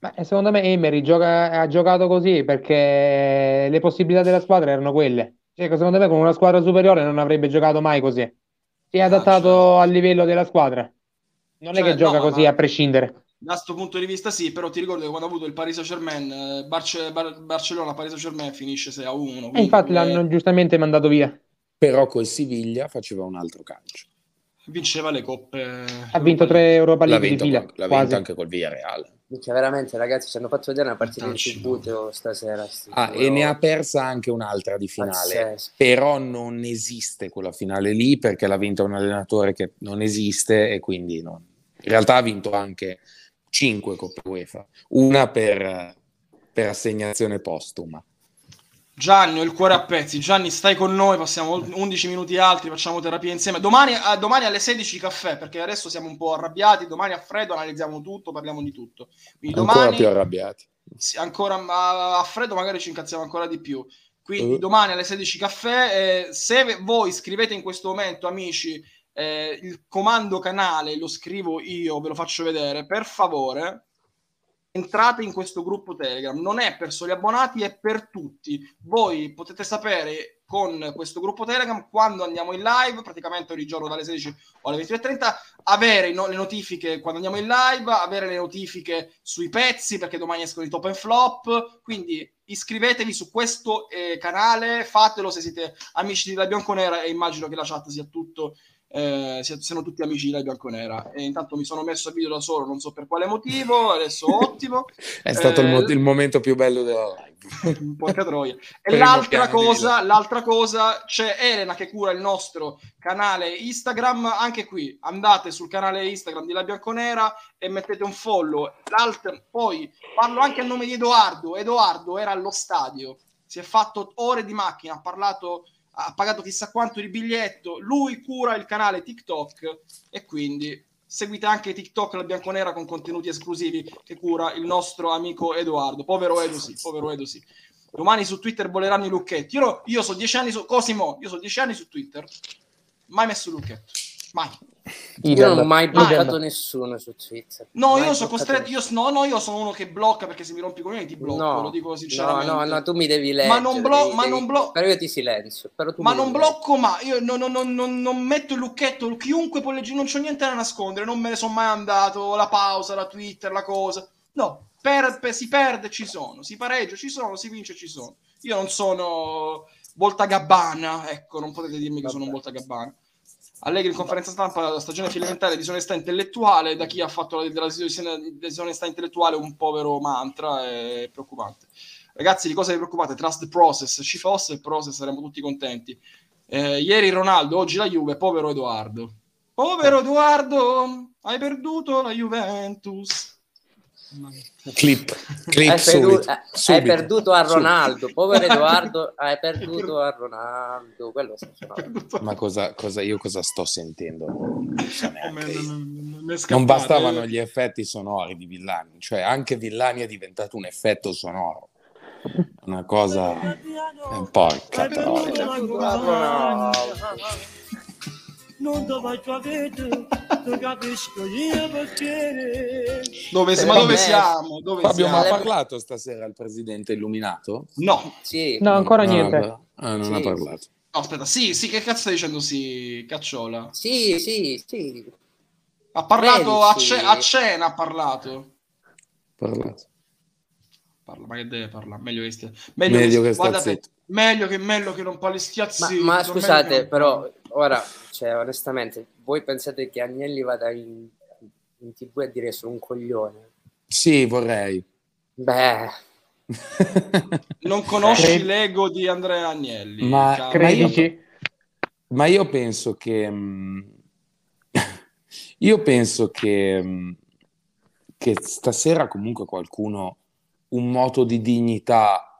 [SPEAKER 7] Ma eh, secondo me Emery gioca- ha giocato così perché le possibilità della squadra erano quelle. Cioè, secondo me con una squadra superiore non avrebbe giocato mai così. Si è adattato al livello della squadra. Non è
[SPEAKER 1] Cioè,
[SPEAKER 7] che gioca
[SPEAKER 1] no,
[SPEAKER 7] così
[SPEAKER 1] ma-
[SPEAKER 7] a prescindere.
[SPEAKER 1] Da questo punto di vista sì, però ti ricordo che quando ha avuto il Paris Saint-Germain, eh, Barce- Bar- Barcellona-Paris Saint-Germain finisce 6 a 1.
[SPEAKER 7] E infatti l'hanno giustamente mandato via.
[SPEAKER 5] Però col Siviglia faceva un altro calcio.
[SPEAKER 1] Vinceva le coppe.
[SPEAKER 7] Ha vinto tre Europa League di fila.
[SPEAKER 5] l'ha
[SPEAKER 7] quasi.
[SPEAKER 5] vinto anche col Villarreal.
[SPEAKER 2] Cioè, veramente, ragazzi, ci hanno fatto vedere una partita
[SPEAKER 1] Fantastico.
[SPEAKER 2] tributo stasera. sti
[SPEAKER 5] Ah, e
[SPEAKER 2] due
[SPEAKER 5] ne ha persa anche un'altra di finale.
[SPEAKER 2] Pazzesco.
[SPEAKER 5] Però non esiste quella finale lì perché l'ha vinta un allenatore che non esiste e quindi non. In realtà ha vinto anche 5 Coppe UEFA, una per, per assegnazione postuma.
[SPEAKER 1] Gianni, ho il cuore a pezzi. Gianni, stai con noi, passiamo 11 minuti altri, facciamo terapia insieme. Domani, eh, domani alle 16 caffè, perché adesso siamo un po' arrabbiati. Domani a freddo analizziamo tutto, parliamo di tutto. Quindi
[SPEAKER 5] Ancora
[SPEAKER 1] domani,
[SPEAKER 5] più arrabbiati.
[SPEAKER 1] sì, ancora ma a freddo magari ci incazziamo ancora di più. Quindi
[SPEAKER 5] Eh.
[SPEAKER 1] domani alle 16 caffè. eh, se voi scrivete in questo momento, amici, eh, il comando canale lo scrivo io, ve lo faccio vedere, per favore. Entrate in questo gruppo Telegram, non è per soli abbonati, è per tutti. Voi potete sapere con questo gruppo Telegram quando andiamo in live, praticamente ogni giorno dalle 16 o alle 22.30, avere no- le notifiche quando andiamo in live, avere le notifiche sui pezzi perché domani escono i top and flop. Quindi iscrivetevi su questo eh, canale, fatelo se siete amici di La Bianconera e immagino che la chat sia tutto. Eh, sia- siano tutti amici di La Bianconera e intanto mi sono messo a video da solo non so per quale motivo adesso ottimo.
[SPEAKER 5] È stato il, mo-
[SPEAKER 1] Eh,
[SPEAKER 5] il momento più bello della live.
[SPEAKER 1] porca troia. E l'altra cosa, l'altra cosa c'è Elena che cura il nostro canale Instagram. Anche qui andate sul canale Instagram di La Bianconera e mettete un follow. L'altra- poi parlo anche a nome di Edoardo. Edoardo era allo stadio. Si è fatto ore di macchina ha parlato ha pagato chissà quanto di biglietto lui cura il canale TikTok e quindi seguite anche TikTok La Bianconera con contenuti esclusivi che cura il nostro amico Edoardo povero Edo sì, povero Edo sì Domani su Twitter voleranno i lucchetti. Io, io so dieci anni su Cosimo, io so dieci anni su Twitter. Mai messo lucchetto. Mai.
[SPEAKER 2] Io non ho mai
[SPEAKER 1] Idem.
[SPEAKER 2] bloccato nessuno su Twitter.
[SPEAKER 1] No,
[SPEAKER 2] Mai
[SPEAKER 1] io sono costretto. Io, no, no, io sono uno che blocca perché se mi rompi i coglioni ti blocco.
[SPEAKER 2] No,
[SPEAKER 1] lo dico
[SPEAKER 2] No,
[SPEAKER 1] sinceramente.
[SPEAKER 2] no, no, tu mi devi leggere.
[SPEAKER 1] Ma non blo-
[SPEAKER 2] devi-
[SPEAKER 1] ma
[SPEAKER 2] devi-
[SPEAKER 1] non blo-
[SPEAKER 2] Però io ti silenzio. Però tu
[SPEAKER 1] Ma non blocco mai, io non, non- non- non- non metto il lucchetto, chiunque può leggere, non c'ho niente da nascondere, non me ne sono mai andato, la pausa, la Twitter, la cosa. No, per- per- si perde, ci sono, si pareggia, ci sono, si vince, ci sono. Io non sono Volta Gabbana, ecco, non potete dirmi che sono un Volta Gabbana. Allegri in conferenza stampa la stagione fallimentare di disonestà intellettuale, da chi ha fatto la, disonestà intellettuale un povero mantra, è preoccupante. Ragazzi, di cosa vi preoccupate? Trust the process. Ci fosse il process, saremmo tutti contenti. Eh, ieri Ronaldo, oggi la Juve, povero Edoardo. Povero Edoardo, hai perduto la Juventus.
[SPEAKER 5] Clip, clip
[SPEAKER 2] Hai, perdu-
[SPEAKER 5] subito,
[SPEAKER 2] eh, hai
[SPEAKER 5] subito.
[SPEAKER 2] perduto a. Ronaldo, povero Edoardo, hai perduto a Ronaldo. Quello.
[SPEAKER 5] Ma cosa, cosa- io cosa sto sentendo? Non so
[SPEAKER 1] è
[SPEAKER 5] Non
[SPEAKER 1] scappato,
[SPEAKER 5] bastavano
[SPEAKER 1] eh.
[SPEAKER 5] gli effetti sonori di Villani, cioè anche Villani è diventato un effetto sonoro. Una cosa... eh, porca troia.
[SPEAKER 10] Non faccio vedere, tu capisco io perché.
[SPEAKER 1] Dove,
[SPEAKER 2] Eh,
[SPEAKER 1] ma dove siamo? Dove
[SPEAKER 5] Fabio, ma ha
[SPEAKER 1] siamo?
[SPEAKER 5] parlato stasera il presidente illuminato?
[SPEAKER 1] No.
[SPEAKER 2] Sì.
[SPEAKER 7] No, ancora
[SPEAKER 5] No,
[SPEAKER 7] niente.
[SPEAKER 5] vabbè. Ah, non
[SPEAKER 2] Sì.
[SPEAKER 5] ha parlato.
[SPEAKER 1] No, aspetta, sì, sì, che cazzo stai dicendo sì, Cacciola?
[SPEAKER 2] Sì, sì, sì.
[SPEAKER 1] Ha parlato a, ce- a cena, ha parlato.
[SPEAKER 5] parlato.
[SPEAKER 1] Parla, ma che deve parlare? Meglio che stia... Meglio,
[SPEAKER 5] Meglio che sta
[SPEAKER 1] guardate,
[SPEAKER 5] zitto.
[SPEAKER 1] Meglio che, meglio che non parli stia
[SPEAKER 2] Ma, ma scusate, però, ora, cioè, onestamente, voi pensate che Agnelli vada in, in tv a dire sono un coglione?
[SPEAKER 5] Sì, vorrei.
[SPEAKER 2] Beh,
[SPEAKER 1] Non conosci
[SPEAKER 7] Eh.
[SPEAKER 1] l'ego di Andrea Agnelli.
[SPEAKER 5] Ma-
[SPEAKER 1] caro.
[SPEAKER 5] ma io-
[SPEAKER 7] Credici?
[SPEAKER 5] Ma io penso che... mm, Io penso che, mm, che stasera comunque qualcuno un moto di dignità...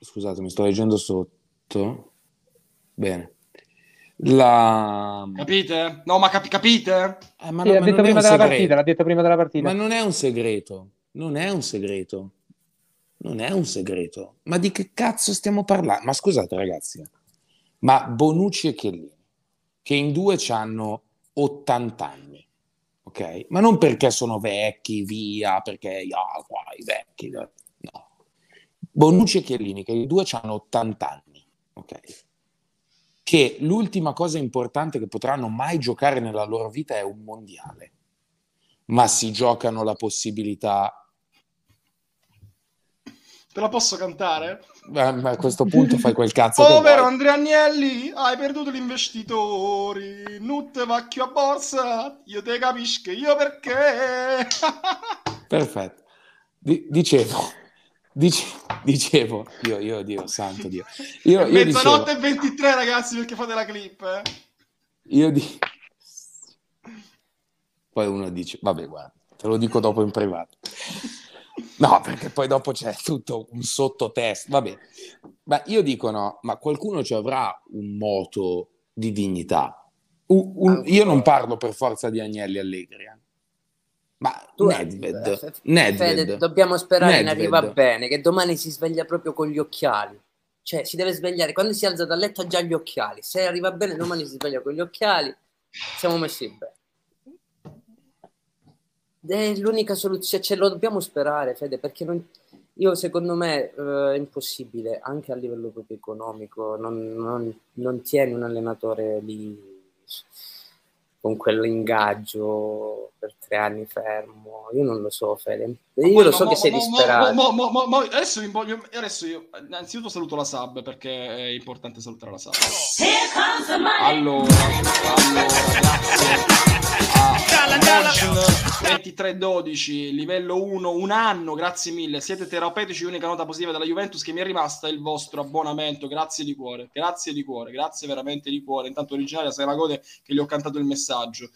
[SPEAKER 5] Scusate, mi sto leggendo sotto. Bene. La...
[SPEAKER 1] Capite? No, ma capi- capite?
[SPEAKER 5] Eh, ma
[SPEAKER 7] Sì,
[SPEAKER 5] no,
[SPEAKER 7] l'ha
[SPEAKER 5] ma
[SPEAKER 7] detto prima della
[SPEAKER 5] segreto.
[SPEAKER 7] partita, l'ha detto prima della partita.
[SPEAKER 5] Ma non è un segreto, non è un segreto, non è un segreto. Ma di che cazzo stiamo parlando? Ma scusate ragazzi, ma Bonucci e Chiellini, che in due hanno 80 anni, ok? Ma non perché sono vecchi, via, perché ah, qua, i vecchi, no. Bonucci e Chiellini, che in due hanno 80 anni, ok? che l'ultima cosa importante che potranno mai giocare nella loro vita è un mondiale, ma si giocano la possibilità
[SPEAKER 1] Te la posso cantare?
[SPEAKER 5] Ma ma a questo punto fai quel cazzo
[SPEAKER 1] Povero
[SPEAKER 5] vuoi.
[SPEAKER 1] Andrea Agnelli, hai perduto gli investitori. Non te vacchio a borsa, io te capisco io perché.
[SPEAKER 5] Perfetto. Di- dicevo, dice- dicevo, io, io, Dio santo Dio. Io, io
[SPEAKER 1] Mezzanotte
[SPEAKER 5] dicevo,
[SPEAKER 1] e 23 ragazzi perché fate la clip. Eh.
[SPEAKER 5] io di... Poi uno dice, vabbè guarda, te lo dico dopo in privato. No, perché poi dopo c'è tutto un sottotesto. Vabbè, ma io dico no, ma qualcuno ci avrà un moto di dignità. Un- un- io non parlo per forza di Agnelli Allegri, eh. Ma
[SPEAKER 2] Tu-
[SPEAKER 5] Nedved,
[SPEAKER 2] Fede,
[SPEAKER 5] Nedved.
[SPEAKER 2] dobbiamo sperare
[SPEAKER 5] Nedved.
[SPEAKER 2] arriva bene, che domani si sveglia proprio con gli occhiali. Cioè, si deve svegliare. Quando si alza dal letto ha già gli occhiali. Se arriva bene, domani si sveglia con gli occhiali. Siamo messi bene. È l'unica soluzione, ce lo dobbiamo sperare, Fede, perché non- io secondo me eh, è impossibile, anche a livello proprio economico, non, non- non tieni un allenatore lì con quell'ingaggio per tre anni fermo. Io non lo so, Fede. Io lo so
[SPEAKER 1] mo-
[SPEAKER 2] che sei
[SPEAKER 1] mo-
[SPEAKER 2] disperato.
[SPEAKER 1] adesso, voglio- adesso io innanzitutto saluto la sub perché è importante salutare la sub. Allora, allora grazie 23-12, livello 1, un anno, grazie mille. Siete terapeutici, l'unica nota positiva della Juventus che mi è rimasta è il vostro abbonamento. Grazie di cuore, grazie di cuore, grazie veramente di cuore. Intanto originaria la gode che gli ho cantato il messaggio.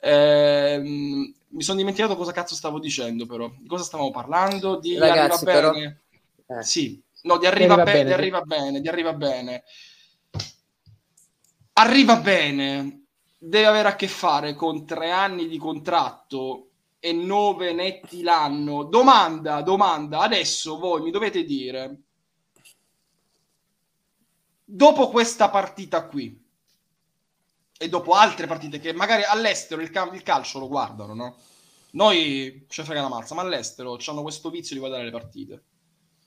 [SPEAKER 1] Ehm, mi sono dimenticato cosa cazzo stavo dicendo, però. Di cosa stavamo parlando? Di
[SPEAKER 2] Ragazzi,
[SPEAKER 1] arriva
[SPEAKER 2] però-
[SPEAKER 1] bene.
[SPEAKER 2] Eh.
[SPEAKER 1] Sì, no, di arriva,
[SPEAKER 7] Arriva
[SPEAKER 1] bene,
[SPEAKER 7] bene,
[SPEAKER 1] di arriva bene, di arriva bene. Arriva bene, deve avere a che fare con tre anni di contratto e nove netti l'anno. Domanda, domanda, adesso voi mi dovete dire, dopo questa partita qui e dopo altre partite che magari all'estero il, ca- il calcio lo guardano, no? Noi ci frega la mazza, ma all'estero hanno questo vizio di guardare le partite.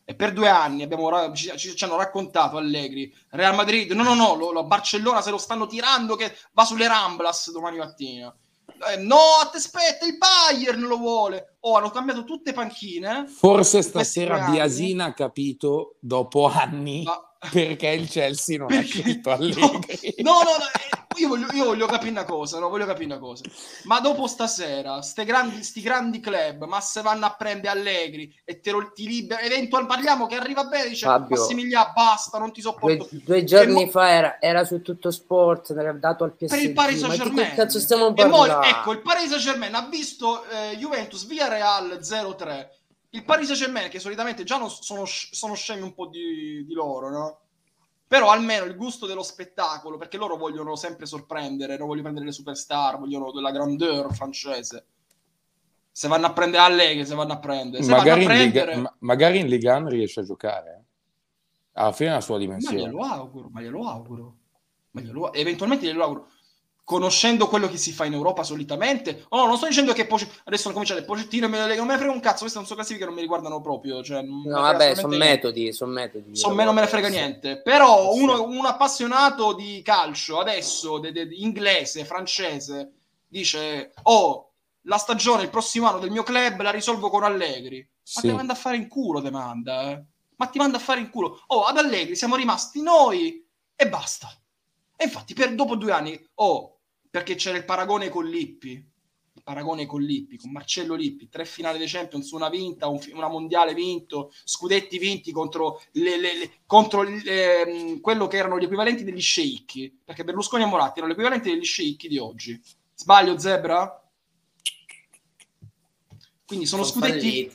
[SPEAKER 1] E per due anni abbiamo ci, ci- ci hanno raccontato Allegri, Real Madrid, no, no, no, lo, lo- Barcellona se lo stanno tirando che va sulle Ramblas domani mattina. Eh, no, aspetta, il Bayern lo vuole. Oh, hanno cambiato tutte panchine.
[SPEAKER 5] Forse stasera. Biasina ha capito dopo anni
[SPEAKER 1] Ma-
[SPEAKER 5] perché il Chelsea non ha
[SPEAKER 1] Perché-
[SPEAKER 5] scelto
[SPEAKER 1] no,
[SPEAKER 5] Allegri.
[SPEAKER 1] no, no, no, eh, io, voglio, io voglio capire una cosa, no, voglio capire una cosa. Ma dopo stasera, ste grandi, sti grandi club, ma se vanno a prendere Allegri e te lo ti libera, eventualmente parliamo che arriva bene, dice
[SPEAKER 2] Fabio,
[SPEAKER 1] Massimiliano, basta, non ti sopporto
[SPEAKER 2] Due,
[SPEAKER 1] più.
[SPEAKER 2] due giorni
[SPEAKER 1] mo-
[SPEAKER 2] fa era, era su tutto sport, dato al PSG.
[SPEAKER 1] per il Paris
[SPEAKER 2] Ma
[SPEAKER 1] Saint
[SPEAKER 2] di
[SPEAKER 1] Germain
[SPEAKER 2] che cazzo stiamo
[SPEAKER 1] mo,
[SPEAKER 2] parlando?
[SPEAKER 1] ecco il Paris Saint Germain ha visto eh, Juventus via Real 0-3 il Paris Saint Germain che solitamente già non sono, sono scemi un po' di, di loro no? Però almeno il gusto dello spettacolo perché loro vogliono sempre sorprendere non vogliono prendere le superstar vogliono della grandeur francese se vanno a prendere Allegri se vanno a prendere se
[SPEAKER 5] Magari
[SPEAKER 1] vanno a
[SPEAKER 5] in, Liga,
[SPEAKER 1] prendere
[SPEAKER 5] ma- magari in Liga 1 riesce a giocare. eh. Alla fine la sua
[SPEAKER 1] Ma
[SPEAKER 5] dimensione.
[SPEAKER 1] glielo auguro, ma glielo auguro. Ma glielo- eventualmente glielo auguro. Conoscendo quello che si fa in Europa solitamente, oh, non sto dicendo che Poce- adesso non cominciate Pocettino e me- non me ne frega un cazzo, queste non sono classifiche che non mi riguardano proprio. Cioè,
[SPEAKER 2] No, vabbè, sono metodi, sono metodi.
[SPEAKER 1] So, me non me ne frega niente. Però uno, un appassionato di calcio adesso, de- de- inglese, francese, dice: Oh, la stagione il prossimo anno del mio club la risolvo con Allegri. Ma
[SPEAKER 5] Sì.
[SPEAKER 1] ti manda a fare in culo, te manda, eh. Ma ti manda a fare in culo. Oh, ad Allegri siamo rimasti noi e basta. E infatti, per, dopo due anni, oh, perché c'era il paragone con Lippi, il paragone con Lippi, con Marcello Lippi, tre finali dei Champions, una vinta, un una mondiale vinto, scudetti vinti contro, le- le- le- contro ehm, quello che erano gli equivalenti degli sceicchi, perché Berlusconi e Moratti erano gli equivalenti degli sceicchi di oggi. Sbaglio, Zebra? Quindi sono,
[SPEAKER 2] Sono
[SPEAKER 1] scudetti.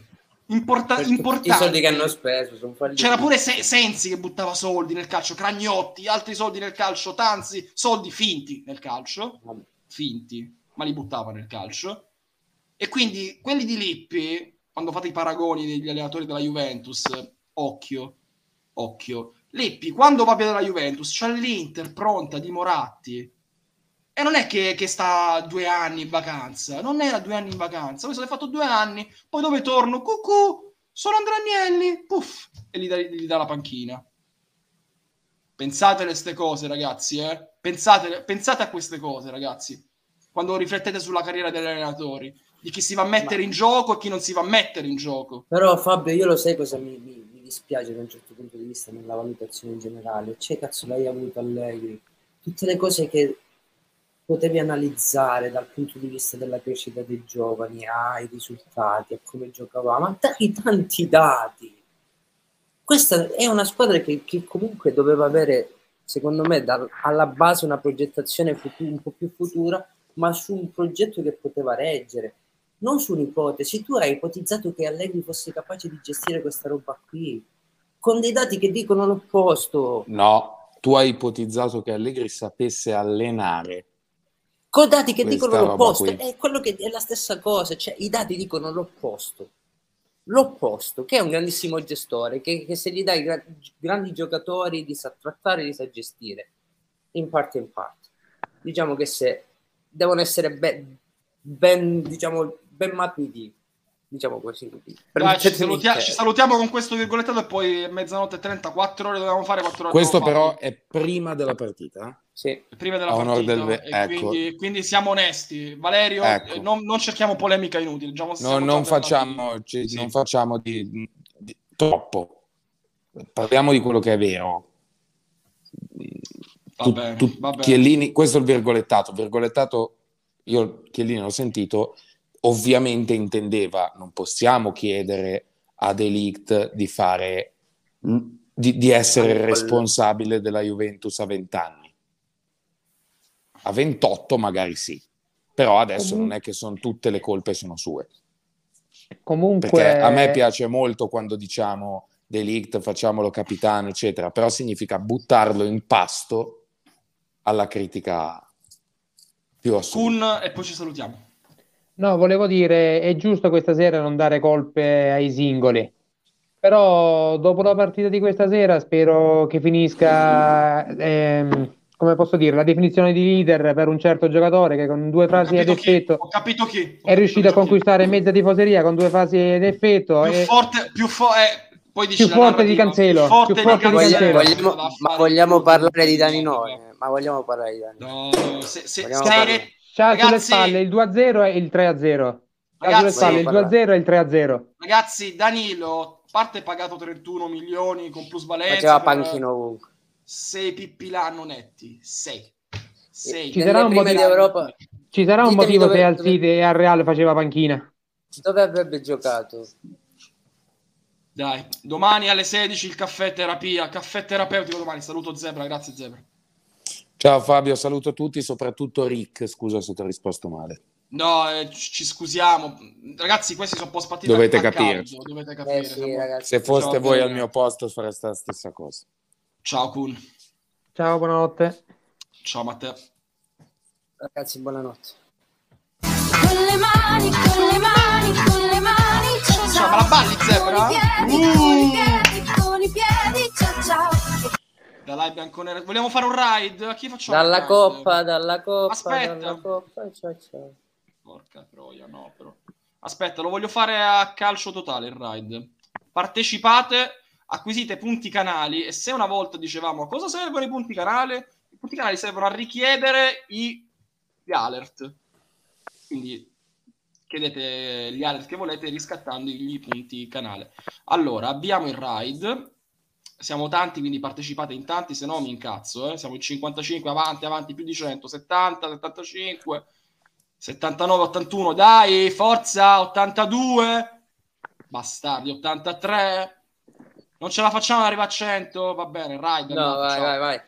[SPEAKER 1] Importa- importanti.
[SPEAKER 2] I soldi che hanno speso sono falliti.
[SPEAKER 1] C'era pure Se- Sensi che buttava soldi nel calcio, Cragnotti, altri soldi nel calcio, Tanzi, soldi finti nel calcio, finti, ma li buttava nel calcio. E quindi quelli di Lippi, quando fate i paragoni degli allenatori della Juventus, occhio, occhio. Lippi, quando va via dalla Juventus, c'ha l'Inter pronta di Moratti. E non è che, che sta due anni in vacanza, non era due anni in vacanza, questo l'hai fatto due anni, poi dove torno? Cucù, sono Andrea Agnelli, puff, e gli dà, gli dà la panchina. Pensatele queste cose, ragazzi, eh? Pensate, pensate a queste cose, ragazzi, quando riflettete sulla carriera degli allenatori, di chi si va a mettere in gioco e chi non si va a mettere in gioco.
[SPEAKER 2] Però Fabio, io lo sai cosa mi, mi- mi dispiace da un certo punto di vista nella valutazione in generale. C'è cazzo l'hai avuto Allegri. Tutte le cose che potevi analizzare dal punto di vista della crescita dei giovani, ai risultati, a come giocava, ma dai tanti dati. Questa è una squadra che, che comunque doveva avere, secondo me, dal- alla base una progettazione futu- un po' più futura, ma su un progetto che poteva reggere non su un'ipotesi. Tu hai ipotizzato che Allegri fosse capace di gestire questa roba qui, con dei dati che dicono l'opposto,
[SPEAKER 5] No, tu hai ipotizzato che Allegri sapesse allenare.
[SPEAKER 2] Con dati che
[SPEAKER 5] Questa
[SPEAKER 2] dicono l'opposto. È quello che è la stessa cosa, cioè i dati dicono l'opposto. L'opposto, che è un grandissimo gestore, che, che se gli dai gra- grandi giocatori li sa trattare, li sa gestire, in parte in parte. Diciamo che se devono essere ben, ben, diciamo, ben matuti, diciamo così.
[SPEAKER 1] Dai, ci, salutia- ci salutiamo con questo virgolettato e poi mezzanotte e 30, 4 ore dovevamo fare, 4 ore
[SPEAKER 5] Questo però è prima della partita.
[SPEAKER 2] Sì.
[SPEAKER 1] prima della
[SPEAKER 5] a
[SPEAKER 1] partita
[SPEAKER 5] del
[SPEAKER 1] e
[SPEAKER 5] ecco.
[SPEAKER 1] quindi, quindi siamo onesti Valerio
[SPEAKER 5] Ecco.
[SPEAKER 1] non, non cerchiamo polemica inutile diciamo,
[SPEAKER 5] No, non facciamo, ci- non facciamo di, di- troppo. Parliamo di quello che è vero.
[SPEAKER 1] Va
[SPEAKER 5] Tu-
[SPEAKER 1] bene,
[SPEAKER 5] tu-
[SPEAKER 1] va bene.
[SPEAKER 5] Chiellini, questo è il virgolettato. Virgolettato, io Chiellini l'ho sentito, ovviamente intendeva, non possiamo chiedere a Delict di fare di, di essere responsabile della Juventus a 20 anni. A 28 magari sì, però adesso non è che sono tutte le colpe sono sue.
[SPEAKER 7] Comunque,
[SPEAKER 5] Perché a me piace molto quando diciamo Delict, facciamolo capitano, eccetera, però significa buttarlo in pasto alla critica più assoluta.
[SPEAKER 1] Kun e poi ci salutiamo
[SPEAKER 7] No, volevo dire, è giusto questa sera non dare colpe ai singoli, però dopo la partita di questa sera spero che finisca, ehm, come posso dire, la definizione di leader per un certo giocatore che con due frasi ad
[SPEAKER 1] chi?
[SPEAKER 7] effetto
[SPEAKER 1] ho capito chi
[SPEAKER 7] è riuscito a conquistare mezza tifoseria con due frasi ad effetto
[SPEAKER 1] più
[SPEAKER 7] e
[SPEAKER 1] forte più fo- eh, poi dici
[SPEAKER 7] più
[SPEAKER 1] la
[SPEAKER 7] forte di Cancelo,
[SPEAKER 1] più forte
[SPEAKER 7] più forte di
[SPEAKER 2] Voglia-
[SPEAKER 7] Cancelo.
[SPEAKER 2] vogliamo- ma vogliamo parlare di Dani Noi, ma vogliamo parlare di Dani
[SPEAKER 1] no, se, se, se-
[SPEAKER 7] C'ha sulle spalle il 2-0 e il 3-0. C'ha sulle
[SPEAKER 1] Ragazzi-
[SPEAKER 7] spalle il 2-0 e il 3-0.
[SPEAKER 1] ragazzi Danilo a parte pagato 31 milioni con plusvalenza
[SPEAKER 2] faceva
[SPEAKER 1] per-
[SPEAKER 2] panchino ovunque.
[SPEAKER 1] Sei pippi l'anno netti sei sei
[SPEAKER 7] Ci sarà un motivo- Ci sarà un motivo
[SPEAKER 2] dove-
[SPEAKER 7] se al
[SPEAKER 2] dove-
[SPEAKER 7] City e al Real faceva panchina.
[SPEAKER 2] dove avrebbe giocato?
[SPEAKER 1] Dai, domani alle 16 il caffè terapia, caffè terapeutico domani. Saluto Zebra, grazie Zebra.
[SPEAKER 5] Ciao Fabio, saluto tutti, soprattutto Rick, scusa se ti ho risposto male.
[SPEAKER 1] No, eh, ci scusiamo. Ragazzi, questi sono un po' spartiti
[SPEAKER 5] Dovete capire.
[SPEAKER 1] Dovete capire.
[SPEAKER 2] Eh sì.
[SPEAKER 5] Se foste
[SPEAKER 1] Ciao,
[SPEAKER 5] voi al mio posto fareste la stessa cosa.
[SPEAKER 1] Ciao Kun.
[SPEAKER 7] Ciao, buonanotte.
[SPEAKER 1] Ciao Matteo.
[SPEAKER 2] Ragazzi, buonanotte.
[SPEAKER 11] Con le mani, con le mani, con le mani, ciao
[SPEAKER 1] Ciao, ma la balli Zebra?
[SPEAKER 11] Con i piedi, con i
[SPEAKER 1] Uh.
[SPEAKER 11] piedi, con i piedi, ciao ciao.
[SPEAKER 1] Da live bianconera. Vogliamo fare un ride? A chi facciamo?
[SPEAKER 2] Dalla coppa, dalla coppa,
[SPEAKER 1] Aspetta.
[SPEAKER 2] dalla coppa, ciao ciao.
[SPEAKER 1] Porca troia, no, però. Aspetta, lo voglio fare a calcio totale il ride. Partecipate, acquisite punti canali e se una volta dicevamo a cosa servono i punti canale, i punti canali servono a richiedere i, gli alert. Quindi chiedete gli alert che volete riscattando i punti canale. Allora, abbiamo il ride. Siamo tanti, quindi partecipate in tanti, se no mi incazzo. Eh? Siamo in 55, avanti, avanti, più di 100, 70, 75. 79, 81, dai, forza, 82, bastardi, 83, non ce la facciamo ad arrivare a 100, va bene, ride,
[SPEAKER 2] No, vai, vai, vai.